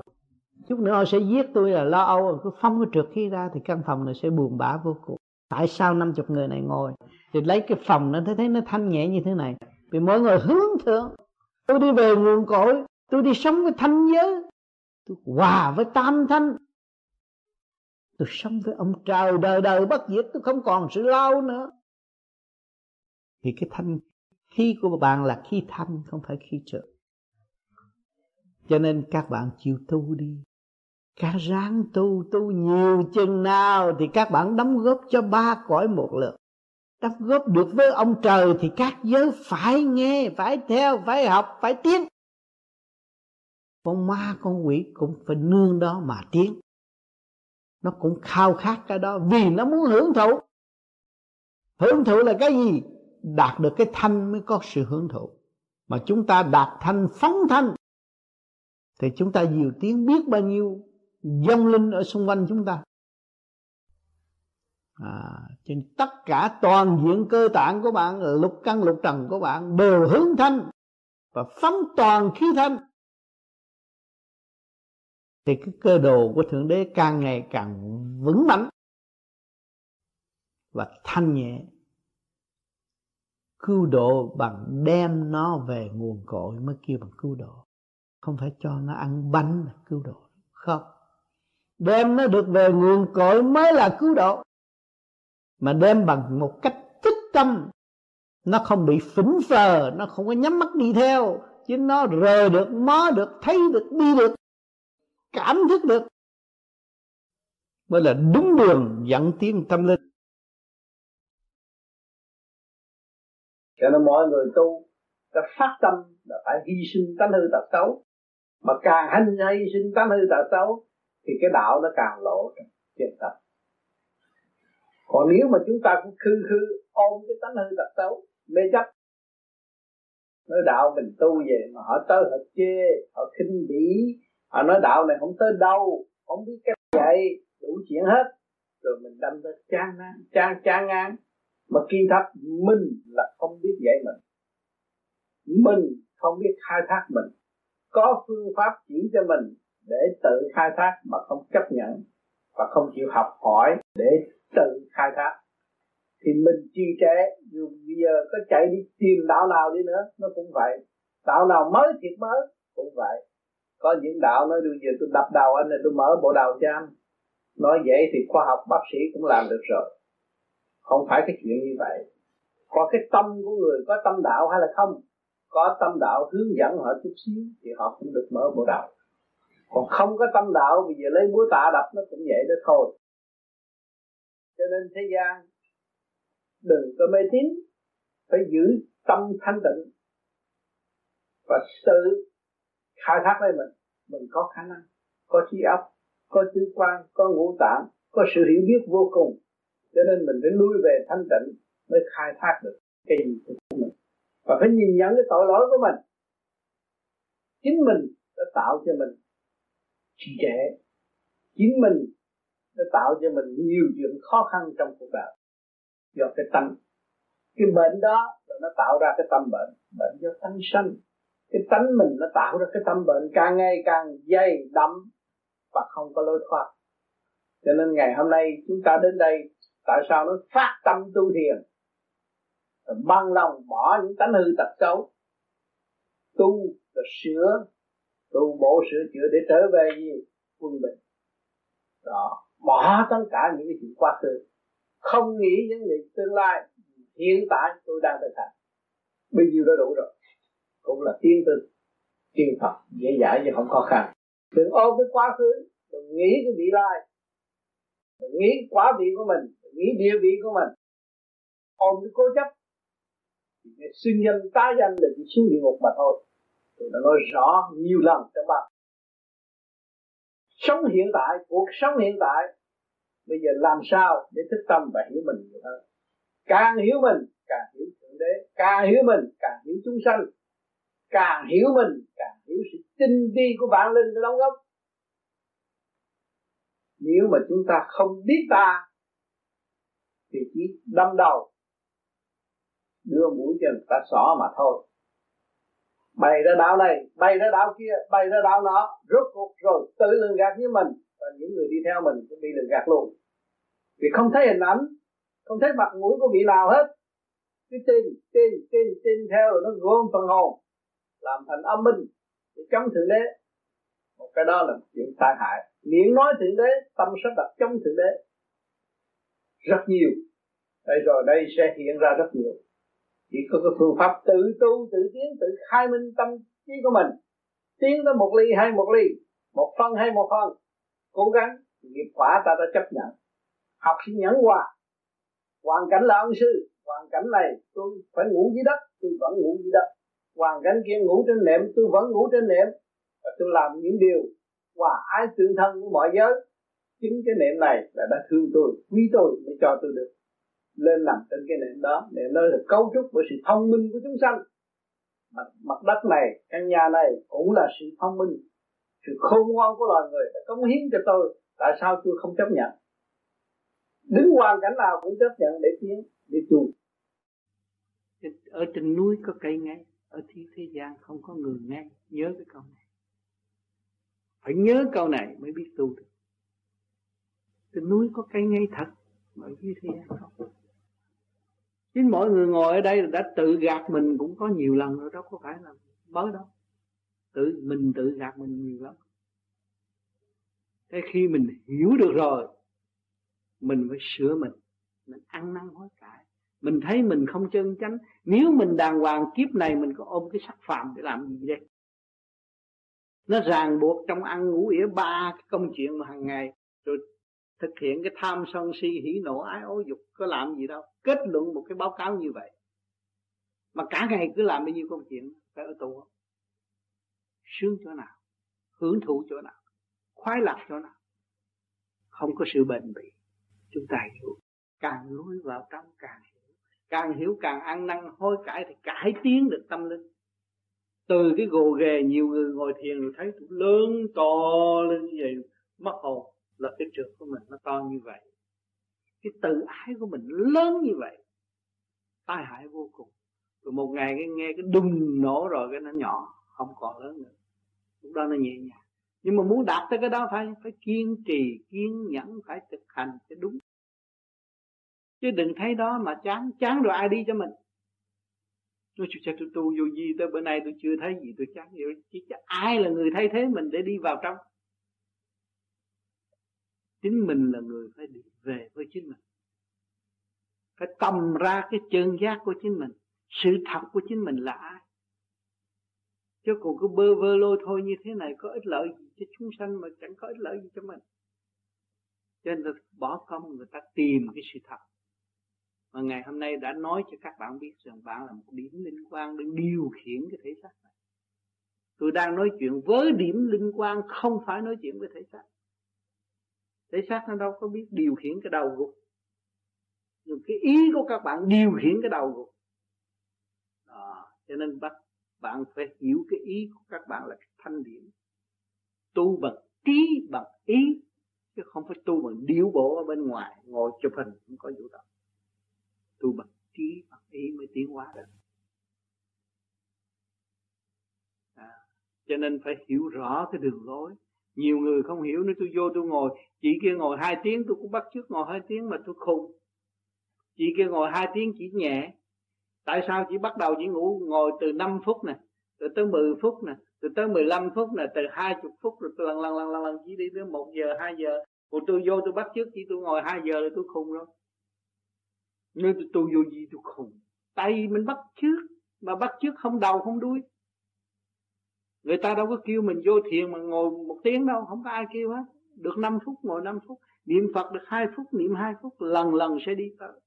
chút nữa họ sẽ giết tôi là lo âu à. cứ phóng cái trượt khí ra thì căn phòng này sẽ buồn bã vô cùng. Tại sao năm chục người này ngồi? Thì lấy cái phòng nó, thấy thấy nó thanh nhẹ như thế này. Vì mọi người hướng thượng. Tôi đi về nguồn cội, tôi đi sống với thanh giới. Tôi hòa với tam thanh tôi sống với ông trời đời đời bất diệt, tôi không còn sự lao nữa. Thì cái thanh khí của bạn là khí thanh, không phải khí trượt cho nên các bạn chịu tu đi. Các ráng tu tu nhiều chừng nào thì các bạn đóng góp cho ba cõi một lượt. Đóng góp được với ông trời thì các giới phải nghe, phải theo, phải học, phải tiến. Con ma, con quỷ cũng phải nương đó mà tiến nó cũng khao khát cái đó vì nó muốn hưởng thụ. Hưởng thụ là cái gì? Đạt được cái thanh mới có sự hưởng thụ. Mà chúng ta đạt thanh phóng thanh thì chúng ta nhiều tiếng biết bao nhiêu dông linh ở xung quanh chúng ta. À, trên tất cả toàn diện cơ tạng của bạn lục căn lục trần của bạn đều hướng thanh và phóng toàn khí thanh thì cái cơ đồ của thượng đế càng ngày càng vững mạnh và thanh nhẹ. Cứu độ bằng đem nó về nguồn cội mới kêu bằng cứu độ. Không phải cho nó ăn bánh là cứu độ. Không. Đem nó được về nguồn cội mới là cứu độ. Mà đem bằng một cách tích tâm, nó không bị phỉnh phờ, nó không có nhắm mắt đi theo, chứ nó rờ được, mó được, thấy được, đi được cảm thức được, mới là đúng đường dẫn tiến tâm linh cho nên mọi người tu, ta phát tâm là phải hy sinh tánh hư tật xấu mà càng hành hy sinh tánh hư tật xấu, thì cái đạo nó càng lộ trên tập. còn nếu mà chúng ta cũng khư khư ôm cái tánh hư tật xấu, mê chấp, nói đạo mình tu về mà họ tới họ chê, họ khinh bỉ họ nói đạo này không tới đâu, không biết cách dạy đủ chuyện hết. Rồi mình đâm ra chán nản chán chán ngán mà kỳ thật mình là không biết dạy mình. Mình không biết khai thác mình. Có phương pháp chỉ cho mình để tự khai thác mà không chấp nhận và không chịu học hỏi để tự khai thác. Thì mình chi trệ dù bây giờ có chạy đi tìm đạo nào đi nữa, nó cũng vậy. Đạo nào mới thiệt mới, cũng vậy có những đạo nói bây giờ tôi đập đầu anh này tôi mở bộ đầu cho anh. Nói vậy thì khoa học bác sĩ cũng làm được rồi. Không phải cái chuyện như vậy. Có cái tâm của người có tâm đạo hay là không? Có tâm đạo hướng dẫn họ chút xíu thì họ cũng được mở bộ đầu. Còn không có tâm đạo bây giờ lấy búa tạ đập nó cũng vậy đó thôi. Cho nên thế gian đừng có mê tín, phải giữ tâm thanh tịnh và tự khai thác lấy mình mình có khả năng, có trí óc, có tứ quan, có ngũ tạng, có sự hiểu biết vô cùng. Cho nên mình phải lui về thanh tịnh mới khai thác được cái gì của mình. Và phải nhìn nhận cái tội lỗi của mình. Chính mình đã tạo cho mình trì trệ. Chính mình đã tạo cho mình nhiều chuyện khó khăn trong cuộc đời. Do cái tâm. Cái bệnh đó là nó tạo ra cái tâm bệnh. Bệnh do tánh sanh cái tánh mình nó tạo ra cái tâm bệnh càng ngày càng dày đậm và không có lối thoát. Cho nên ngày hôm nay chúng ta đến đây, tại sao nó phát tâm tu thiền? Bằng lòng bỏ những tánh hư tật xấu, tu là sửa, tu bổ sửa chữa để trở về gì quân bình. Đó, bỏ tất cả những cái chuyện quá khứ. Không nghĩ những việc tương lai hiện tại tôi đang thực hành. Bây giờ đã đủ rồi cũng là tiến tư tiên Phật, dễ dãi chứ không khó khăn. Đừng ôm cái quá khứ, đừng nghĩ cái vị lai. Đừng nghĩ quá vị của mình, đừng nghĩ địa vị của mình. Ôm cái cố chấp. Cái sinh nhân tá danh là chỉ xuống địa ngục mà thôi. Tôi đã nói rõ nhiều lần trong bài sống hiện tại, cuộc sống hiện tại, bây giờ làm sao để thức tâm và hiểu mình nhiều hơn? Càng hiểu mình, càng hiểu thượng đế. Càng hiểu mình, càng hiểu chúng sanh càng hiểu mình, càng hiểu sự tinh vi của bản linh đóng góp. Nếu mà chúng ta không biết ta, thì chỉ đâm đầu, đưa mũi cho người ta xỏ mà thôi. Bày ra đạo này, bày ra đạo kia, bày ra đạo nọ, rốt cuộc rồi tự lường gạt với mình. Và những người đi theo mình cũng bị lường gạt luôn. Vì không thấy hình ảnh, không thấy mặt mũi của vị nào hết. Cứ tin tin tin tin theo rồi nó gom phần hồn làm thành âm minh để chống thượng đế. Một cái đó là một chuyện tai hại. Miệng nói thượng đế, tâm sắp đặt chống thượng đế. Rất nhiều. Đây rồi đây sẽ hiện ra rất nhiều. Chỉ có cái phương pháp tự tu, tự tiến, tự khai minh tâm trí của mình. Tiến tới một ly hay một ly, một phân hay một phân. Cố gắng, nghiệp quả ta đã chấp nhận. Học sinh nhẫn hòa. Hoàn cảnh là ân sư. Hoàn cảnh này, tôi phải ngủ dưới đất, tôi vẫn ngủ dưới đất hoàn cảnh kia ngủ trên nệm tôi vẫn ngủ trên nệm. Và tôi làm những điều hòa ái tương thân với mọi giới. Chính cái nệm này là đã thương tôi quý tôi mới cho tôi được lên nằm trên cái nệm đó. Nệm nơi là cấu trúc bởi sự thông minh của chúng sanh. Mặt, mặt đất này căn nhà này cũng là sự thông minh. Sự khôn ngoan của loài người đã cống hiến cho tôi. Tại sao tôi không chấp nhận? Đứng hoàn cảnh nào cũng chấp nhận để tiến để tu. Ở trên núi có cây ngay ở thiên thế gian không có người nghe, nhớ cái câu này. Phải nhớ câu này mới biết tu được. Trên núi có cây ngay thật, mà dưới thế gian không. Chính mỗi người ngồi ở đây đã tự gạt mình cũng có nhiều lần rồi đó có phải là mới đâu. Tự, mình tự gạt mình nhiều lắm. Thế khi mình hiểu được rồi, mình phải sửa mình. Mình ăn năn hối cải. Mình thấy mình không chân chánh nếu mình đàng hoàng kiếp này, mình có ôm cái sắc phạm để làm gì đây? Nó ràng buộc trong ăn ngủ ỉa ba cái công chuyện mà hàng ngày, rồi thực hiện cái tham sân si, hỉ nộ, ái ố dục, có làm gì đâu. Kết luận một cái báo cáo như vậy. Mà cả ngày cứ làm bao nhiêu công chuyện, phải ở tù không? Sướng chỗ nào? Hưởng thụ chỗ nào? Khoái lạc chỗ nào? Không có sự bền bỉ. Chúng ta hiểu. Càng lối vào trong càng hiểu càng hiểu càng ăn năn, hối cải thì cải tiến được tâm linh. Từ cái gồ ghề, nhiều người ngồi thiền rồi thấy lớn to lên như vậy, mất hồn. Là cái trượt của mình nó to như vậy. Cái tự ái của mình lớn như vậy. Tai hại vô cùng. Rồi một ngày cái nghe cái đùng nổ rồi cái nó nhỏ, không còn lớn nữa. Lúc đó nó nhẹ nhàng. Nhưng mà muốn đạt tới cái đó phải phải kiên trì, kiên nhẫn, phải thực hành cái đúng chứ đừng thấy đó mà chán chán rồi ai đi cho mình? Tôi chú tôi tu vô gì tới bữa nay tôi chưa thấy gì tôi chán hiểu chứ ai là người thay thế mình để đi vào trong? Chính mình là người phải đi về với chính mình. Phải tầm ra cái chân giác của chính mình. Sự thật của chính mình là ai? Chứ còn cứ bơ vơ lôi thôi như thế này có ích lợi gì cho chúng sanh mà chẳng có ích lợi gì cho mình? Cho nên là bỏ công người ta tìm cái sự thật mà ngày hôm nay đã nói cho các bạn biết rằng bạn là một điểm linh quan để điều khiển cái thể xác này. Tôi đang nói chuyện với điểm linh quan không phải nói chuyện với thể xác. Thể xác nó đâu có biết điều khiển cái đầu gục. Nhưng cái ý của các bạn điều khiển cái đầu gục. Đó. cho nên bắt bạn phải hiểu cái ý của các bạn là cái thanh điển. Tu bằng trí bằng ý, chứ không phải tu bằng điệu bộ ở bên ngoài, ngồi chụp hình cũng có vũ động tu bằng trí bằng ý mới tiến hóa được. À, cho nên phải hiểu rõ cái đường lối. Nhiều người không hiểu nữa tôi vô tôi ngồi. Chị kia ngồi hai tiếng tôi cũng bắt trước ngồi hai tiếng mà tôi khùng. Chị kia ngồi hai tiếng chỉ nhẹ. Tại sao chỉ bắt đầu chỉ ngủ? Ngồi từ 5 phút nè từ tới 10 phút nè từ tới 15 phút nè từ 20 phút rồi lần lần lần lần lần chỉ đi tới một giờ hai giờ. Còn tôi vô tôi bắt trước chỉ tôi ngồi hai giờ rồi tôi khùng rồi nên tôi, tu vô gì tôi khùng. Tay mình bắt trước mà bắt trước không đầu không đuôi. Người ta đâu có kêu mình vô thiền mà ngồi một tiếng đâu không có ai kêu hết. Được 5 phút ngồi 5 phút. Niệm phật được hai phút niệm hai phút lần lần sẽ đi tới.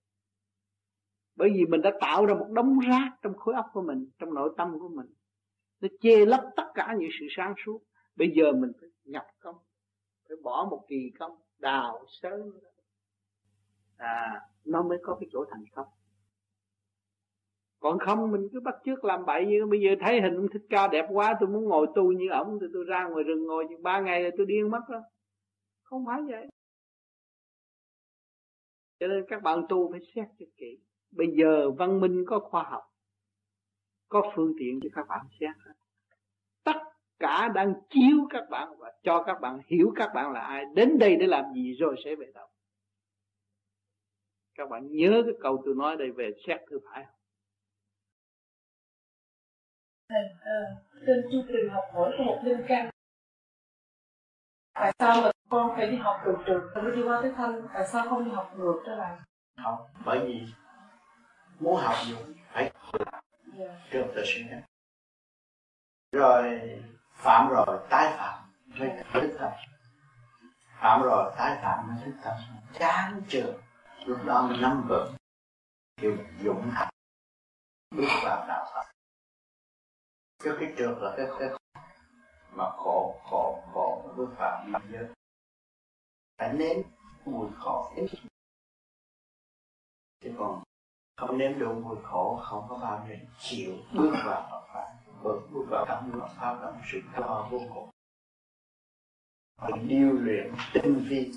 Bởi vì mình đã tạo ra một đống rác trong khối óc của mình trong nội tâm của mình. Nó che lấp tất cả những sự sáng suốt. Bây giờ mình phải nhập công phải bỏ một kỳ công đào sớm à nó mới có cái chỗ thành công. Còn không, mình cứ bắt trước làm bậy như bây giờ thấy hình ông thích ca đẹp quá, tôi muốn ngồi tu như ổng, thì tôi ra ngoài rừng ngồi chừng ba ngày là tôi điên mất đó không phải vậy. Cho nên các bạn tu phải xét cho kỹ. Bây giờ văn minh có khoa học, có phương tiện cho các bạn xét. Tất cả đang chiếu các bạn và cho các bạn hiểu các bạn là ai. Đến đây để làm gì rồi sẽ về đâu các bạn nhớ cái câu tôi nói đây về xét thử phải không? Thầy uh, trên chu trình học hỏi của một linh căn. Tại sao mà con phải đi học từ trường rồi đi qua cái thân tại sao không đi học ngược trở lại học bởi vì muốn học gì phải yeah. Dạ. trước tự sinh nhé rồi phạm rồi tái phạm mới thức tâm. Phạm rồi tái phạm mới thức tâm. Chán trường lúc đó mình nắm vững. Hiểu dũng hạnh bước vào đạo Phật. Chứ cái trượt là cái cái mà khổ khổ khổ bước vào năm giới. Phải nếm mùi khổ. Chứ còn không nếm đủ mùi khổ, không có bao giờ chịu bước vào Phật. Pháp bước bước vào trong Phật pháp là một sự to vô cùng. Phải điêu luyện tinh vi,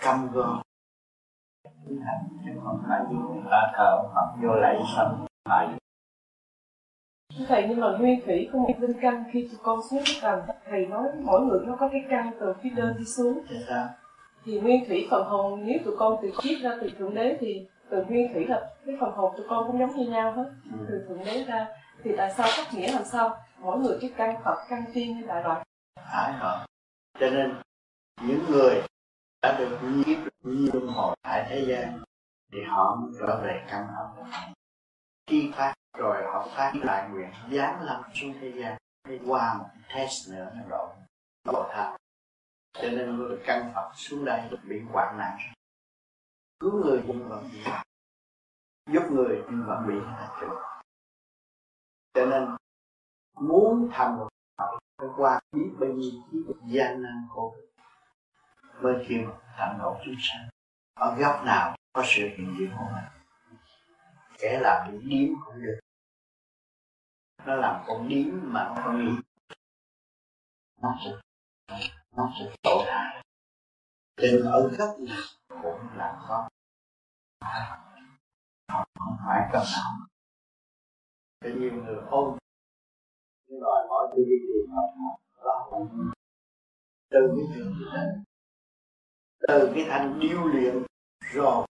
cam go chứ không phải vì ta thờ Phật vô lạy Phật phải thầy nhưng mà nguyên thủy không biết linh căn khi tụi con xuống cái tầng thầy nói mỗi người nó có cái căn từ phía trên đi xuống. Thì nguyên thủy phần hồn nếu tụi con từ chiết ra từ thượng đế thì từ nguyên thủy là cái phần hồn tụi con cũng giống như nhau hết ừ. từ thượng đế ra. Thì tại sao cách nghĩa làm sao? Mỗi người cái căn phật căn tiên như đại loại. Phải rồi. Cho nên những người đã được nhiếp luân hồi tại thế gian, thì họ mới trở về căn âm khi phát rồi, họ phát lại nguyện dám lâm xuống thế gian, đi qua một test nữa nó độ độ cho nên người căn Phật xuống đây bị hoạn nạn. Cứu người nhưng vẫn bị giúp người nhưng vẫn bị hạ cho nên, muốn thành một phải qua biết bao nhiêu cái gian nan khổ mới kêu tận độ chúng sanh ở góc nào có sự hiện diện của mình. Kẻ làm bị điếm cũng được. Nó làm con điếm mà nó không nghĩ. Nó sẽ nó sẽ tội hại. Cho ở góc nào cũng là khó không phải cần nào cái nhiều người ôm. Cái đòi hỏi tôi đi tìm học đó từ cái trường như từ cái thanh điêu luyện rồi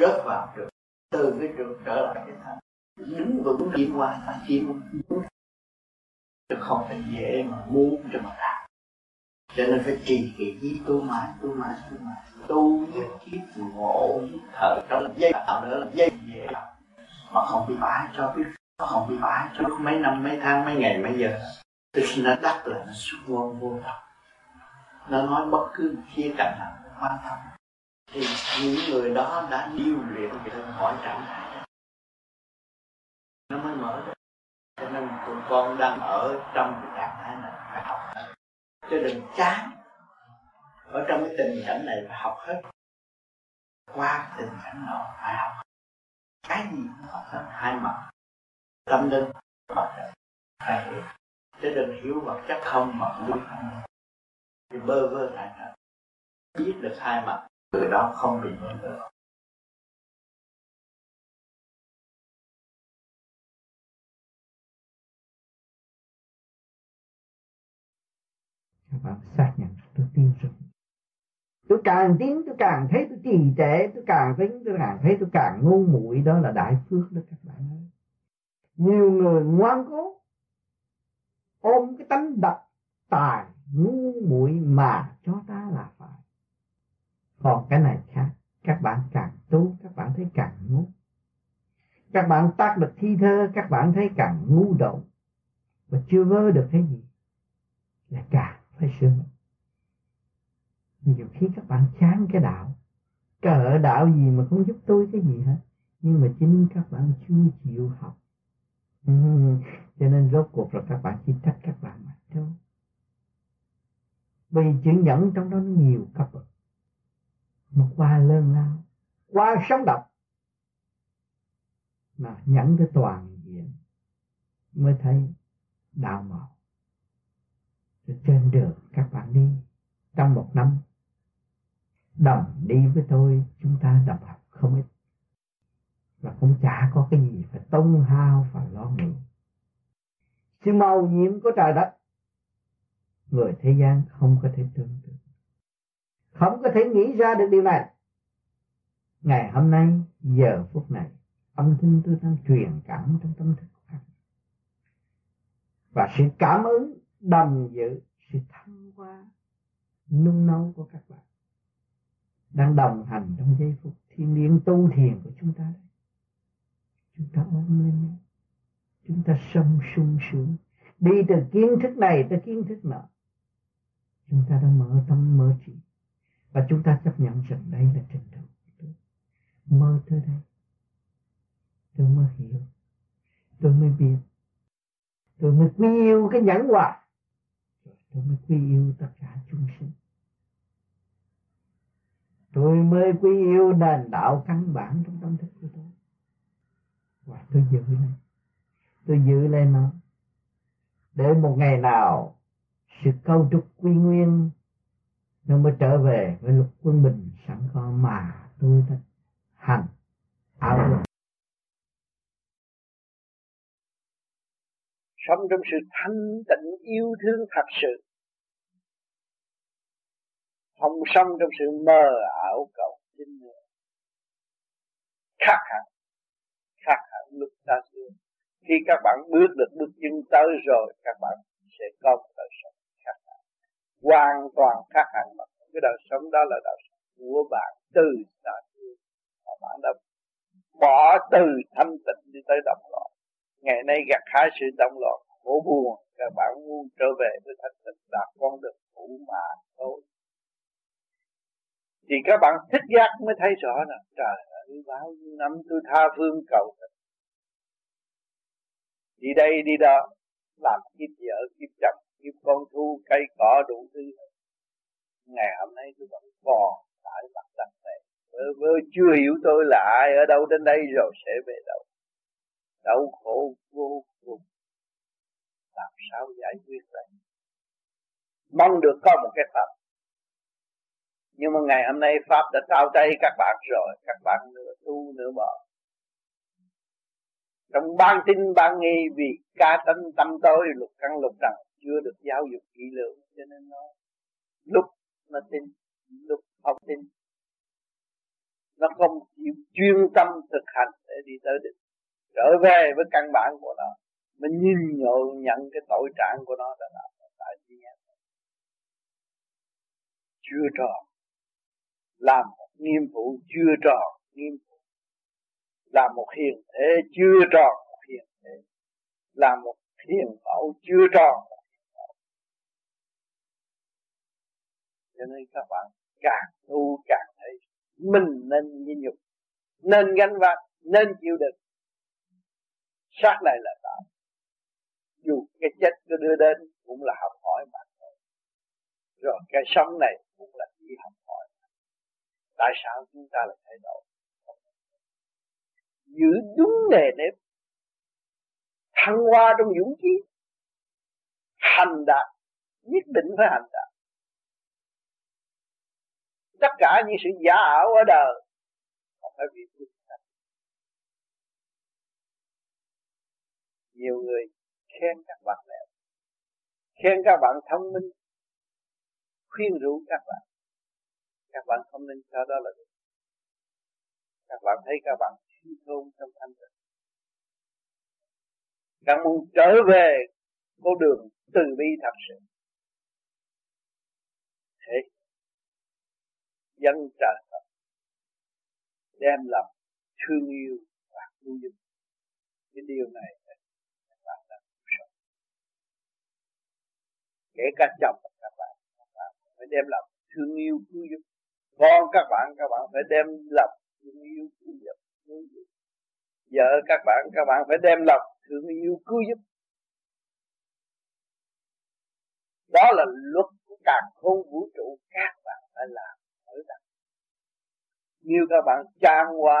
rớt vào trường từ cái trường trở lại cái thanh đứng vững đi qua phải chịu chứ không phải dễ mà muốn cho mà làm. Cho nên phải trì kỳ với tu mãi tu mãi tu mãi. Tu nhất kiếp ngộ thở trong là dây tạo nữa là dây dễ mà không bị bãi cho biết nó không bị bãi cho mấy năm, mấy tháng, mấy ngày, mấy giờ. Từ khi nó đắc là nó xuất ngôn vô tận nó nói bất cứ khía cạnh nào quan tâm thì những người đó đã điêu luyện về khỏi trạng thái. Nó mới mở ra. Cho nên tụi con đang ở trong cái trạng thái này phải học hết. Chứ đừng chán. Ở trong cái tình cảnh này phải học hết. Qua tình cảnh nọ phải học cái gì cũng học hết. Hai mặt. Tâm linh. Vật chất phải hiểu chứ đừng hiểu vật chất không mà lý không. Thì bơ vơ lại nữa biết được hai mặt, từ đó không bị nhớ nữa các bạn xác nhận, tôi tin rồi tôi càng tiến tôi càng thấy tôi trì trệ, tôi càng thấy tôi càng thấy tôi càng ngu muội, đó là đại phước đó các bạn ơi. Nhiều người ngoan cố ôm cái tánh độc tài ngu muội mà cho ta là còn cái này khác. Các bạn càng tu, các bạn thấy càng ngu. Các bạn tác được thi thơ, các bạn thấy càng ngu độn và chưa vơ được cái gì là càng phải sửa nhiều khi các bạn chán cái đạo. Cỡ đạo gì mà không giúp tôi cái gì hết. Nhưng mà chính các bạn chưa chịu học. Ừ. cho nên rốt cuộc là các bạn chỉ trách các bạn mà thôi. Vì chữ nhẫn trong đó nó nhiều cấp bậc một qua lớn lao, qua sống động mà nhẫn cái toàn diện mới thấy đạo màu trên đường các bạn đi, trong một năm, đồng đi với tôi, chúng ta đồng học không ít. Và cũng chả có cái gì phải tông hao và lo nghĩ. Sự màu nhiệm của trời đất, người thế gian không có thể tương tự không có thể nghĩ ra được điều này. Ngày hôm nay, giờ phút này, âm thanh tôi đang truyền cảm trong tâm thức của các và sự cảm ứng đồng dự sự thăng hoa, nung nấu của các bạn đang đồng hành trong giây phút thiên liêng tu thiền của chúng ta đấy. chúng ta ôm lên nhau. Chúng ta sống sung sướng. Đi từ kiến thức này tới kiến thức nọ. Chúng ta đang mở tâm, mở trí và chúng ta chấp nhận rằng đây là trình độ của tôi mơ tới đây, tôi mới hiểu. Tôi mới biết. Tôi mới quý yêu cái nhẫn hòa. Tôi mới quý yêu tất cả chúng sinh. Tôi mới quý yêu nền đạo căn bản trong tâm thức của tôi. Và tôi giữ lên tôi giữ lên nó. Để một ngày nào, sự câu trúc quy nguyên nó mới trở về với lục quân bình sẵn có mà tôi đã hành. Ảo sống trong sự thanh tịnh yêu thương thật sự. Không sống trong sự mơ ảo cầu xin nữa. Khác hẳn. Khác hẳn lúc ta xưa. Khi các bạn bước được bước chân tới rồi các bạn sẽ có một đời sống hoàn toàn khác hẳn mà. Cái đời sống đó là đời sống của bạn từ xa xưa. Mà bạn đã bỏ từ thanh tịnh đi tới động loạn. Ngày nay gặt hái sự động loạn, khổ buồn các bạn muốn trở về với thanh tịnh, đạt con đường cũ mà thôi. Thì các bạn thích giác mới thấy rõ là, trời ơi, bao nhiêu năm tôi tha phương cầu thật. Đi đây, đi đó, làm kiếp vợ, kiếp chồng kiếp con thu cây cỏ đủ thứ. Ngày hôm nay tôi vẫn còn tại mặt đất này. Vơ vơ chưa hiểu tôi là ai, ở đâu đến đây rồi sẽ về đâu. Đau khổ vô cùng. Làm sao giải quyết đây mong được có một cái pháp. Nhưng mà ngày hôm nay pháp đã trao tay các bạn rồi, các bạn nửa tu nửa bỏ trong ban tin ban nghi vì ca tâm tâm tối lục căn lục trần chưa được giáo dục kỹ lưỡng, cho nên nó lúc nó tin, lúc không tin, nó không chịu chuyên tâm thực hành để đi tới đích trở về với căn bản của nó mình nhìn nhộ nhận cái tội trạng của nó đã làm tại vì chưa tròn. Làm một nghiêm vụ chưa tròn nghiêm vụ. Làm một hiền thế chưa tròn, một hiền thế. Làm một hiền mẫu chưa tròn một hiền mẫu cho nên các bạn càng tu càng thấy mình nên nhịn nhục, nên gánh vác, nên chịu đựng. Sát này là tạo. Dù cái chết có đưa đến cũng là học hỏi mà thôi. Rồi cái sống này cũng là chỉ học hỏi tại sao chúng ta lại thay đổi? Giữ đúng nề nếp, thăng hoa trong dũng khí hành đạt, nhất định phải hành đạt tất cả những sự giả ảo ở đời. Không phải vì quyết nhiều người khen các bạn đẹp, khen các bạn thông minh. Khuyên rủ các bạn. Các bạn không nên cho đó là được. Các bạn thấy các bạn suy thôn trong thanh tịnh. Các muốn trở về con đường từ bi thật sự thế dân trời Phật đem lòng thương yêu và cứu giúp cái điều này các bạn đã sống. Kể cả chồng các bạn các bạn phải đem lòng thương yêu cứu giúp con các bạn các bạn phải đem lòng thương yêu cứu giúp vợ các bạn các bạn phải đem lòng thương yêu cứu giúp đó là luật của cả không vũ trụ, các bạn phải làm như các bạn trang quá,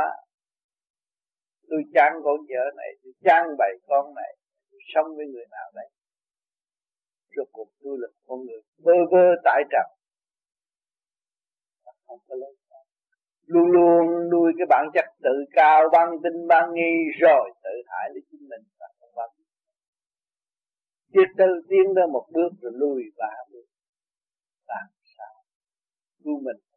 tôi trang con vợ này, tôi trang bày con này, tôi sống với người nào đây? Rốt cuộc tôi là con người vơ vơ tại trần. Không có lấy luôn luôn nuôi cái bản chất tự cao băng tinh băng nghi, rồi tự hại lấy chính mình và không bao giờ Tiết từ tiến ra một bước rồi lùi ba bước. Làm sao? Cứu mình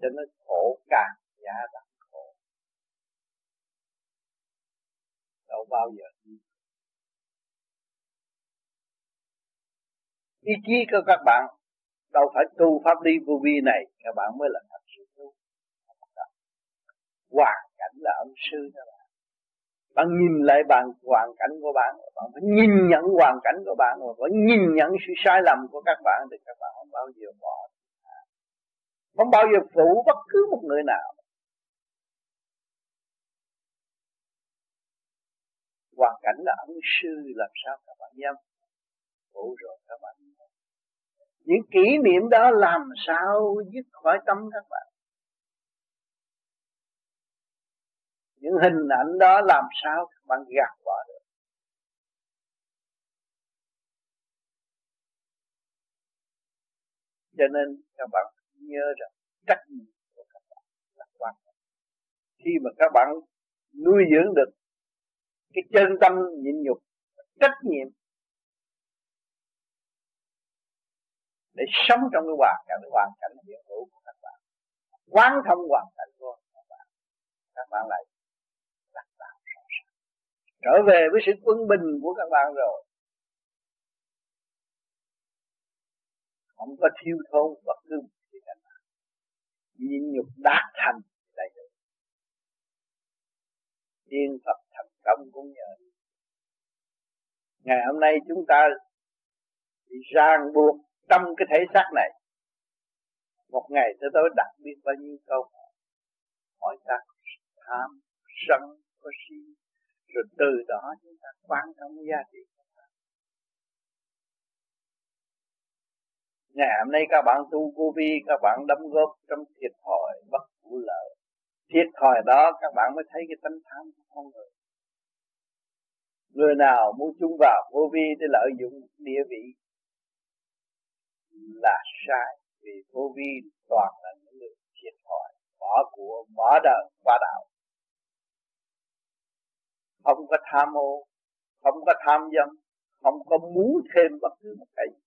cho nên khổ càng giá đặng khổ. Đâu bao giờ đi. Ý chí của các bạn, đâu phải tu pháp lý vô vi này, các bạn mới là thật sự tu. Hoàn cảnh là ông sư đó bạn. Bạn nhìn lại bạn, hoàn cảnh của bạn bạn phải nhìn nhận hoàn cảnh của bạn và phải nhìn nhận sự sai lầm của các bạn, thì các bạn không bao giờ bỏ không bao giờ phụ bất cứ một người nào. Hoàn cảnh là ân sư, làm sao các bạn nhâm? Phụ rồi các bạn những kỷ niệm đó làm sao dứt khỏi tâm các bạn? Những hình ảnh đó làm sao các bạn gạt bỏ được? Cho nên các bạn nhớ rằng trách nhiệm của các bạn là quan trọng. Khi mà các bạn nuôi dưỡng được cái chân tâm nhịn nhục, trách nhiệm để sống trong cái hoàn cảnh hoàn cảnh hiện hữu của các bạn, quán thông hoàn cảnh của các bạn các bạn lại đặt vào trở về với sự quân bình của các bạn rồi. Không có thiêu thốn bất cứ nhịn nhục đạt thành đại được tiên Phật thành công cũng nhờ. Ngày hôm nay chúng ta bị ràng buộc trong cái thể xác này. Một ngày tới tối đặt biệt bao nhiêu câu hỏi. Ta tham sân, có si. Rồi từ đó chúng ta quan tâm giá trị. Ngày hôm nay các bạn tu vô vi, các bạn đóng góp trong thiệt thòi bất vụ lợi. Thiệt thòi đó các bạn mới thấy cái tánh tham của con người. Người nào muốn chung vào vô vi để lợi dụng địa vị là sai, vì vô vi toàn là những người thiệt thòi, bỏ của, bỏ đời qua đạo. Không có tham ô, không có tham dâm, không có muốn thêm bất cứ một cái gì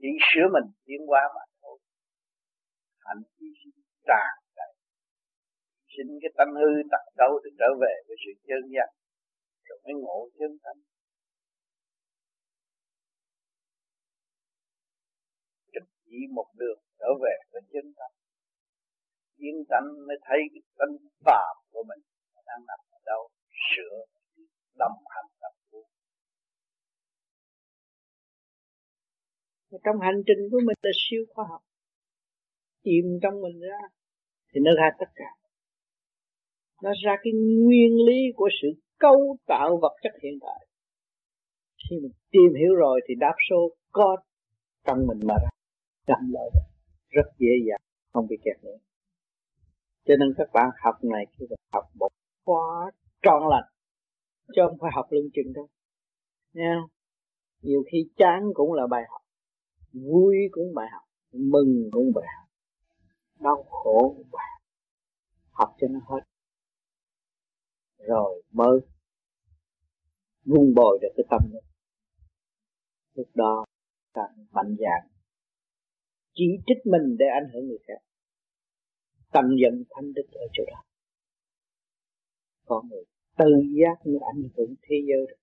chỉ sửa mình tiến hóa mà thôi. Hạnh hy sinh tràn đầy. Xin cái tâm hư tật đâu để trở về với sự chân giác, rồi mới ngộ chân tâm trực chỉ một đường trở về với chân tâm yên tánh mới thấy cái tâm phạm của mình đang nằm ở đâu, sửa, đồng hành. Trong hành trình của mình là siêu khoa học. Tìm trong mình ra thì nó ra tất cả. Nó ra cái nguyên lý của sự cấu tạo vật chất hiện tại. Khi mình tìm hiểu rồi thì đáp số có trong mình mà ra. Chậm lợi rất dễ dàng, không bị kẹt nữa. Cho nên các bạn học này, khi học một khóa trọn lành, chứ không phải học lưng chừng đâu. Nha nhiều khi chán cũng là bài học vui cũng bài học, mừng cũng bài học, đau khổ cũng bài học. Học cho nó hết. Rồi mới vun bồi được cái tâm nữa lúc đó càng mạnh dạng chỉ trích mình để ảnh hưởng người khác. Tâm giận thanh đức ở chỗ đó. Con người tự giác mới ảnh hưởng thế giới. Được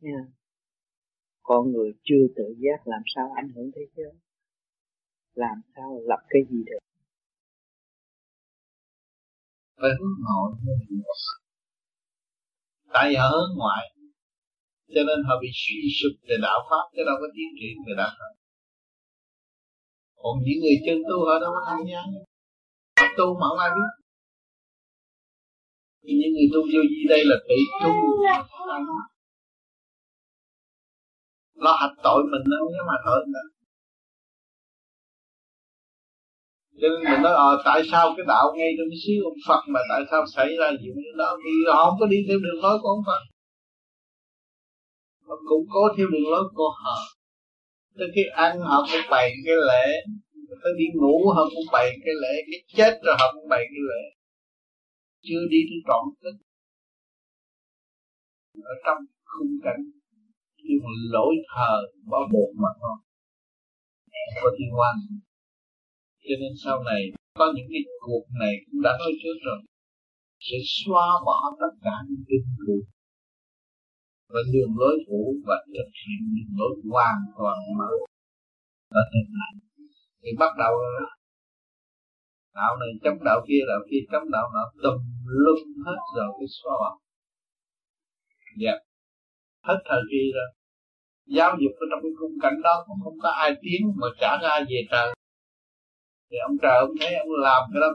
nha con người chưa tự giác làm sao ảnh hưởng thế giới, làm sao lập cái gì được. Phải hướng nội tại vì họ hướng ngoại cho nên họ bị suy sụp về đạo pháp, chứ đâu có tiến triển về đạo pháp còn những người chân tu họ đâu có tham gia. Họ tu mà không ai biết. Những người tu vô vi đây là tự tu lo hạch tội mình nó không mà tội nữa. Cho nên mình nói ờ à, tại sao cái đạo ngay trong cái ông Phật mà tại sao xảy ra chuyện đó? Thì họ không có đi theo đường lối của ông Phật. Họ cũng có theo đường lối của họ. Tới khi ăn họ cũng bày cái lễ. Tới đi ngủ họ cũng bày cái lễ. Cái chết rồi họ cũng bày cái lễ. Chưa đi tới trọn tích ở trong khung cảnh khi mà lỗi thờ bao bột mà thôi. Có thiên quan. Cho nên sau này, có những cái cuộc này cũng đã nói trước rồi. Sẽ xóa bỏ tất cả những cái cuộc. Và đường lối cũ và thực hiện đường lối hoàn toàn mới. Ở tương lai thì bắt đầu đạo này chống đạo kia đạo kia chống đạo nọ, tùm lum hết rồi, cái xóa bỏ. Dạ hết thời kỳ rồi. Giáo dục ở trong cái khung cảnh đó cũng không có ai tiến mà trả ra về trời. Thì ông trời ông thấy ông làm cái đó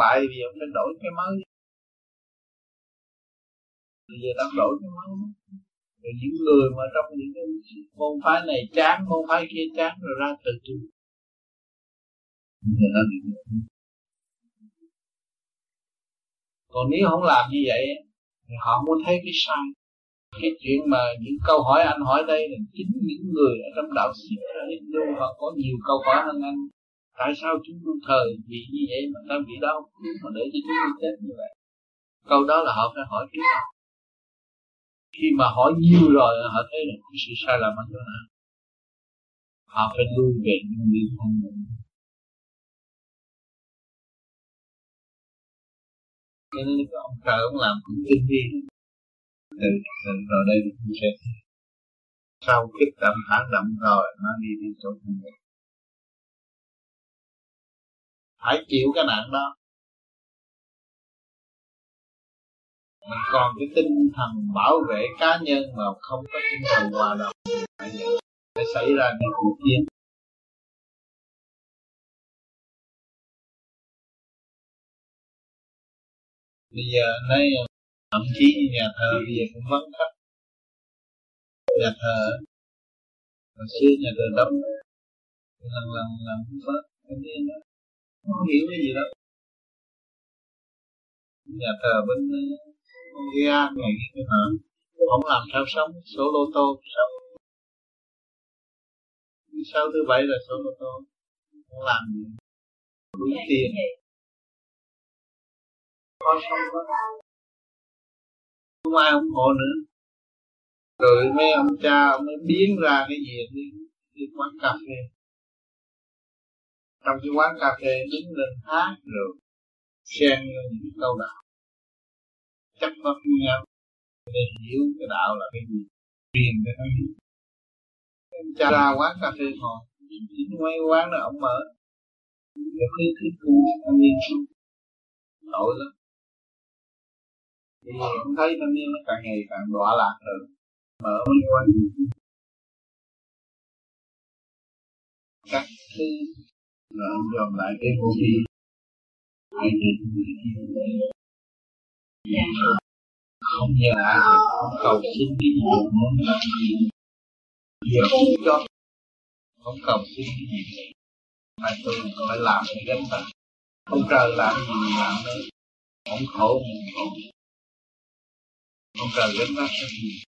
bại vì ông phải đổi cái mới. Bây giờ đang đổi cái mới. Rồi những người mà trong những cái môn phái này chán, môn phái kia chán, rồi ra tự tu còn nếu không làm như vậy, thì họ muốn thấy cái sai cái chuyện mà những câu hỏi anh hỏi đây là chính những người ở trong đạo sĩ luôn họ có nhiều câu hỏi hơn anh, tại sao chúng tôi thờ vì như vậy mà ta bị đau? Mà để cho chúng tôi chết như vậy, câu đó là họ phải hỏi trước khi mà hỏi nhiều rồi, họ thấy là cái sự sai lầm ở chỗ nào? Họ phải lui về những điều không mình. Cho nên ông trời ông làm cũng tinh vi từ rồi đây mình sẽ sau kích động phản động rồi, nó đi đi chỗ thành phải chịu cái nạn đó. Mình còn cái tinh thần bảo vệ cá nhân mà không có tinh thần hòa đồng thì phải vậy. Sẽ xảy ra những cuộc chiến. Bây giờ nói thậm chí như nhà thờ bây giờ cũng vắng khách. Nhà thờ hồi xưa nhà thờ đông. Lần lần lần vớt cái gì đó. Không hiểu cái gì đó nhà thờ bên Gia ngày cái hả không làm sao sống số lô tô sống sau thứ bảy là số lô tô? Không làm gì? Đủ tiền. Có sống không ai ủng hộ nữa. Rồi mấy ông cha ông mới biến ra cái gì đi, đi quán cà phê. Trong cái quán cà phê đứng lên hát rồi xen những câu đạo. Chắc mất nhau để hiểu cái đạo là cái gì. Truyền cho nó hiểu. Cha ra quán cà phê ngồi. Chính mấy quán đó ông mở. Cái khí khí tu anh nhiên tội lắm thì cũng thấy thanh niên nó càng ngày càng đọa lạc rồi. Mở mấy quán các thứ là ông dòm lại cái vô vi hai người không như là cầu xin cái gì muốn làm gì. Giờ không cho. Không cầu xin cái gì mà tôi phải làm cái gánh vác không trời làm gì mình làm đấy không khổ mình khổ ông trời gánh vác rất nhiều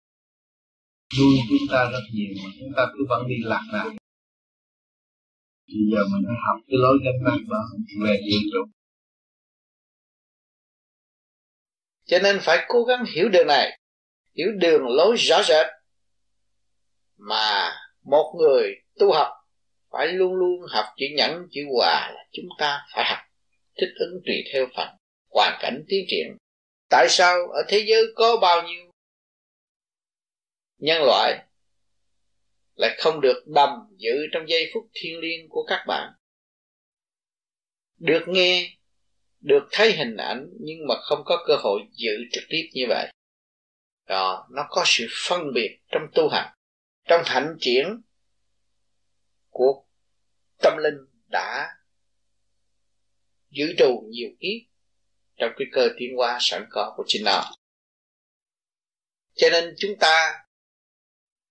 nuôi chúng ta rất nhiều, mà chúng ta cứ vẫn đi lạc lạc. bây giờ mình phải học cái lối gánh vác đó, về hiện trục cho nên phải cố gắng hiểu đường này. Hiểu đường lối rõ rệt mà một người tu học phải luôn luôn học chữ nhẫn, chữ hòa là chúng ta phải học, thích ứng tùy theo phần hoàn cảnh tiến triển tại sao ở thế giới có bao nhiêu nhân loại lại không được đầm giữ trong giây phút thiêng liêng của các bạn? Được nghe, được thấy hình ảnh nhưng mà không có cơ hội giữ trực tiếp như vậy. Đó, nó có sự phân biệt trong tu hành, trong hạnh triển của tâm linh đã giữ trù nhiều kiếp trong cái cơ tiến hóa sẵn có của chính nó. Cho nên chúng ta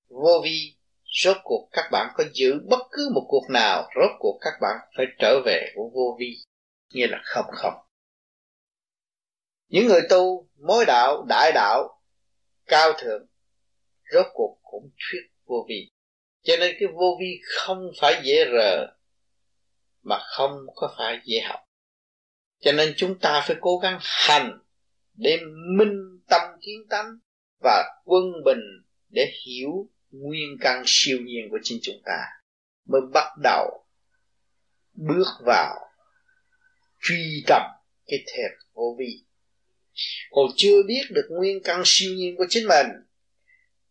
vô vi, rốt cuộc các bạn có giữ bất cứ một cuộc nào, rốt cuộc các bạn phải trở về của vô vi, nghĩa là không không. Những người tu, mối đạo, đại đạo, cao thượng, rốt cuộc cũng thuyết vô vi. Cho nên cái vô vi không phải dễ rờ, mà không có phải dễ học cho nên chúng ta phải cố gắng hành để minh tâm kiến tánh và quân bình để hiểu nguyên căn siêu nhiên của chính chúng ta. Mới bắt đầu bước vào truy tầm cái thềm vô vi. Còn chưa biết được nguyên căn siêu nhiên của chính mình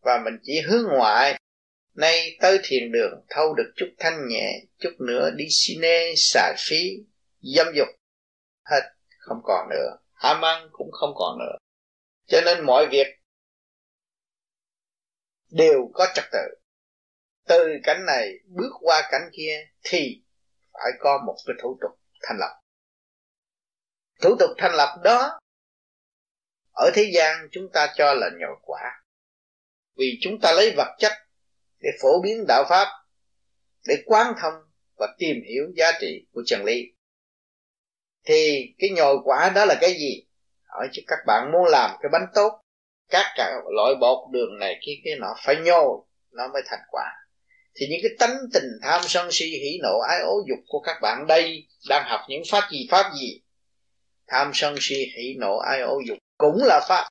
và mình chỉ hướng ngoại, nay tới thiền đường thâu được chút thanh nhẹ, chút nữa đi cine xài phí, dâm dục hết, không còn nữa. Ham ăn cũng không còn nữa. Cho nên mọi việc đều có trật tự. Từ cảnh này bước qua cảnh kia thì phải có một cái thủ tục thành lập. Thủ tục thành lập đó, ở thế gian chúng ta cho là nhồi quả. Vì chúng ta lấy vật chất để phổ biến đạo pháp, để quán thông và tìm hiểu giá trị của chân lý thì cái nhồi quả đó là cái gì? Hỏi chứ các bạn muốn làm cái bánh tốt, các cả loại bột đường này kia cái nọ phải nhồi, nó mới thành quả. Thì những cái tánh tình tham sân si, hỉ nộ, ái ố dục của các bạn đây đang học những pháp gì pháp gì? Tham sân si, hỉ nộ, ái ố dục cũng là pháp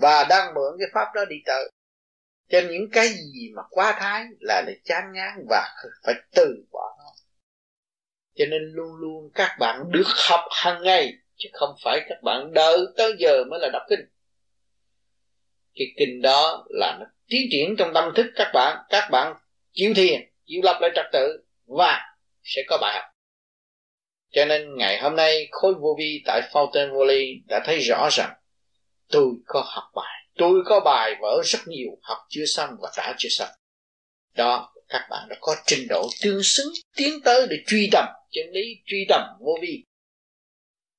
và đang mượn cái pháp đó đi tới. Trên những cái gì mà quá thái là để chán ngán và phải từ bỏ nó cho nên luôn luôn các bạn được học hàng ngày, chứ không phải các bạn đợi tới giờ mới là đọc kinh. Cái kinh đó là nó tiến triển trong tâm thức các bạn các bạn chịu thiền, chịu lập lại trật tự và sẽ có bài học. Cho nên ngày hôm nay, khối vô vi tại Fountain Valley đã thấy rõ rằng tôi có học bài, tôi có bài vở rất nhiều, học chưa xong và đã chưa xong. Đó các bạn đã có trình độ tương xứng, tiến tới để truy tầm chân lý truy tầm vô vi.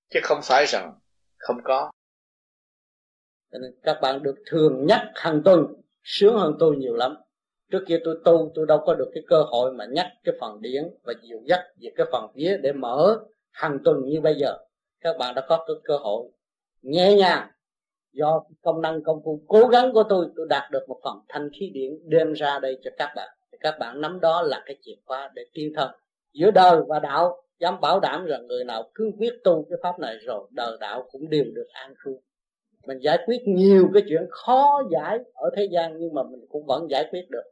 Chứ không phải rằng không có. Nên các bạn được thường nhắc hàng tuần, sướng hơn tôi nhiều lắm. Trước kia tôi tu, tôi đâu có được cái cơ hội mà nhắc cái phần điển và dịu dắt về cái phần vía để mở hàng tuần như bây giờ. Các bạn đã có cái cơ hội nhẹ nhàng. Do công năng, công phu cố gắng của tôi tôi đạt được một phần thanh khí điển đem ra đây cho các bạn các bạn nắm đó là cái chìa khóa để tiên thân giữa đời và đạo, dám bảo đảm rằng người nào cứ quyết tu cái pháp này rồi, đời đạo cũng đều được an cư mình giải quyết nhiều cái chuyện khó giải ở thế gian nhưng mà mình cũng vẫn giải quyết được.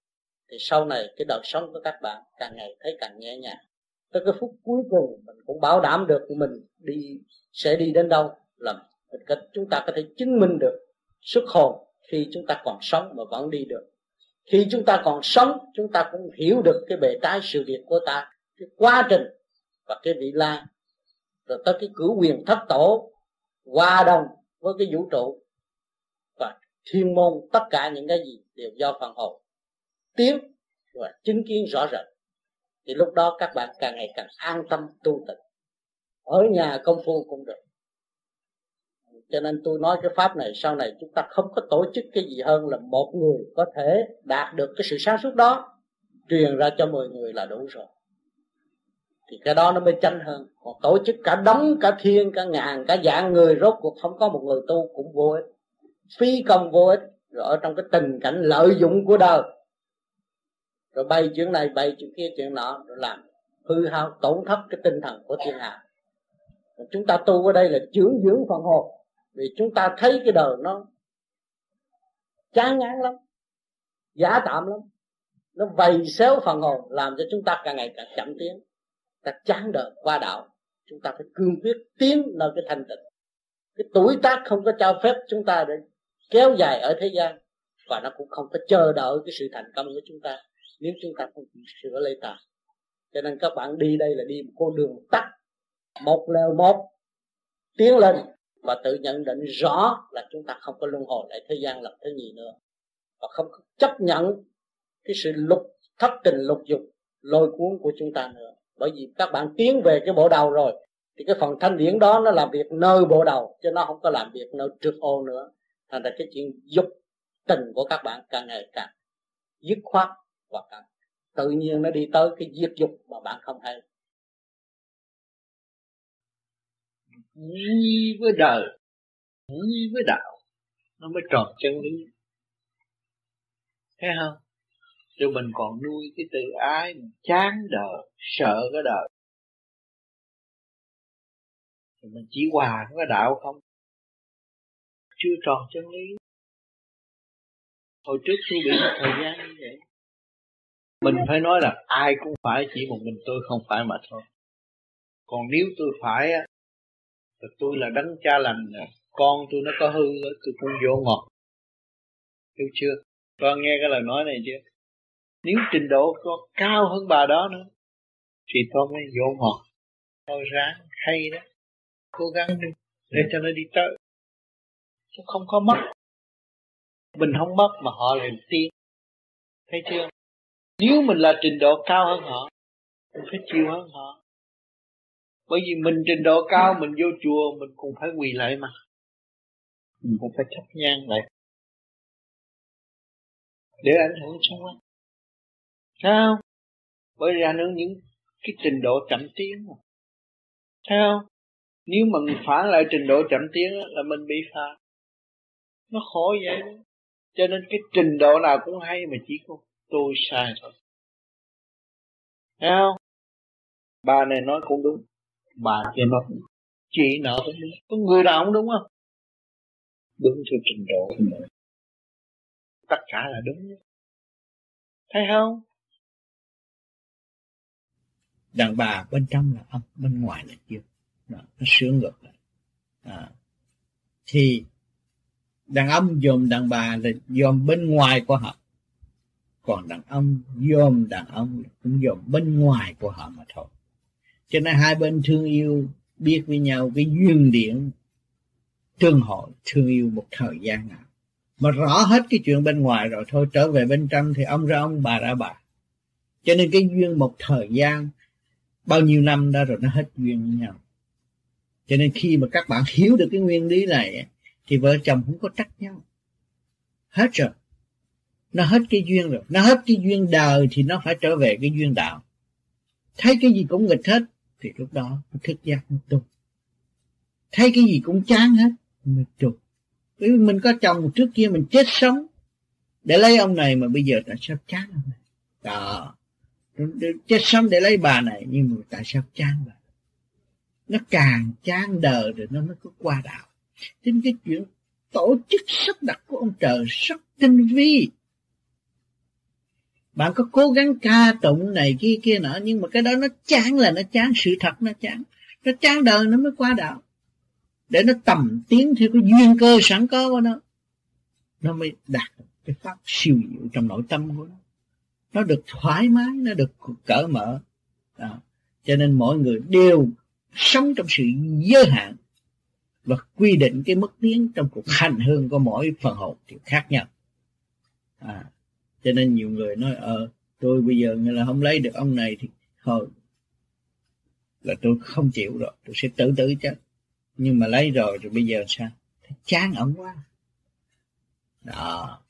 Thì sau này cái đời sống của các bạn càng ngày thấy càng nhẹ nhàng. Tới cái phút cuối cùng, mình cũng bảo đảm được mình đi, sẽ đi đến đâu là mình chúng ta có thể chứng minh được xuất hồn khi chúng ta còn sống mà vẫn đi được khi chúng ta còn sống, chúng ta cũng hiểu được cái bề trái sự việc của ta, cái quá trình và cái vị la rồi tới cái cửu quyền thất tổ, hòa đồng với cái vũ trụ và thiên môn, tất cả những cái gì đều do phần hồn tiến và chứng kiến rõ rệt. Thì lúc đó các bạn càng ngày càng an tâm tu tịnh. Ở nhà công phu cũng được cho nên tôi nói cái pháp này, sau này chúng ta không có tổ chức cái gì hơn là một người có thể đạt được cái sự sáng suốt đó. Truyền ra cho 10 người là đủ rồi. Thì cái đó nó mới chân hơn. Còn tổ chức cả đống cả thiên, cả ngàn, cả dạng người, rốt cuộc không có một người tu cũng vô ích. Phi công vô ích. Rồi ở trong cái tình cảnh lợi dụng của đời. Rồi bay chuyện này, bay chuyện kia chuyện nọ, rồi làm hư hao, tổn thất cái tinh thần của thiên hạ. Chúng ta tu ở đây là dưỡng dưỡng phần hồn vì chúng ta thấy cái đời nó chán ngán lắm, giả tạm lắm. Nó vầy xéo phần hồn, làm cho chúng ta càng ngày càng chậm tiến. Ta chán đời qua đạo, chúng ta phải cương quyết tiến nơi cái thanh tịnh. Cái tuổi tác không có cho phép chúng ta để kéo dài ở thế gian, và nó cũng không có chờ đợi cái sự thành công của chúng ta nếu chúng ta không sửa lấy ta. Cho nên các bạn đi đây là đi một con đường tắt, một lều một, tiến lên và tự nhận định rõ là chúng ta không có luân hồi lại thế gian lần thứ nhì nữa. Và không chấp nhận cái sự lục, thất tình lục dục, lôi cuốn của chúng ta nữa. Bởi vì các bạn tiến về cái bộ đầu rồi, thì cái phần thanh điển đó nó làm việc nơi bộ đầu, chứ nó không có làm việc nơi trước ô nữa. Thành ra cái chuyện dục tình của các bạn càng ngày càng dứt khoát và càng tự nhiên nó đi tới cái diệt dục mà bạn không hay nguy với đời nguy với đạo, nó mới tròn chân lý. Thấy không? Chứ mình còn nuôi cái tự ái, mình chán đời, sợ cái đời. Thì mình chỉ hòa cái đạo không? Chưa tròn chân lý. Hồi trước tôi bị một thời gian như vậy. Mình phải nói là ai cũng phải, chỉ một mình tôi không phải mà thôi. Còn nếu tôi phải rồi tôi là đấng cha lành à, con tôi nó có hư tôi cũng vô ngọt. Hiểu chưa? Con nghe cái lời nói này chưa? Nếu trình độ có cao hơn bà đó nữa, thì tôi mới vô ngọt. Tôi ráng hay đó. Cố gắng đi, để cho nó đi tới. Chứ không có mất. Mình không mất mà họ lại tiên thấy chưa? Nếu mình là trình độ cao hơn họ mình phải chịu hơn họ bởi vì mình trình độ cao mình vô chùa mình cũng phải quỳ lại mà. Mình cũng phải thắp nhang lại. Để ảnh hưởng xung quanh sao bởi vì ảnh hưởng những cái trình độ chậm tiến mà. Sao nếu mà mình phản lại trình độ chậm tiến là mình bị phạt nó khổ vậy đó. Cho nên cái trình độ nào cũng hay mà chỉ có tôi sai thôi. Thấy không? Bà này nói cũng đúng bà kia mất. Chị nợ cũng đúng có người nào cũng đúng không? Đúng theo trình độ của mình. Tất cả là đúng. Thấy không? Đàn bà bên trong là âm bên ngoài là dương nó sướng ngược lại. À. thì đàn ông dòm đàn bà là dòm bên ngoài của họ. Còn đàn ông dòm đàn ông cũng dòm bên ngoài của họ mà thôi cho nên hai bên thương yêu, biết với nhau cái duyên điện tương hội thương yêu một thời gian nào. Mà rõ hết cái chuyện bên ngoài rồi, thôi trở về bên trong thì ông ra ông bà ra bà. Cho nên cái duyên một thời gian, bao nhiêu năm đã rồi nó hết duyên với nhau. Cho nên khi mà các bạn hiểu được cái nguyên lý này thì vợ chồng không có trách nhau. Hết rồi. Nó hết cái duyên rồi. Nó hết cái duyên đời thì nó phải trở về cái duyên đạo. Thấy cái gì cũng nghịch hết thì lúc đó nó thức giác nó tu thấy cái gì cũng chán hết, mình trục bởi vì mình có chồng trước kia mình chết sống. Để lấy ông này mà bây giờ tại sao chán ông này? Đó. Chết sống để lấy bà này, nhưng mà tại sao chán bà? Nó càng chán đời rồi nó mới có qua đạo. Trên cái chuyện tổ chức sắp đặt của ông trời rất tinh vi bạn có cố gắng ca tụng này kia kia nọ nhưng mà cái đó nó chán là nó chán sự thật nó chán. Nó chán đời nó mới qua đạo. Để nó tầm tiến theo cái duyên cơ sẵn có của nó nó mới đạt cái pháp siêu diệu trong nội tâm của nó. Nó được thoải mái nó được cởi mở. À, cho nên mọi người đều sống trong sự giới hạn và quy định cái mức tiến trong cuộc hành hương của mỗi phần hồn thì khác nhau. À, cho nên nhiều người nói ờ tôi bây giờ là không lấy được ông này thì thôi, là tôi không chịu rồi, tôi sẽ tự tử chết nhưng mà lấy rồi rồi bây giờ sao? Chán ổng quá. Đó.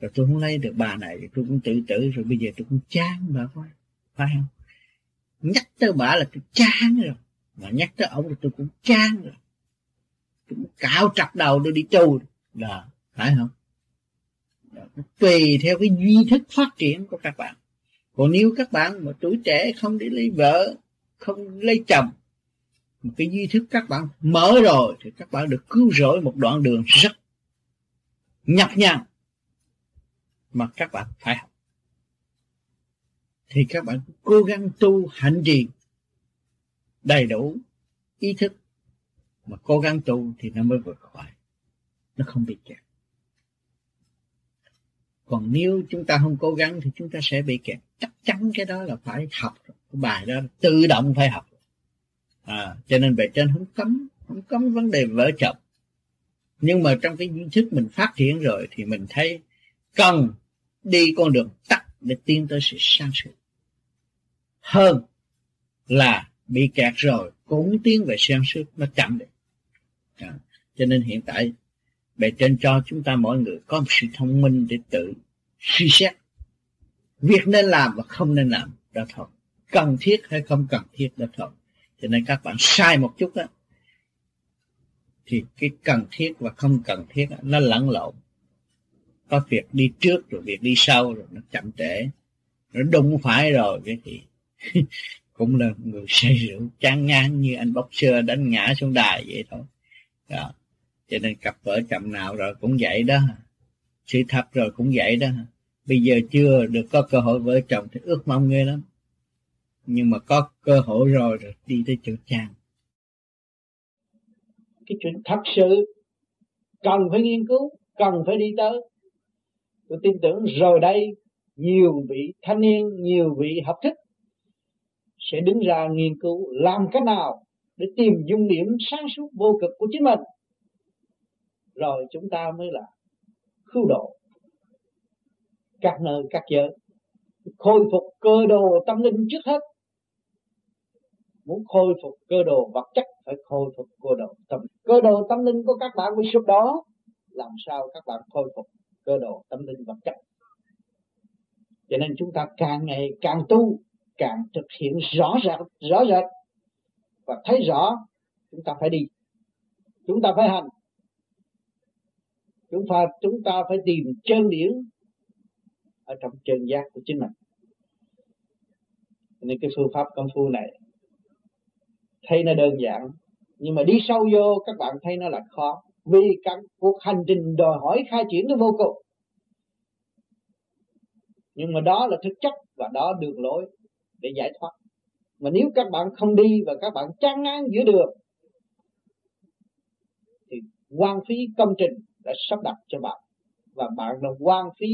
Rồi tôi không lấy được bà này tôi cũng tự tử rồi, bây giờ tôi cũng chán bà quá. Phải không? Nhắc tới bà là tôi chán rồi, mà nhắc tới ông là tôi cũng chán rồi. Tôi cũng cạo trặc đầu tôi đi tu. Là phải không? Tùy theo cái duy thức phát triển của các bạn. Còn nếu các bạn mà tuổi trẻ không đi lấy vợ, không lấy chồng, một cái duy thức các bạn mở rồi, thì các bạn được cứu rỗi một đoạn đường rất nhọc nhằn mà các bạn phải học. Thì các bạn cố gắng tu hạnh trì đầy đủ ý thức, mà cố gắng tu thì nó mới vượt khỏi. Nó không bị kẹt còn nếu chúng ta không cố gắng thì chúng ta sẽ bị kẹt. Chắc chắn cái đó là phải học cái bài đó tự động phải học à, cho nên bề trên không cấm không cấm vấn đề vợ chồng nhưng mà trong cái duy thức mình phát triển rồi thì mình thấy cần đi con đường tắt để tiến tới sự sang suốt. Hơn là bị kẹt rồi cũng tiến về sang suốt nó chậm đi. À, cho nên hiện tại bề trên cho chúng ta mỗi người có một sự thông minh để tự suy xét. Việc nên làm và không nên làm đó thôi. Cần thiết hay không cần thiết đó thôi. Cho nên các bạn sai một chút á thì cái cần thiết và không cần thiết đó, nó lẫn lộn. Có việc đi trước rồi việc đi sau rồi nó chậm trễ. Nó đúng phải rồi cái thì cũng là người say rượu chán ngang như anh bóc xưa đánh ngã xuống đài vậy thôi. Đó cho nên cặp vợ chồng nào rồi cũng vậy đó. Sự thật rồi cũng vậy đó. Bây giờ chưa được có cơ hội vợ chồng thì ước mong ghê lắm. Nhưng mà có cơ hội rồi rồi đi tới chỗ chàng cái chuyện thật sự cần phải nghiên cứu, cần phải đi tới. Tôi tin tưởng rồi đây nhiều vị thanh niên, nhiều vị học thức sẽ đứng ra nghiên cứu làm cách nào để tìm dung điểm sáng suốt vô cực của chính mình rồi chúng ta mới là cứu độ các nơi các giới khôi phục cơ đồ tâm linh trước hết. Muốn khôi phục cơ đồ vật chất phải khôi phục cơ đồ tâm cơ đồ tâm linh của các bạn bị sụp đó, làm sao các bạn khôi phục cơ đồ tâm linh vật chất? Cho nên chúng ta càng ngày càng tu càng thực hiện rõ ràng, rõ rệt. Và thấy rõ chúng ta phải đi. Chúng ta phải hành chúng ta chúng ta phải tìm chân điển ở trong chân giác của chính mình. Nên cái phương pháp công phu này thấy nó đơn giản, nhưng mà đi sâu vô, các bạn thấy nó là khó. Vì các cuộc hành trình đòi hỏi khai triển nó vô cùng. Nhưng mà đó là thực chất và đó đường lối để giải thoát. Mà nếu các bạn không đi và các bạn chán ngán giữa đường, thì quan phí công trình đã sắp đặt cho bạn. Và bạn đã quan phí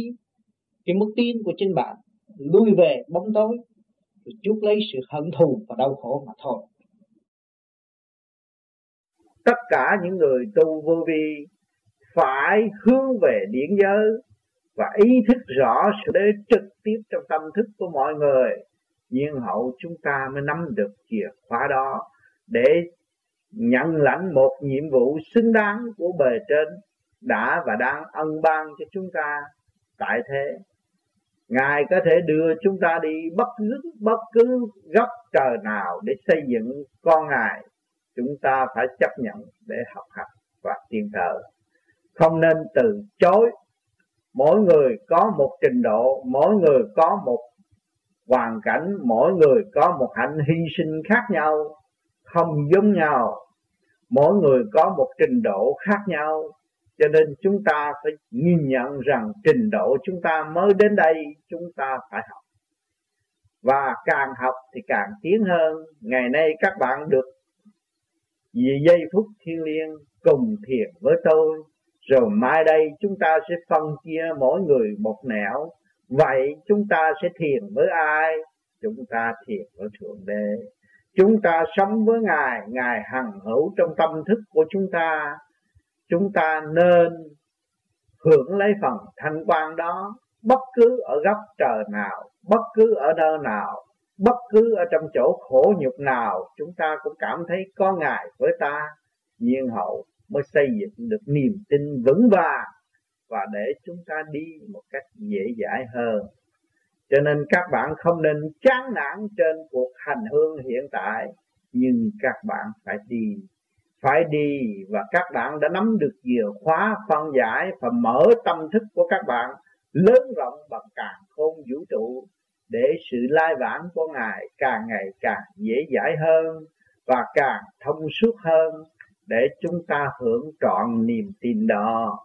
cái mức tiến của chính bạn lui về bóng tối, rồi chuốc lấy sự hận thù và đau khổ mà thôi. Tất cả những người tu vô vi phải hướng về điển giới và ý thức rõ sự đế trực tiếp trong tâm thức của mọi người. Nhiên hậu chúng ta mới nắm được chìa khóa đó để nhận lãnh một nhiệm vụ xứng đáng của bề trên đã và đang ân ban cho chúng ta tại thế. Ngài có thể đưa chúng ta đi bất cứ bất cứ góc trời nào để xây dựng con ngài. Chúng ta phải chấp nhận để học hành và tiên thờ. Không nên từ chối. Mỗi người có một trình độ, mỗi người có một hoàn cảnh, mỗi người có một hạnh hy sinh khác nhau, không giống nhau. Mỗi người có một trình độ khác nhau cho nên chúng ta phải nhìn nhận rằng trình độ chúng ta mới đến đây chúng ta phải học. Và càng học thì càng tiến hơn. Ngày nay các bạn được vì giây phút thiên liêng cùng thiền với tôi. Rồi mai đây chúng ta sẽ phân chia mỗi người một nẻo. Vậy chúng ta sẽ thiền với ai? Chúng ta thiền với thượng đế. Chúng ta sống với ngài. Ngài hằng hữu trong tâm thức của chúng ta chúng ta nên hưởng lấy phần thanh quan đó, bất cứ ở góc trời nào, bất cứ ở nơi nào, bất cứ ở trong chỗ khổ nhục nào, chúng ta cũng cảm thấy có ngài với ta. Nhiên hậu mới xây dựng được niềm tin vững vàng và để chúng ta đi một cách dễ dãi hơn. Cho nên các bạn không nên chán nản trên cuộc hành hương hiện tại, nhưng các bạn phải đi phải đi và các bạn đã nắm được chìa khóa, phân giải và mở tâm thức của các bạn lớn rộng bằng càng khôn vũ trụ để sự lai vãng của ngài càng ngày càng dễ dãi hơn và càng thông suốt hơn để chúng ta hưởng trọn niềm tin đó.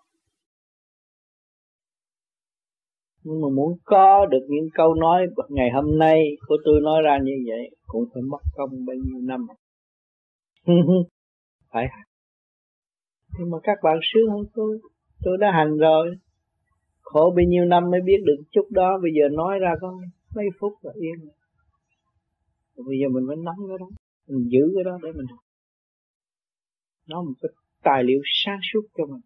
Nhưng mà muốn có được những câu nói ngày hôm nay của tôi nói ra như vậy cũng phải mất công bao nhiêu năm. phải. Hành nhưng mà các bạn sướng hơn tôi. Tôi đã hành rồi. Khổ bao nhiêu năm mới biết được chút đó. Bây giờ nói ra có mấy phút là yên rồi. bây giờ mình phải nắm cái đó. Mình giữ cái đó để mình nó một cái tài liệu sáng suốt cho mình.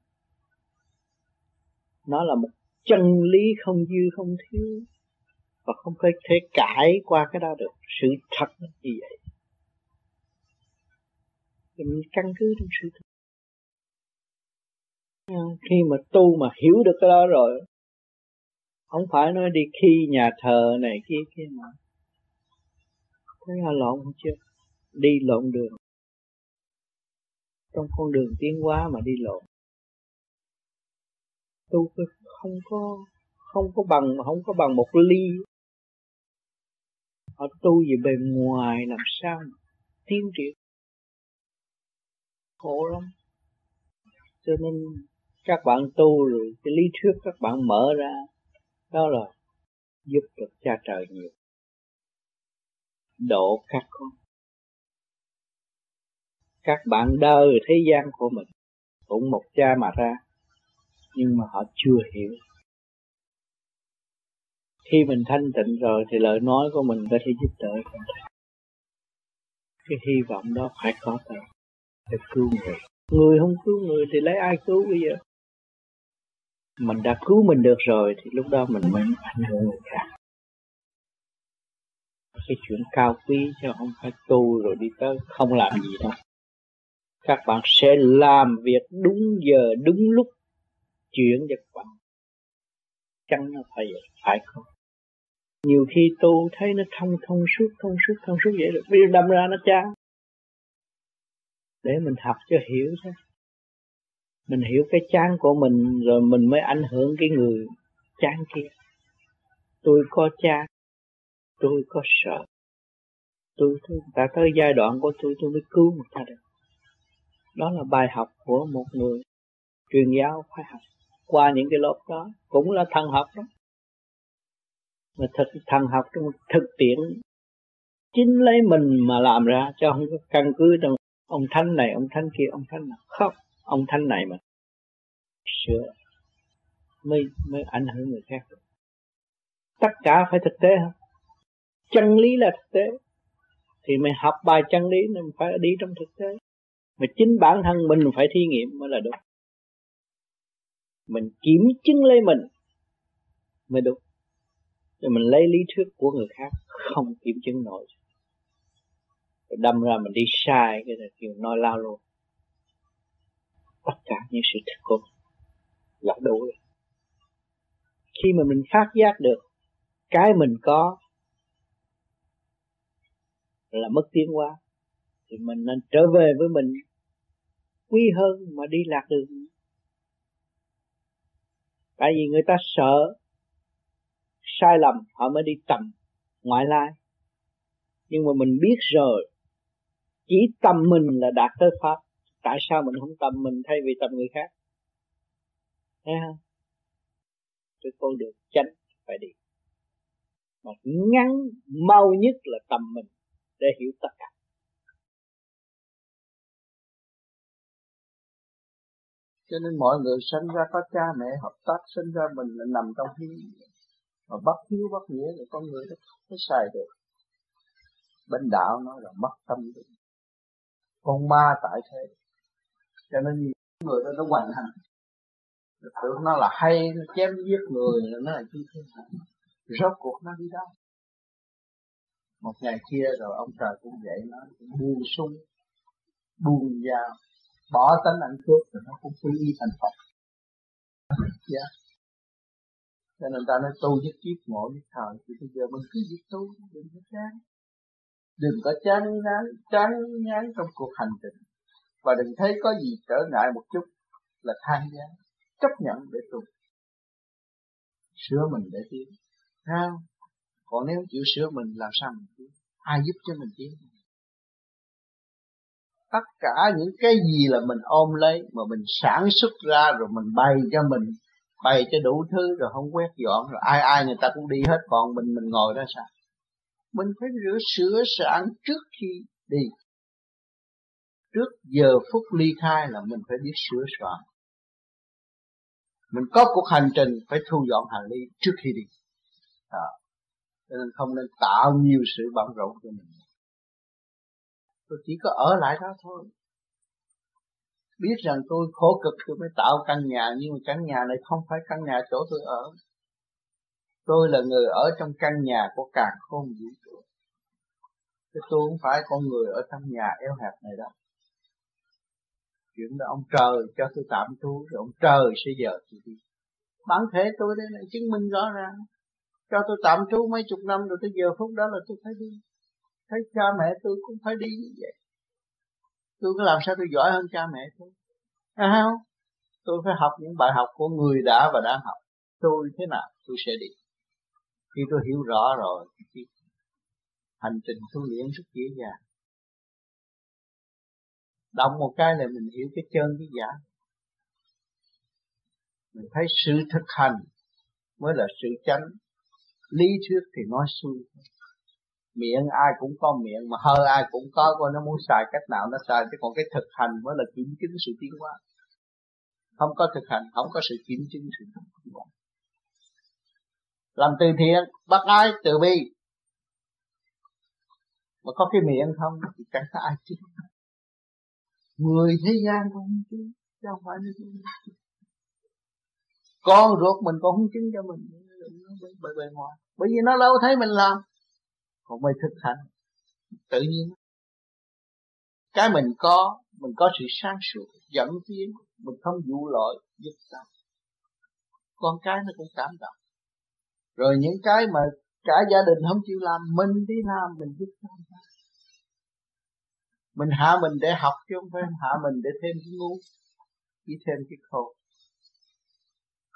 Nó là một chân lý không dư, không thiếu. Và không có thể cãi qua cái đó được. Sự thật như vậy thì mình căn cứ trong sự thật khi mà tu mà hiểu được cái đó rồi, không phải nói đi khi nhà thờ này kia kia mà thấy là lộn không chưa đi lộn đường trong con đường tiến hóa mà đi lộn. Tu không có không có bằng mà không có bằng một ly. Họ tu về bề ngoài làm sao mà tiến triển? Khổ lắm. Cho nên các bạn tu rồi, cái lý thuyết các bạn mở ra, đó là giúp được cha trời nhiều. Độ các con các bạn đời thế gian của mình cũng một cha mà ra, nhưng mà họ chưa hiểu. Khi mình thanh tịnh rồi thì lời nói của mình có thể giúp đỡ. Cái hy vọng đó phải có thật để cứu người. Người không cứu người thì lấy ai cứu bây giờ? Mình đã cứu mình được rồi thì lúc đó mình mới ảnh hưởng người khác. Cái chuyện cao quý chứ không phải tu rồi đi tới không làm gì đâu. Các bạn sẽ làm việc đúng giờ đúng lúc chuyện cho các bạn chăng nó phải vậy phải không? Nhiều khi tu thấy nó thông thông suốt thông suốt thông suốt vậy rồi bây đâm ra nó chán để mình học cho hiểu thôi. Mình hiểu cái chán của mình rồi mình mới ảnh hưởng cái người chán kia. Tôi có chán tôi có sợ. Tôi, tôi đã tới giai đoạn của tôi tôi mới cứu một ta được. Đó là bài học của một người truyền giáo phải học. Qua những cái lớp đó cũng là thần học đó. Mà thực thần học trong thực tiễn chính lấy mình mà làm ra cho không có căn cứ trong ông thánh này, ông thánh kia, ông thánh nào? Không, ông thánh này mà sửa mới mới ảnh hưởng người khác được. Tất cả phải thực tế không? Chân lý là thực tế. Thì mày học bài chân lý nên phải đi trong thực tế. Mà chính bản thân mình phải thí nghiệm mới là đúng mình kiểm chứng lấy mình mới đúng rồi mình lấy lý thuyết của người khác không kiểm chứng nổi rồi đâm ra mình đi sai, cái là kiểu nói lao luôn. Tất cả những sự thật của là đủ rồi. Khi mà mình phát giác được cái mình có là mất tiến hóa, thì mình nên trở về với mình quý hơn mà đi lạc đường. Tại vì người ta sợ sai lầm, họ mới đi tầm ngoại lai. Nhưng mà mình biết rồi chỉ tâm mình là đạt tới pháp. Tại sao mình không tâm mình thay vì tâm người khác? Thấy không? Cái con đường chánh phải đi. Mà ngắn, mau nhất là tâm mình để hiểu tất cả. Cho nên mọi người sinh ra có cha mẹ hợp tác sinh ra mình là nằm trong hiếu mà bất hiếu bất nghĩa thì con người nó không có xài được. Bên đạo nó là mất tâm định con ma tại thế. Cho nên nhiều người đó nó hoành hành. Tưởng nó là hay, nó chém giết người, là nó là chi thế rốt cuộc nó đi đâu? Một ngày kia rồi ông trời cũng vậy nó cũng buông sung buông dao, bỏ tánh ăn cướp rồi nó cũng quy y thành Phật. Yeah. cho nên ta nói tu nhất kiếp, ngộ nhất thời, thì bây giờ mình cứ việc tu, đừng có chán đừng có chán ngán chán ngán trong cuộc hành trình. Và đừng thấy có gì trở ngại một chút là than giá, chấp nhận để tu. Sửa mình để tiến. Sao? còn nếu chịu sửa mình, làm sao mình tiến? Ai giúp cho mình tiến? Tất cả những cái gì là mình ôm lấy, mà mình sản xuất ra rồi mình bày cho mình, bày cho đủ thứ rồi không quét dọn, rồi ai ai người ta cũng đi hết, còn mình mình ngồi đó sao? Mình phải rửa sửa soạn trước khi đi. Trước giờ phút ly khai là mình phải biết sửa soạn. Mình có cuộc hành trình phải thu dọn hành lý trước khi đi. À, cho nên không nên tạo nhiều sự bận rộn cho mình. Tôi chỉ có ở lại đó thôi. Biết rằng tôi khổ cực tôi mới tạo căn nhà nhưng mà căn nhà này không phải căn nhà chỗ tôi ở. Tôi là người ở trong căn nhà của càng không vũ. trụ chứ tôi không phải con người ở trong nhà eo hẹp này đâu. Chuyện đó ông trời cho tôi tạm trú rồi ông trời sẽ giờ tôi đi. Bản thể tôi đây này chứng minh rõ ràng. Cho tôi tạm trú mấy chục năm rồi tới giờ phút đó là tôi phải đi. Thấy cha mẹ tôi cũng phải đi như vậy. Tôi có làm sao tôi giỏi hơn cha mẹ tôi? À không. Tôi phải học những bài học của người đã và đang học. Tôi thế nào, tôi sẽ đi. Khi tôi hiểu rõ rồi, thì hành trình tu luyện rất dễ dàng động một cái là mình hiểu cái chân, cái giả. Mình thấy sự thực hành mới là sự chánh. Lý thuyết thì nói xuôi. Miệng ai cũng có miệng, mà hơi ai cũng có, coi nó muốn xài cách nào nó xài. Chứ còn cái thực hành mới là kiểm chứng sự tiến hóa. Không có thực hành, không có sự kiểm chứng sự tiến hóa. Làm từ thiện, bắt ai từ bi mà có cái miệng không? Thì chẳng có ai chứ người thế gian cũng không chứng, chứ không phải là con ruột mình cũng không chứng cho mình. Bề bề ngoài. Bởi vì nó đâu thấy mình làm, còn mới thực hành. Tự nhiên. Cái mình có mình có sự sáng suốt, dẫn tiến. Mình không vụ lợi, giúp ta. Con cái nó cũng cảm động. Rồi những cái mà cả gia đình không chịu làm, mình đi làm, mình giúp cho người ta mình hạ mình để học chứ không phải hạ mình để thêm cái ngu, chỉ thêm cái khổ.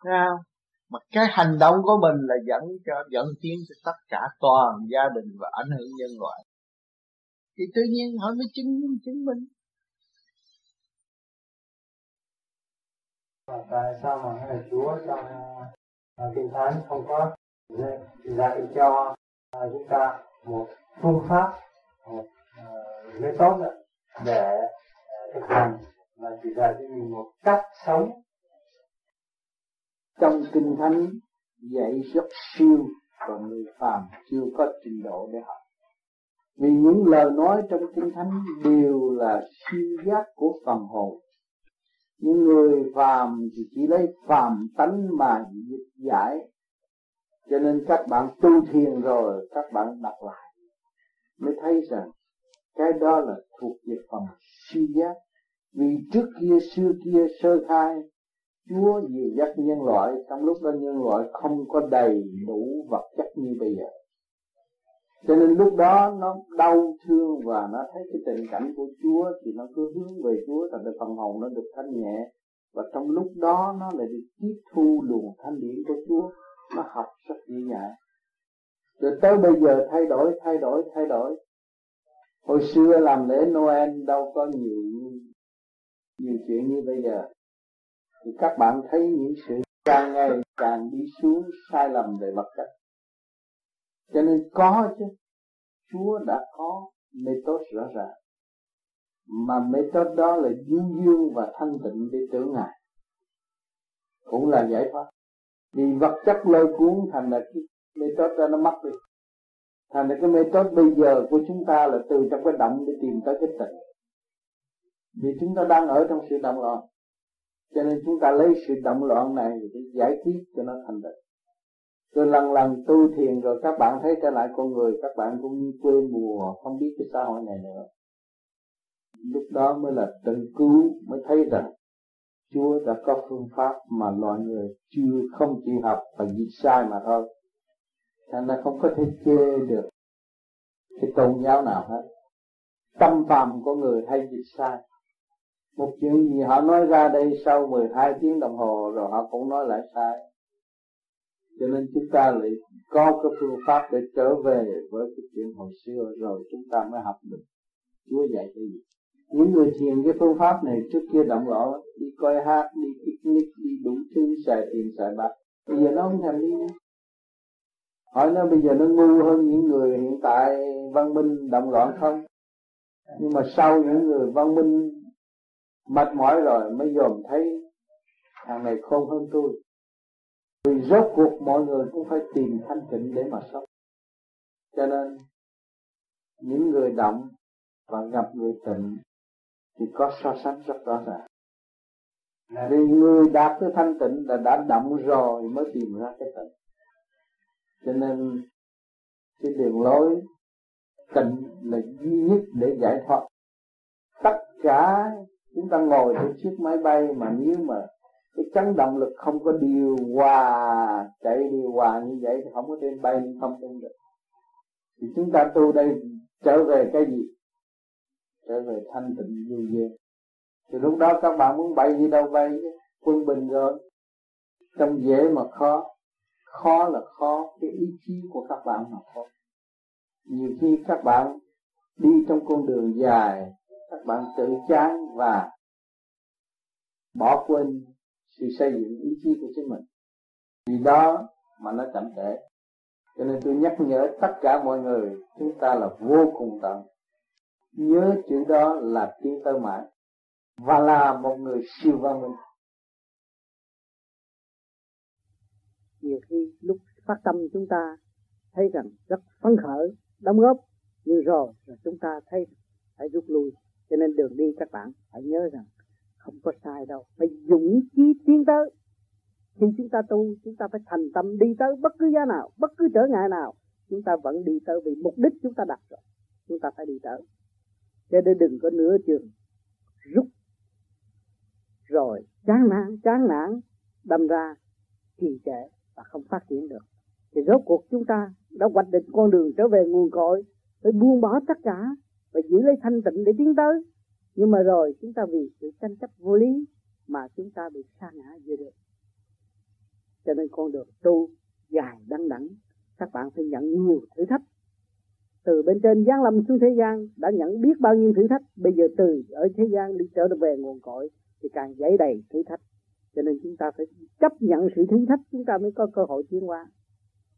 Thấy không? mà cái hành động của mình là dẫn cho, dẫn tiến cho tất cả toàn gia đình và ảnh hưởng nhân loại. Thì tự nhiên họ mới chứng minh chứng minh. Và tại sao mà ngài Chúa trong à, kinh thánh không có dạy cho à, chúng ta một phương pháp một à, uh, tốt để à, thực hành mà chỉ dạy cho mình một cách sống. Trong kinh thánh dạy rất siêu và người phàm chưa có trình độ để học. Vì những lời nói trong kinh thánh đều là siêu giác của phần hồn. Những người phàm thì chỉ lấy phàm tánh mà dịch giải cho nên các bạn tu thiền rồi, các bạn đặt lại, mới thấy rằng cái đó là thuộc về phần siêu giác. Vì trước kia, xưa kia, sơ khai, Chúa dìu dắt nhân loại, trong lúc đó nhân loại không có đầy đủ vật chất như bây giờ. Cho nên lúc đó nó đau thương và nó thấy cái tình cảnh của Chúa thì nó cứ hướng về Chúa, thành phần hồn nó được thanh nhẹ. Và trong lúc đó nó lại được tiếp thu luồng thanh điển của Chúa nó học rất dễ dàng rồi tới bây giờ thay đổi thay đổi thay đổi. Hồi xưa làm lễ Noel đâu có nhiều nhiều chuyện như bây giờ. Thì các bạn thấy những sự càng ngày càng đi xuống, sai lầm về vật chất cho nên có chứ. Chúa đã có method rõ ràng. Mà method đó là dương dương và thanh tịnh để tưởng ngài. Cũng là giải thoát vì vật chất lôi cuốn thành là cái mê tốt đó nó mất đi. Thành ra cái mê tốt bây giờ của chúng ta là từ trong cái động để tìm tới cái tịnh. Vì chúng ta đang ở trong sự động loạn. Cho nên chúng ta lấy sự động loạn này để giải quyết cho nó thành tịnh. Rồi lần lần tu thiền rồi các bạn thấy trở lại con người, các bạn cũng như quên mùa, không biết cái xã hội này nữa. Lúc đó mới là tự cứu, mới thấy rằng Chúa đã có phương pháp mà loài người chưa, không chịu học và dịch sai mà thôi. Thành ra không có thể chê được cái tôn giáo nào hết. Tâm phàm của người hay dịch sai. Một chuyện gì họ nói ra đây sau 12 tiếng đồng hồ rồi họ cũng nói lại sai. Cho nên chúng ta lại có cái phương pháp để trở về với cái chuyện hồi xưa rồi chúng ta mới học được Chúa dạy cái gì những người thiền cái phương pháp này, trước kia động loạn đi coi hát, đi picnic, đi đủ thứ, xài tiền, xài bạc. Bây giờ nó không thèm đi nữa. Hỏi nó bây giờ nó ngu hơn những người hiện tại văn minh động loạn không? Nhưng mà sau những người văn minh mệt mỏi rồi mới dòm thấy, thằng này khôn hơn tôi. Vì rốt cuộc mọi người cũng phải tìm thanh tịnh để mà sống. Cho nên, những người động và gặp người tịnh thì có so sánh rất rõ ràng. Vì người đạt tới thanh tịnh là đã động rồi mới tìm ra cái tịnh. Cho nên, cái đường lối tịnh là duy nhất để giải thoát. Tất cả chúng ta ngồi trên chiếc máy bay mà nếu mà cái chấn động lực không có điều hòa chạy điều hòa như vậy thì không có trên bay, không tung được. Thì chúng ta tu đây trở về cái gì? Trở về thanh tịnh vô duyên thì lúc đó các bạn muốn bay đi đâu bay chứ? Quân bình rồi. Trong dễ mà khó. Khó là khó. Cái ý chí của các bạn mà khó. Nhiều khi các bạn đi trong con đường dài, các bạn tự chán và bỏ quên sự xây dựng ý chí của chính mình. Vì đó mà nó chậm trễ. Cho nên tôi nhắc nhở tất cả mọi người, chúng ta là vô cùng tận nhớ chữ đó là tiến tới mãi và là một người siêu văn minh. Nhiều khi lúc phát tâm chúng ta thấy rằng rất phấn khởi, đóng góp nhưng rồi rồi chúng ta thấy phải rút lui. Cho nên đường đi các bạn phải nhớ rằng không có sai đâu. Phải dũng chí tiến tới. Khi chúng ta tu, chúng ta phải thành tâm đi tới bất cứ giá nào, bất cứ trở ngại nào. Chúng ta vẫn đi tới vì mục đích chúng ta đặt rồi. Chúng ta phải đi tới cho nên đừng có nửa chừng. Rút. Rồi. Chán nản chán nản. Đâm ra trì trệ và không phát triển được. Thì rốt cuộc chúng ta đã hoạch định con đường trở về nguồn cội, phải buông bỏ tất cả và giữ lấy thanh tịnh để tiến tới. Nhưng mà rồi chúng ta vì sự tranh chấp vô lý mà chúng ta bị sa ngã giữa được. Cho nên con đường tu dài đăng đẳng các bạn phải nhận nhiều thử thách từ bên trên giáng lâm xuống thế gian, đã nhận biết bao nhiêu thử thách, bây giờ từ ở thế gian đi trở về nguồn cội thì càng dấy đầy thử thách. Cho nên chúng ta phải chấp nhận sự thử thách, chúng ta mới có cơ hội tiến qua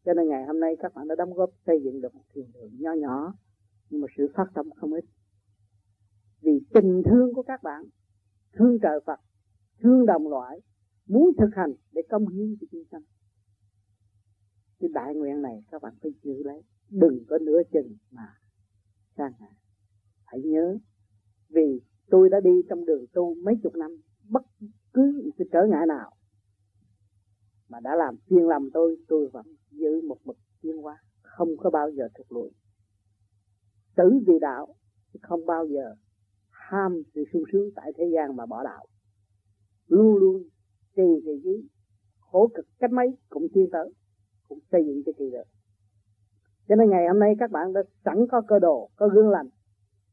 cho nên ngày hôm nay các bạn đã đóng góp xây dựng được một thiền đường nho nhỏ, nhưng mà sự phát tâm không ít. Vì tình thương của các bạn, thương trời Phật, thương đồng loại, muốn thực hành để công hiến cho chúng sanh. Cái đại nguyện này các bạn phải giữ lấy đừng có nửa chừng mà sang hạ hãy nhớ, vì tôi đã đi trong đường tu mấy chục năm, bất cứ một cái trở ngại nào mà đã làm chuyên làm tôi tôi vẫn giữ một mực chuyên hóa, không có bao giờ thụt lùi. Tử vì đạo, không bao giờ ham sự sung sướng tại thế gian mà bỏ đạo. Luôn luôn trì thì dưới khổ cực cách mấy cũng tiến tới, cũng xây dựng cho kỳ được cho nên ngày hôm nay các bạn đã sẵn có cơ đồ, có gương lành.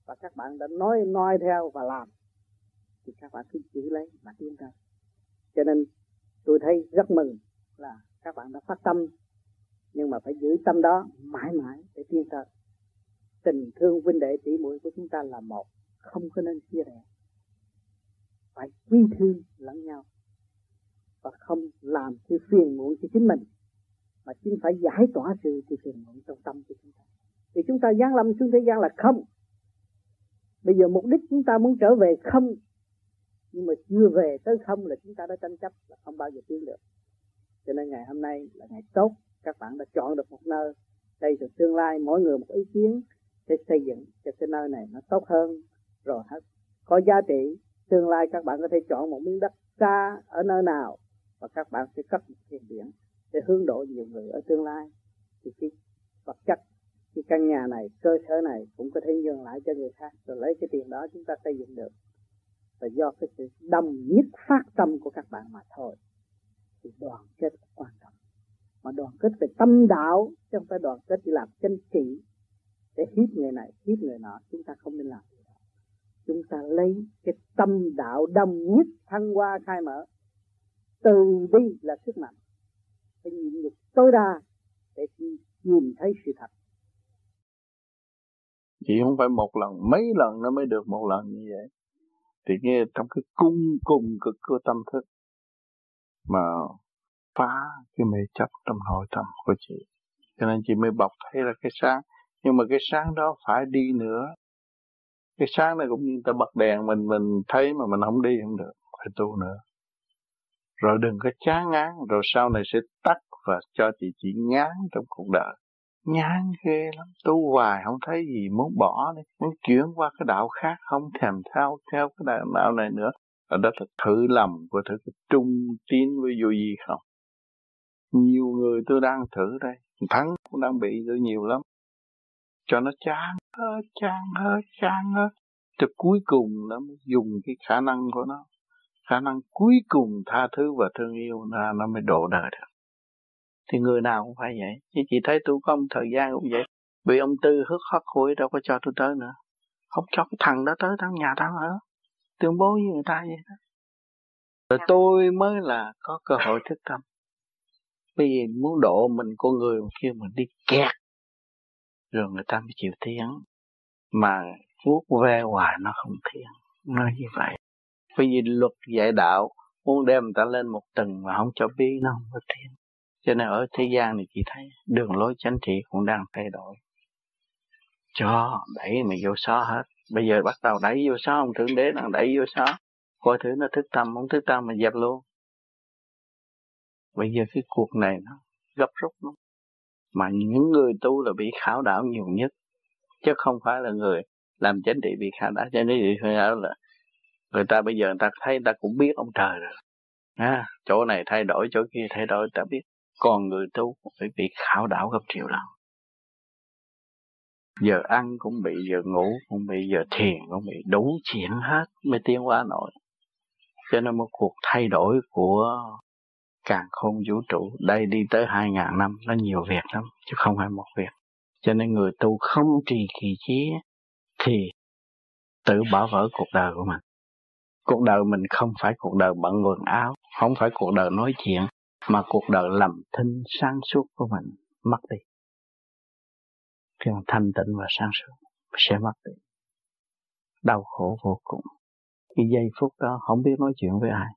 Và các bạn đã nói, noi theo và làm. Thì các bạn cứ giữ lấy và tiến tới cho nên tôi thấy rất mừng là các bạn đã phát tâm. Nhưng mà phải giữ tâm đó mãi mãi để tiến tới tình thương huynh đệ tỷ muội của chúng ta là một, không có nên chia rẽ. Phải quý thương lẫn nhau và không làm cái phiền muộn cho chính mình mà chính phải giải tỏa sự cái phiền muộn trong tâm của chúng ta. Vì chúng ta giáng lâm xuống thế gian là không. Bây giờ mục đích chúng ta muốn trở về không, nhưng mà chưa về tới không là chúng ta đã tranh chấp là không bao giờ tiến được. Cho nên ngày hôm nay là ngày tốt. Các bạn đã chọn được một nơi. Đây là tương lai, mỗi người một ý kiến. Để xây dựng cho cái nơi này nó tốt hơn. Rồi hết có giá trị. Tương lai các bạn có thể chọn một miếng đất xa ở nơi nào. Và các bạn sẽ cất một thiền biển để hướng độ nhiều người ở tương lai. Thì cái vật chất, cái căn nhà này, cơ sở này cũng có thể nhường lại cho người khác. Rồi lấy cái tiền đó chúng ta xây dựng được. Và do cái sự đồng nhất phát tâm của các bạn mà thôi, thì đoàn kết quan trọng. Mà đoàn kết về tâm đạo, chứ không phải đoàn kết đi làm chân trị. Để hiếp người này, hiếp người nọ, chúng ta không nên làm chúng ta lấy cái tâm đạo đồng nhất, thăng hoa, khai mở, từ bi là sức mạnh phải nhịn nhục tối đa để nhìn thấy sự thật. Chỉ không phải một lần, mấy lần nó mới được một lần như vậy. Thì nghe trong cái cung cùng cực của tâm thức mà phá cái mê chấp trong nội tâm của chị. Cho nên chị mới bọc thấy là cái sáng. Nhưng mà cái sáng đó phải đi nữa. Cái sáng này cũng như ta bật đèn mình mình thấy mà mình không đi không được, phải tu nữa rồi đừng có chán ngán rồi sau này sẽ tắt và cho chị chỉ ngán trong cuộc đời. Ngán ghê lắm tu hoài không thấy gì muốn bỏ đi muốn chuyển qua cái đạo khác không thèm theo theo cái đạo, đạo này nữa. Ở đó là thử lầm của thử trung tín với vô gì không? Nhiều người tôi đang thử đây thắng cũng đang bị tôi nhiều lắm. Cho nó chán hết chán hết chán hết. Cho cuối cùng nó mới dùng cái khả năng của nó khả năng cuối cùng tha thứ và thương yêu là nó mới độ đời được. Thì người nào cũng phải vậy. Chứ chị thấy tôi có một thời gian cũng vậy. Bị ông tư hứt hất hủi đâu có cho tôi tới nữa. Không cho cái thằng đó tới, thằng nhà tao ở. Tương bố với người ta vậy đó. Rồi tôi mới là có cơ hội thức tâm. Bởi vì muốn độ mình con người mà kêu mình đi kẹt. Rồi người ta mới chịu tiếng mà vuốt ve hoài nó không tiếng nó như vậy bởi vì luật dạy đạo muốn đem người ta lên một tầng mà không cho biết, nó không có tiến cho nên ở thế gian này chị thấy đường lối chính trị cũng đang thay đổi. Cho, đẩy mày vô xó hết. Bây giờ bắt đầu đẩy vô xó, ông thượng đế đang đẩy vô xó. Coi thử nó thức tâm, không thức tâm mà dẹp luôn. Bây giờ cái cuộc này nó gấp rút lắm. Mà những người tu là bị khảo đảo nhiều nhất, chứ không phải là người làm chánh trị bị khảo đảo. Cho nên bị khảo đảo là người ta bây giờ người ta thấy người ta cũng biết ông trời rồi à, chỗ này thay đổi chỗ kia thay đổi ta biết. Còn người tu phải bị khảo đảo gấp triệu lần giờ ăn cũng bị giờ ngủ cũng bị giờ thiền cũng bị. Đủ chuyện hết mới tiến hóa nổi cho nên một cuộc thay đổi của càng không vũ trụ đây đi tới hai ngàn năm nó nhiều việc lắm chứ không phải một việc. Cho nên người tu không trì kỳ trí thì tự bỏ vỡ cuộc đời của mình cuộc đời mình không phải cuộc đời bận quần áo, không phải cuộc đời nói chuyện, mà cuộc đời lầm thinh sáng suốt của mình, mất đi. Cái thanh tịnh và sáng suốt sẽ mất đi. Đau khổ vô cùng. Cái giây phút đó không biết nói chuyện với ai.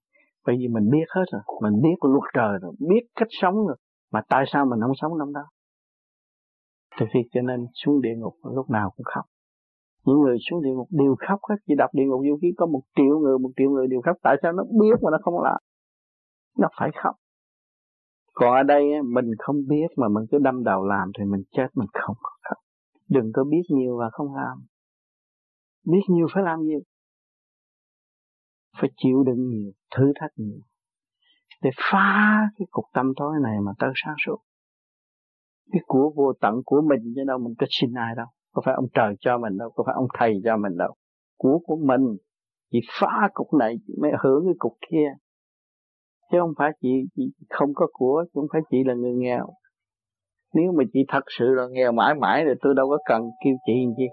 Bởi vì mình biết hết rồi, mình biết luật trời rồi, biết cách sống rồi, mà tại sao mình không sống trong đó? Thì vì cho nên xuống địa ngục lúc nào cũng khóc những người xuống địa ngục đều khóc hết, chỉ đọc địa ngục vô khí có một triệu người, một triệu người đều khóc. Tại sao nó biết mà nó không làm? Nó phải khóc. Còn ở đây mình không biết mà mình cứ đâm đầu làm thì mình chết, mình không có khóc. Đừng có biết nhiều và không làm. Biết nhiều phải làm nhiều phải chịu đựng nhiều, thử thách nhiều. Để phá cái cục tâm tối này mà tới sáng suốt. Cái của vô tận của mình chứ đâu mình có xin ai đâu có phải ông trời cho mình đâu có phải ông thầy cho mình đâu. Của của mình chị phá cục này chị mới hưởng cái cục kia. Chứ không phải chị, chị không có của chứ không phải chị là người nghèo. Nếu mà chị thật sự là nghèo mãi mãi thì tôi đâu có cần kêu chị làm chi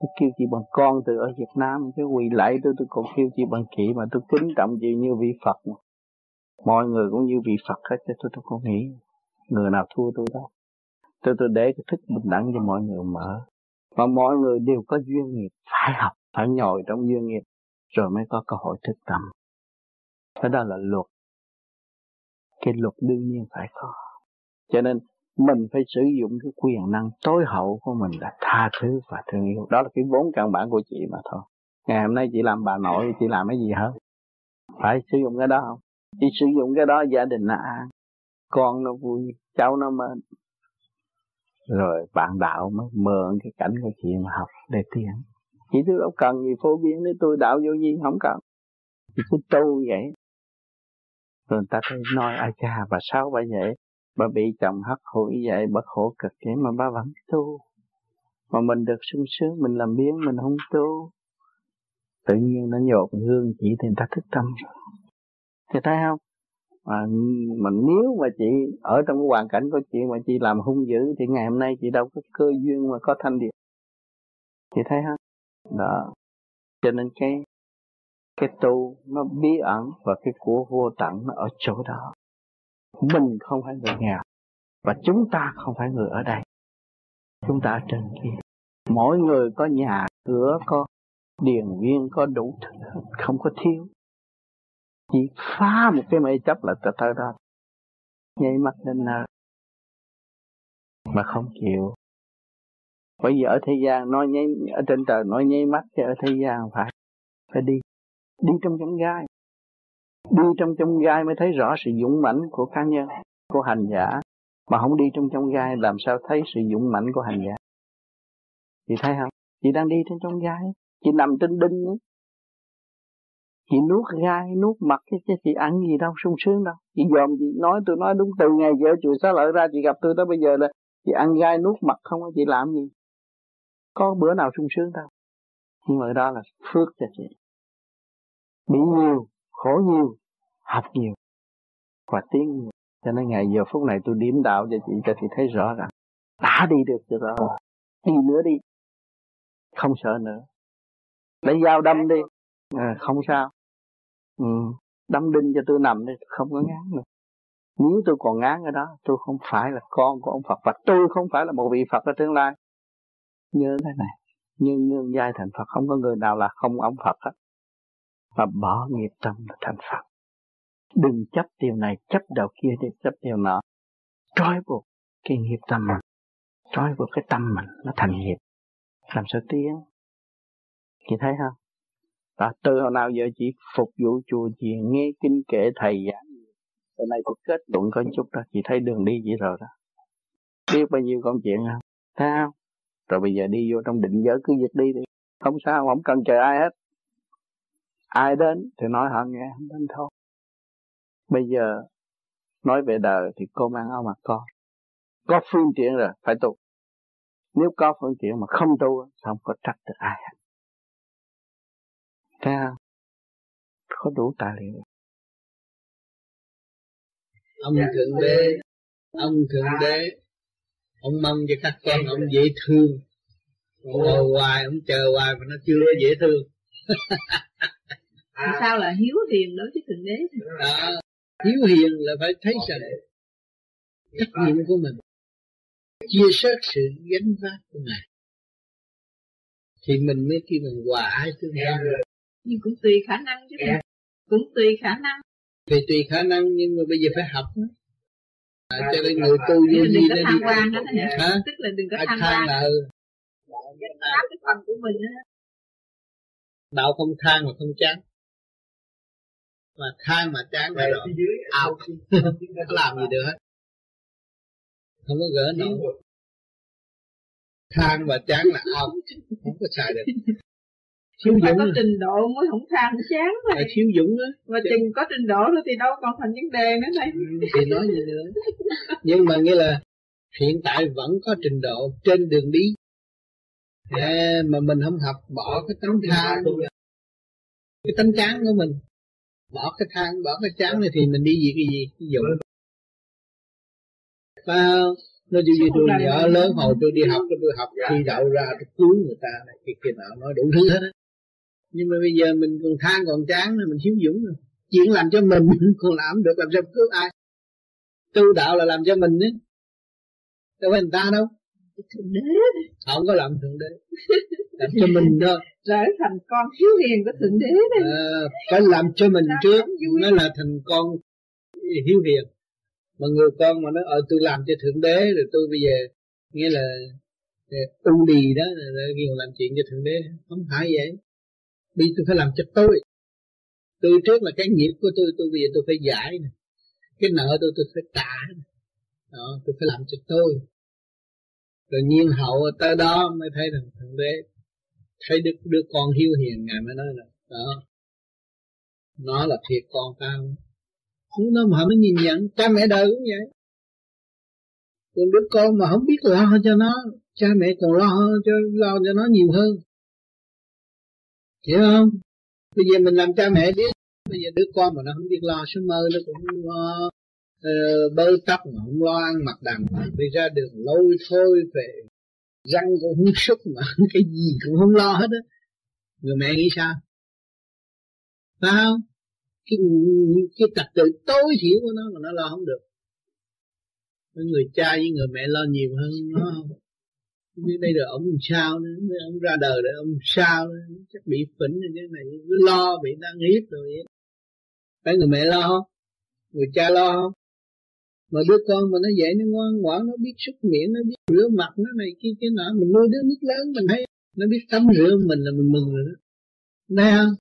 tôi kêu chị bằng con từ ở Việt Nam cái quỳ lạy tôi tôi còn kêu chị bằng chị mà tôi kính trọng chị như vị Phật mà. mọi người cũng như vị Phật hết chứ tôi tôi không nghĩ. Người nào thua tôi đâu tôi tôi để cái thức bình đẳng cho mọi người mở. Và mọi người đều có duyên nghiệp, phải học, phải nhồi trong duyên nghiệp, rồi mới có cơ hội thức tâm. Cái đó là luật. Cái luật đương nhiên phải có. Cho nên mình phải sử dụng cái quyền năng tối hậu của mình là tha thứ và thương yêu. Đó là cái vốn căn bản của chị mà thôi. Ngày hôm nay chị làm bà nội, chị làm cái gì hơn phải sử dụng cái đó không? Chị sử dụng cái đó gia đình nó an. Con nó vui, cháu nó mến rồi bạn đạo mới mượn cái cảnh của chị mà học để tiến. Chỉ tôi đâu cần gì phổ biến để tôi đạo vô gì không cần. Chỉ cứ tu vậy. Rồi người ta thấy nói ai cha bà sao bà vậy, bà bị chồng hất hủi vậy, bà khổ cực vậy mà bà vẫn tu. Mà mình được sung sướng, mình làm biến, mình không tu. Tự nhiên nó nhột hương chỉ thì người ta thức tâm. Thì thấy không? Mà, mà nếu mà chị ở trong cái hoàn cảnh của chị mà chị làm hung dữ thì ngày hôm nay chị đâu có cơ duyên mà có thanh điệp chị thấy không? Đó. Cho nên cái cái tu nó bí ẩn và cái của vô tận nó ở chỗ đó. Mình không phải người nghèo và chúng ta không phải người ở đây. Chúng ta ở trên kia. Mỗi người có nhà cửa có điền viên có đủ thứ không có thiếu chỉ phá một cái mê chấp là ta tới đó. Nhảy mắt lên nơi mà không chịu. Bởi vì ở thế gian, nói nháy ở trên trời nói nháy mắt chứ ở thế gian phải phải đi. Đi trong trong gai. Đi trong trong gai mới thấy rõ sự dũng mãnh của cá nhân, của hành giả. Mà không đi trong trong gai làm sao thấy sự dũng mãnh của hành giả? Chị thấy không? Chị đang đi trên trong gai. Chị nằm trên đinh. ấy chị nuốt gai nuốt mặt cái chứ chị ăn gì đâu sung sướng đâu. Chị dòm chị nói tôi nói đúng từ ngày vợ chùa xá lợi ra chị gặp tôi tới bây giờ là chị ăn gai nuốt mặt không chị làm gì. Có bữa nào sung sướng đâu. Nhưng mà đó là phước cho chị. Bị nhiều khổ nhiều học nhiều và tiến nhiều. Cho nên ngày giờ phút này tôi điểm đạo cho chị cho chị thấy rõ rằng đã đi được rồi. Đi nữa đi. Không sợ nữa. Lấy dao đâm đi. À, không sao ừ. đâm đinh cho tôi nằm đi không có ngán nữa. Nếu tôi còn ngán ở đó, tôi không phải là con của ông Phật, và tôi không phải là một vị Phật ở tương lai. Nhớ thế này, nhưng nhân giai thành Phật, không có người nào là không ông Phật hết. Và bỏ nghiệp tâm là thành Phật. Đừng chấp điều này, chấp đầu kia để chấp điều nọ. Trói buộc cái nghiệp tâm mình, trói buộc cái tâm mình nó thành nghiệp. Làm sao tiến? Chị thấy không? Đó, từ hồi nào giờ chỉ phục vụ chùa chị nghe kinh kệ thầy giảng. Hôm nay có kết luận có chút đó Chị thấy đường đi vậy rồi đó. Biết bao nhiêu công chuyện không? Thấy không? Rồi bây giờ đi vô trong định giới cứ việc đi đi. Không sao không cần chờ ai hết. Ai đến thì nói họ nghe Không đến thôi. Bây giờ nói về đời thì cô mang áo mặc con. Có phương tiện rồi phải tu. Nếu có phương tiện mà không tu sao không có trách được ai hết? Thấy không? Có đủ tài liệu. Ông thượng đế ông thượng đế ông mong cho các con ông dễ thương. Ông ngồi hoài ông chờ hoài mà nó chưa dễ thương. Thì sao là hiếu hiền đối với thượng đế? À, hiếu hiền là phải thấy rằng trách nhiệm của mình chia sớt sự gánh vác của ngài. Thì mình mới kêu mình hòa ái tương nhưng cũng tùy khả năng chứ. Cũng tùy khả năng. Thì tùy khả năng nhưng mà bây giờ phải học. À, cho nên người tu vô đó tham đi quan đó hả? Tức là đừng có tham quan. là ừ, pháp cái phần của mình đó. đạo không than mà không chán. Mà than mà chán là rồi. ao không làm gì được hết. Không có gỡ nổi. Than và chán là ao không có xài được thiếu dũng có trình độ mới không than chán là này thiếu dũng á. Mà chừng có trình độ rồi thì đâu còn thành vấn đề nữa đây thì nói gì nữa. Nhưng mà nghĩa là hiện tại vẫn có trình độ trên đường đi. À, mà mình không học bỏ cái tấm than cái tấm chán của mình. Bỏ cái than bỏ cái chán này thì mình đi gì cái gì? Dụng phải không nó như tôi nhỏ lớn hồi tôi đi học tôi học thi đậu ra tôi cứu người ta này kia kia nào nói đủ thứ hết á nhưng mà bây giờ mình còn than còn chán nữa mình thiếu dũng rồi chuyện làm cho mình còn làm được làm sao cứu ai? Tu đạo là làm cho mình đấy. Đâu phải người ta đâu. Thượng đế. Không có làm thượng đế. Làm cho mình thôi. Trở thành con hiếu hiền của thượng đế đấy à, phải làm cho mình trước mới là thành con hiếu hiền. Mà người con mà nói ờ tôi làm cho thượng đế rồi tôi bây giờ nghĩa là ờ, u đì đó là kêu làm chuyện cho thượng đế. Không phải vậy bây tôi phải làm cho tôi. Tôi trước là cái nghiệp của tôi tôi bây giờ tôi phải giải nè. Cái nợ tôi tôi phải trả đó tôi phải làm cho tôi. Rồi nhiên hậu tới đó mới thấy rằng thằng đế thấy đứa, đứa con hiếu hiền ngài mới nói là đó nó là thiệt con tao. Không nó mà mới nhìn nhận cha mẹ đời cũng vậy. Còn đứa con mà không biết lo cho nó cha mẹ còn lo cho lo cho nó nhiều hơn hiểu không? Bây giờ mình làm cha mẹ biết bây giờ đứa con mà nó không biết lo số mơ nó cũng ờ, ờ, uh, bơi tóc mà không lo ăn mặc đàng hoàng đi ra đường lôi thôi về. Răng cũng không sức mà cái gì cũng không lo hết á. Người mẹ nghĩ sao? Phải không? Cái cái trật tự tối thiểu của nó mà nó lo không được. Người cha với người mẹ lo nhiều hơn nó không như đây là ông sao nữa ông ra đời rồi ông sao nữa. chắc bị phỉnh rồi, cái này cứ lo, bị đang hiếp rồi. Vậy phải người mẹ lo không? Người cha lo không? Mà đứa con mà nó dạy nó ngoan ngoãn, nó biết súc miệng, nó biết rửa mặt, nó này kia, cái nọ. Mình nuôi đứa nít lớn mình thấy, nó biết tắm rửa mình là mình mừng rồi đó. Thấy không?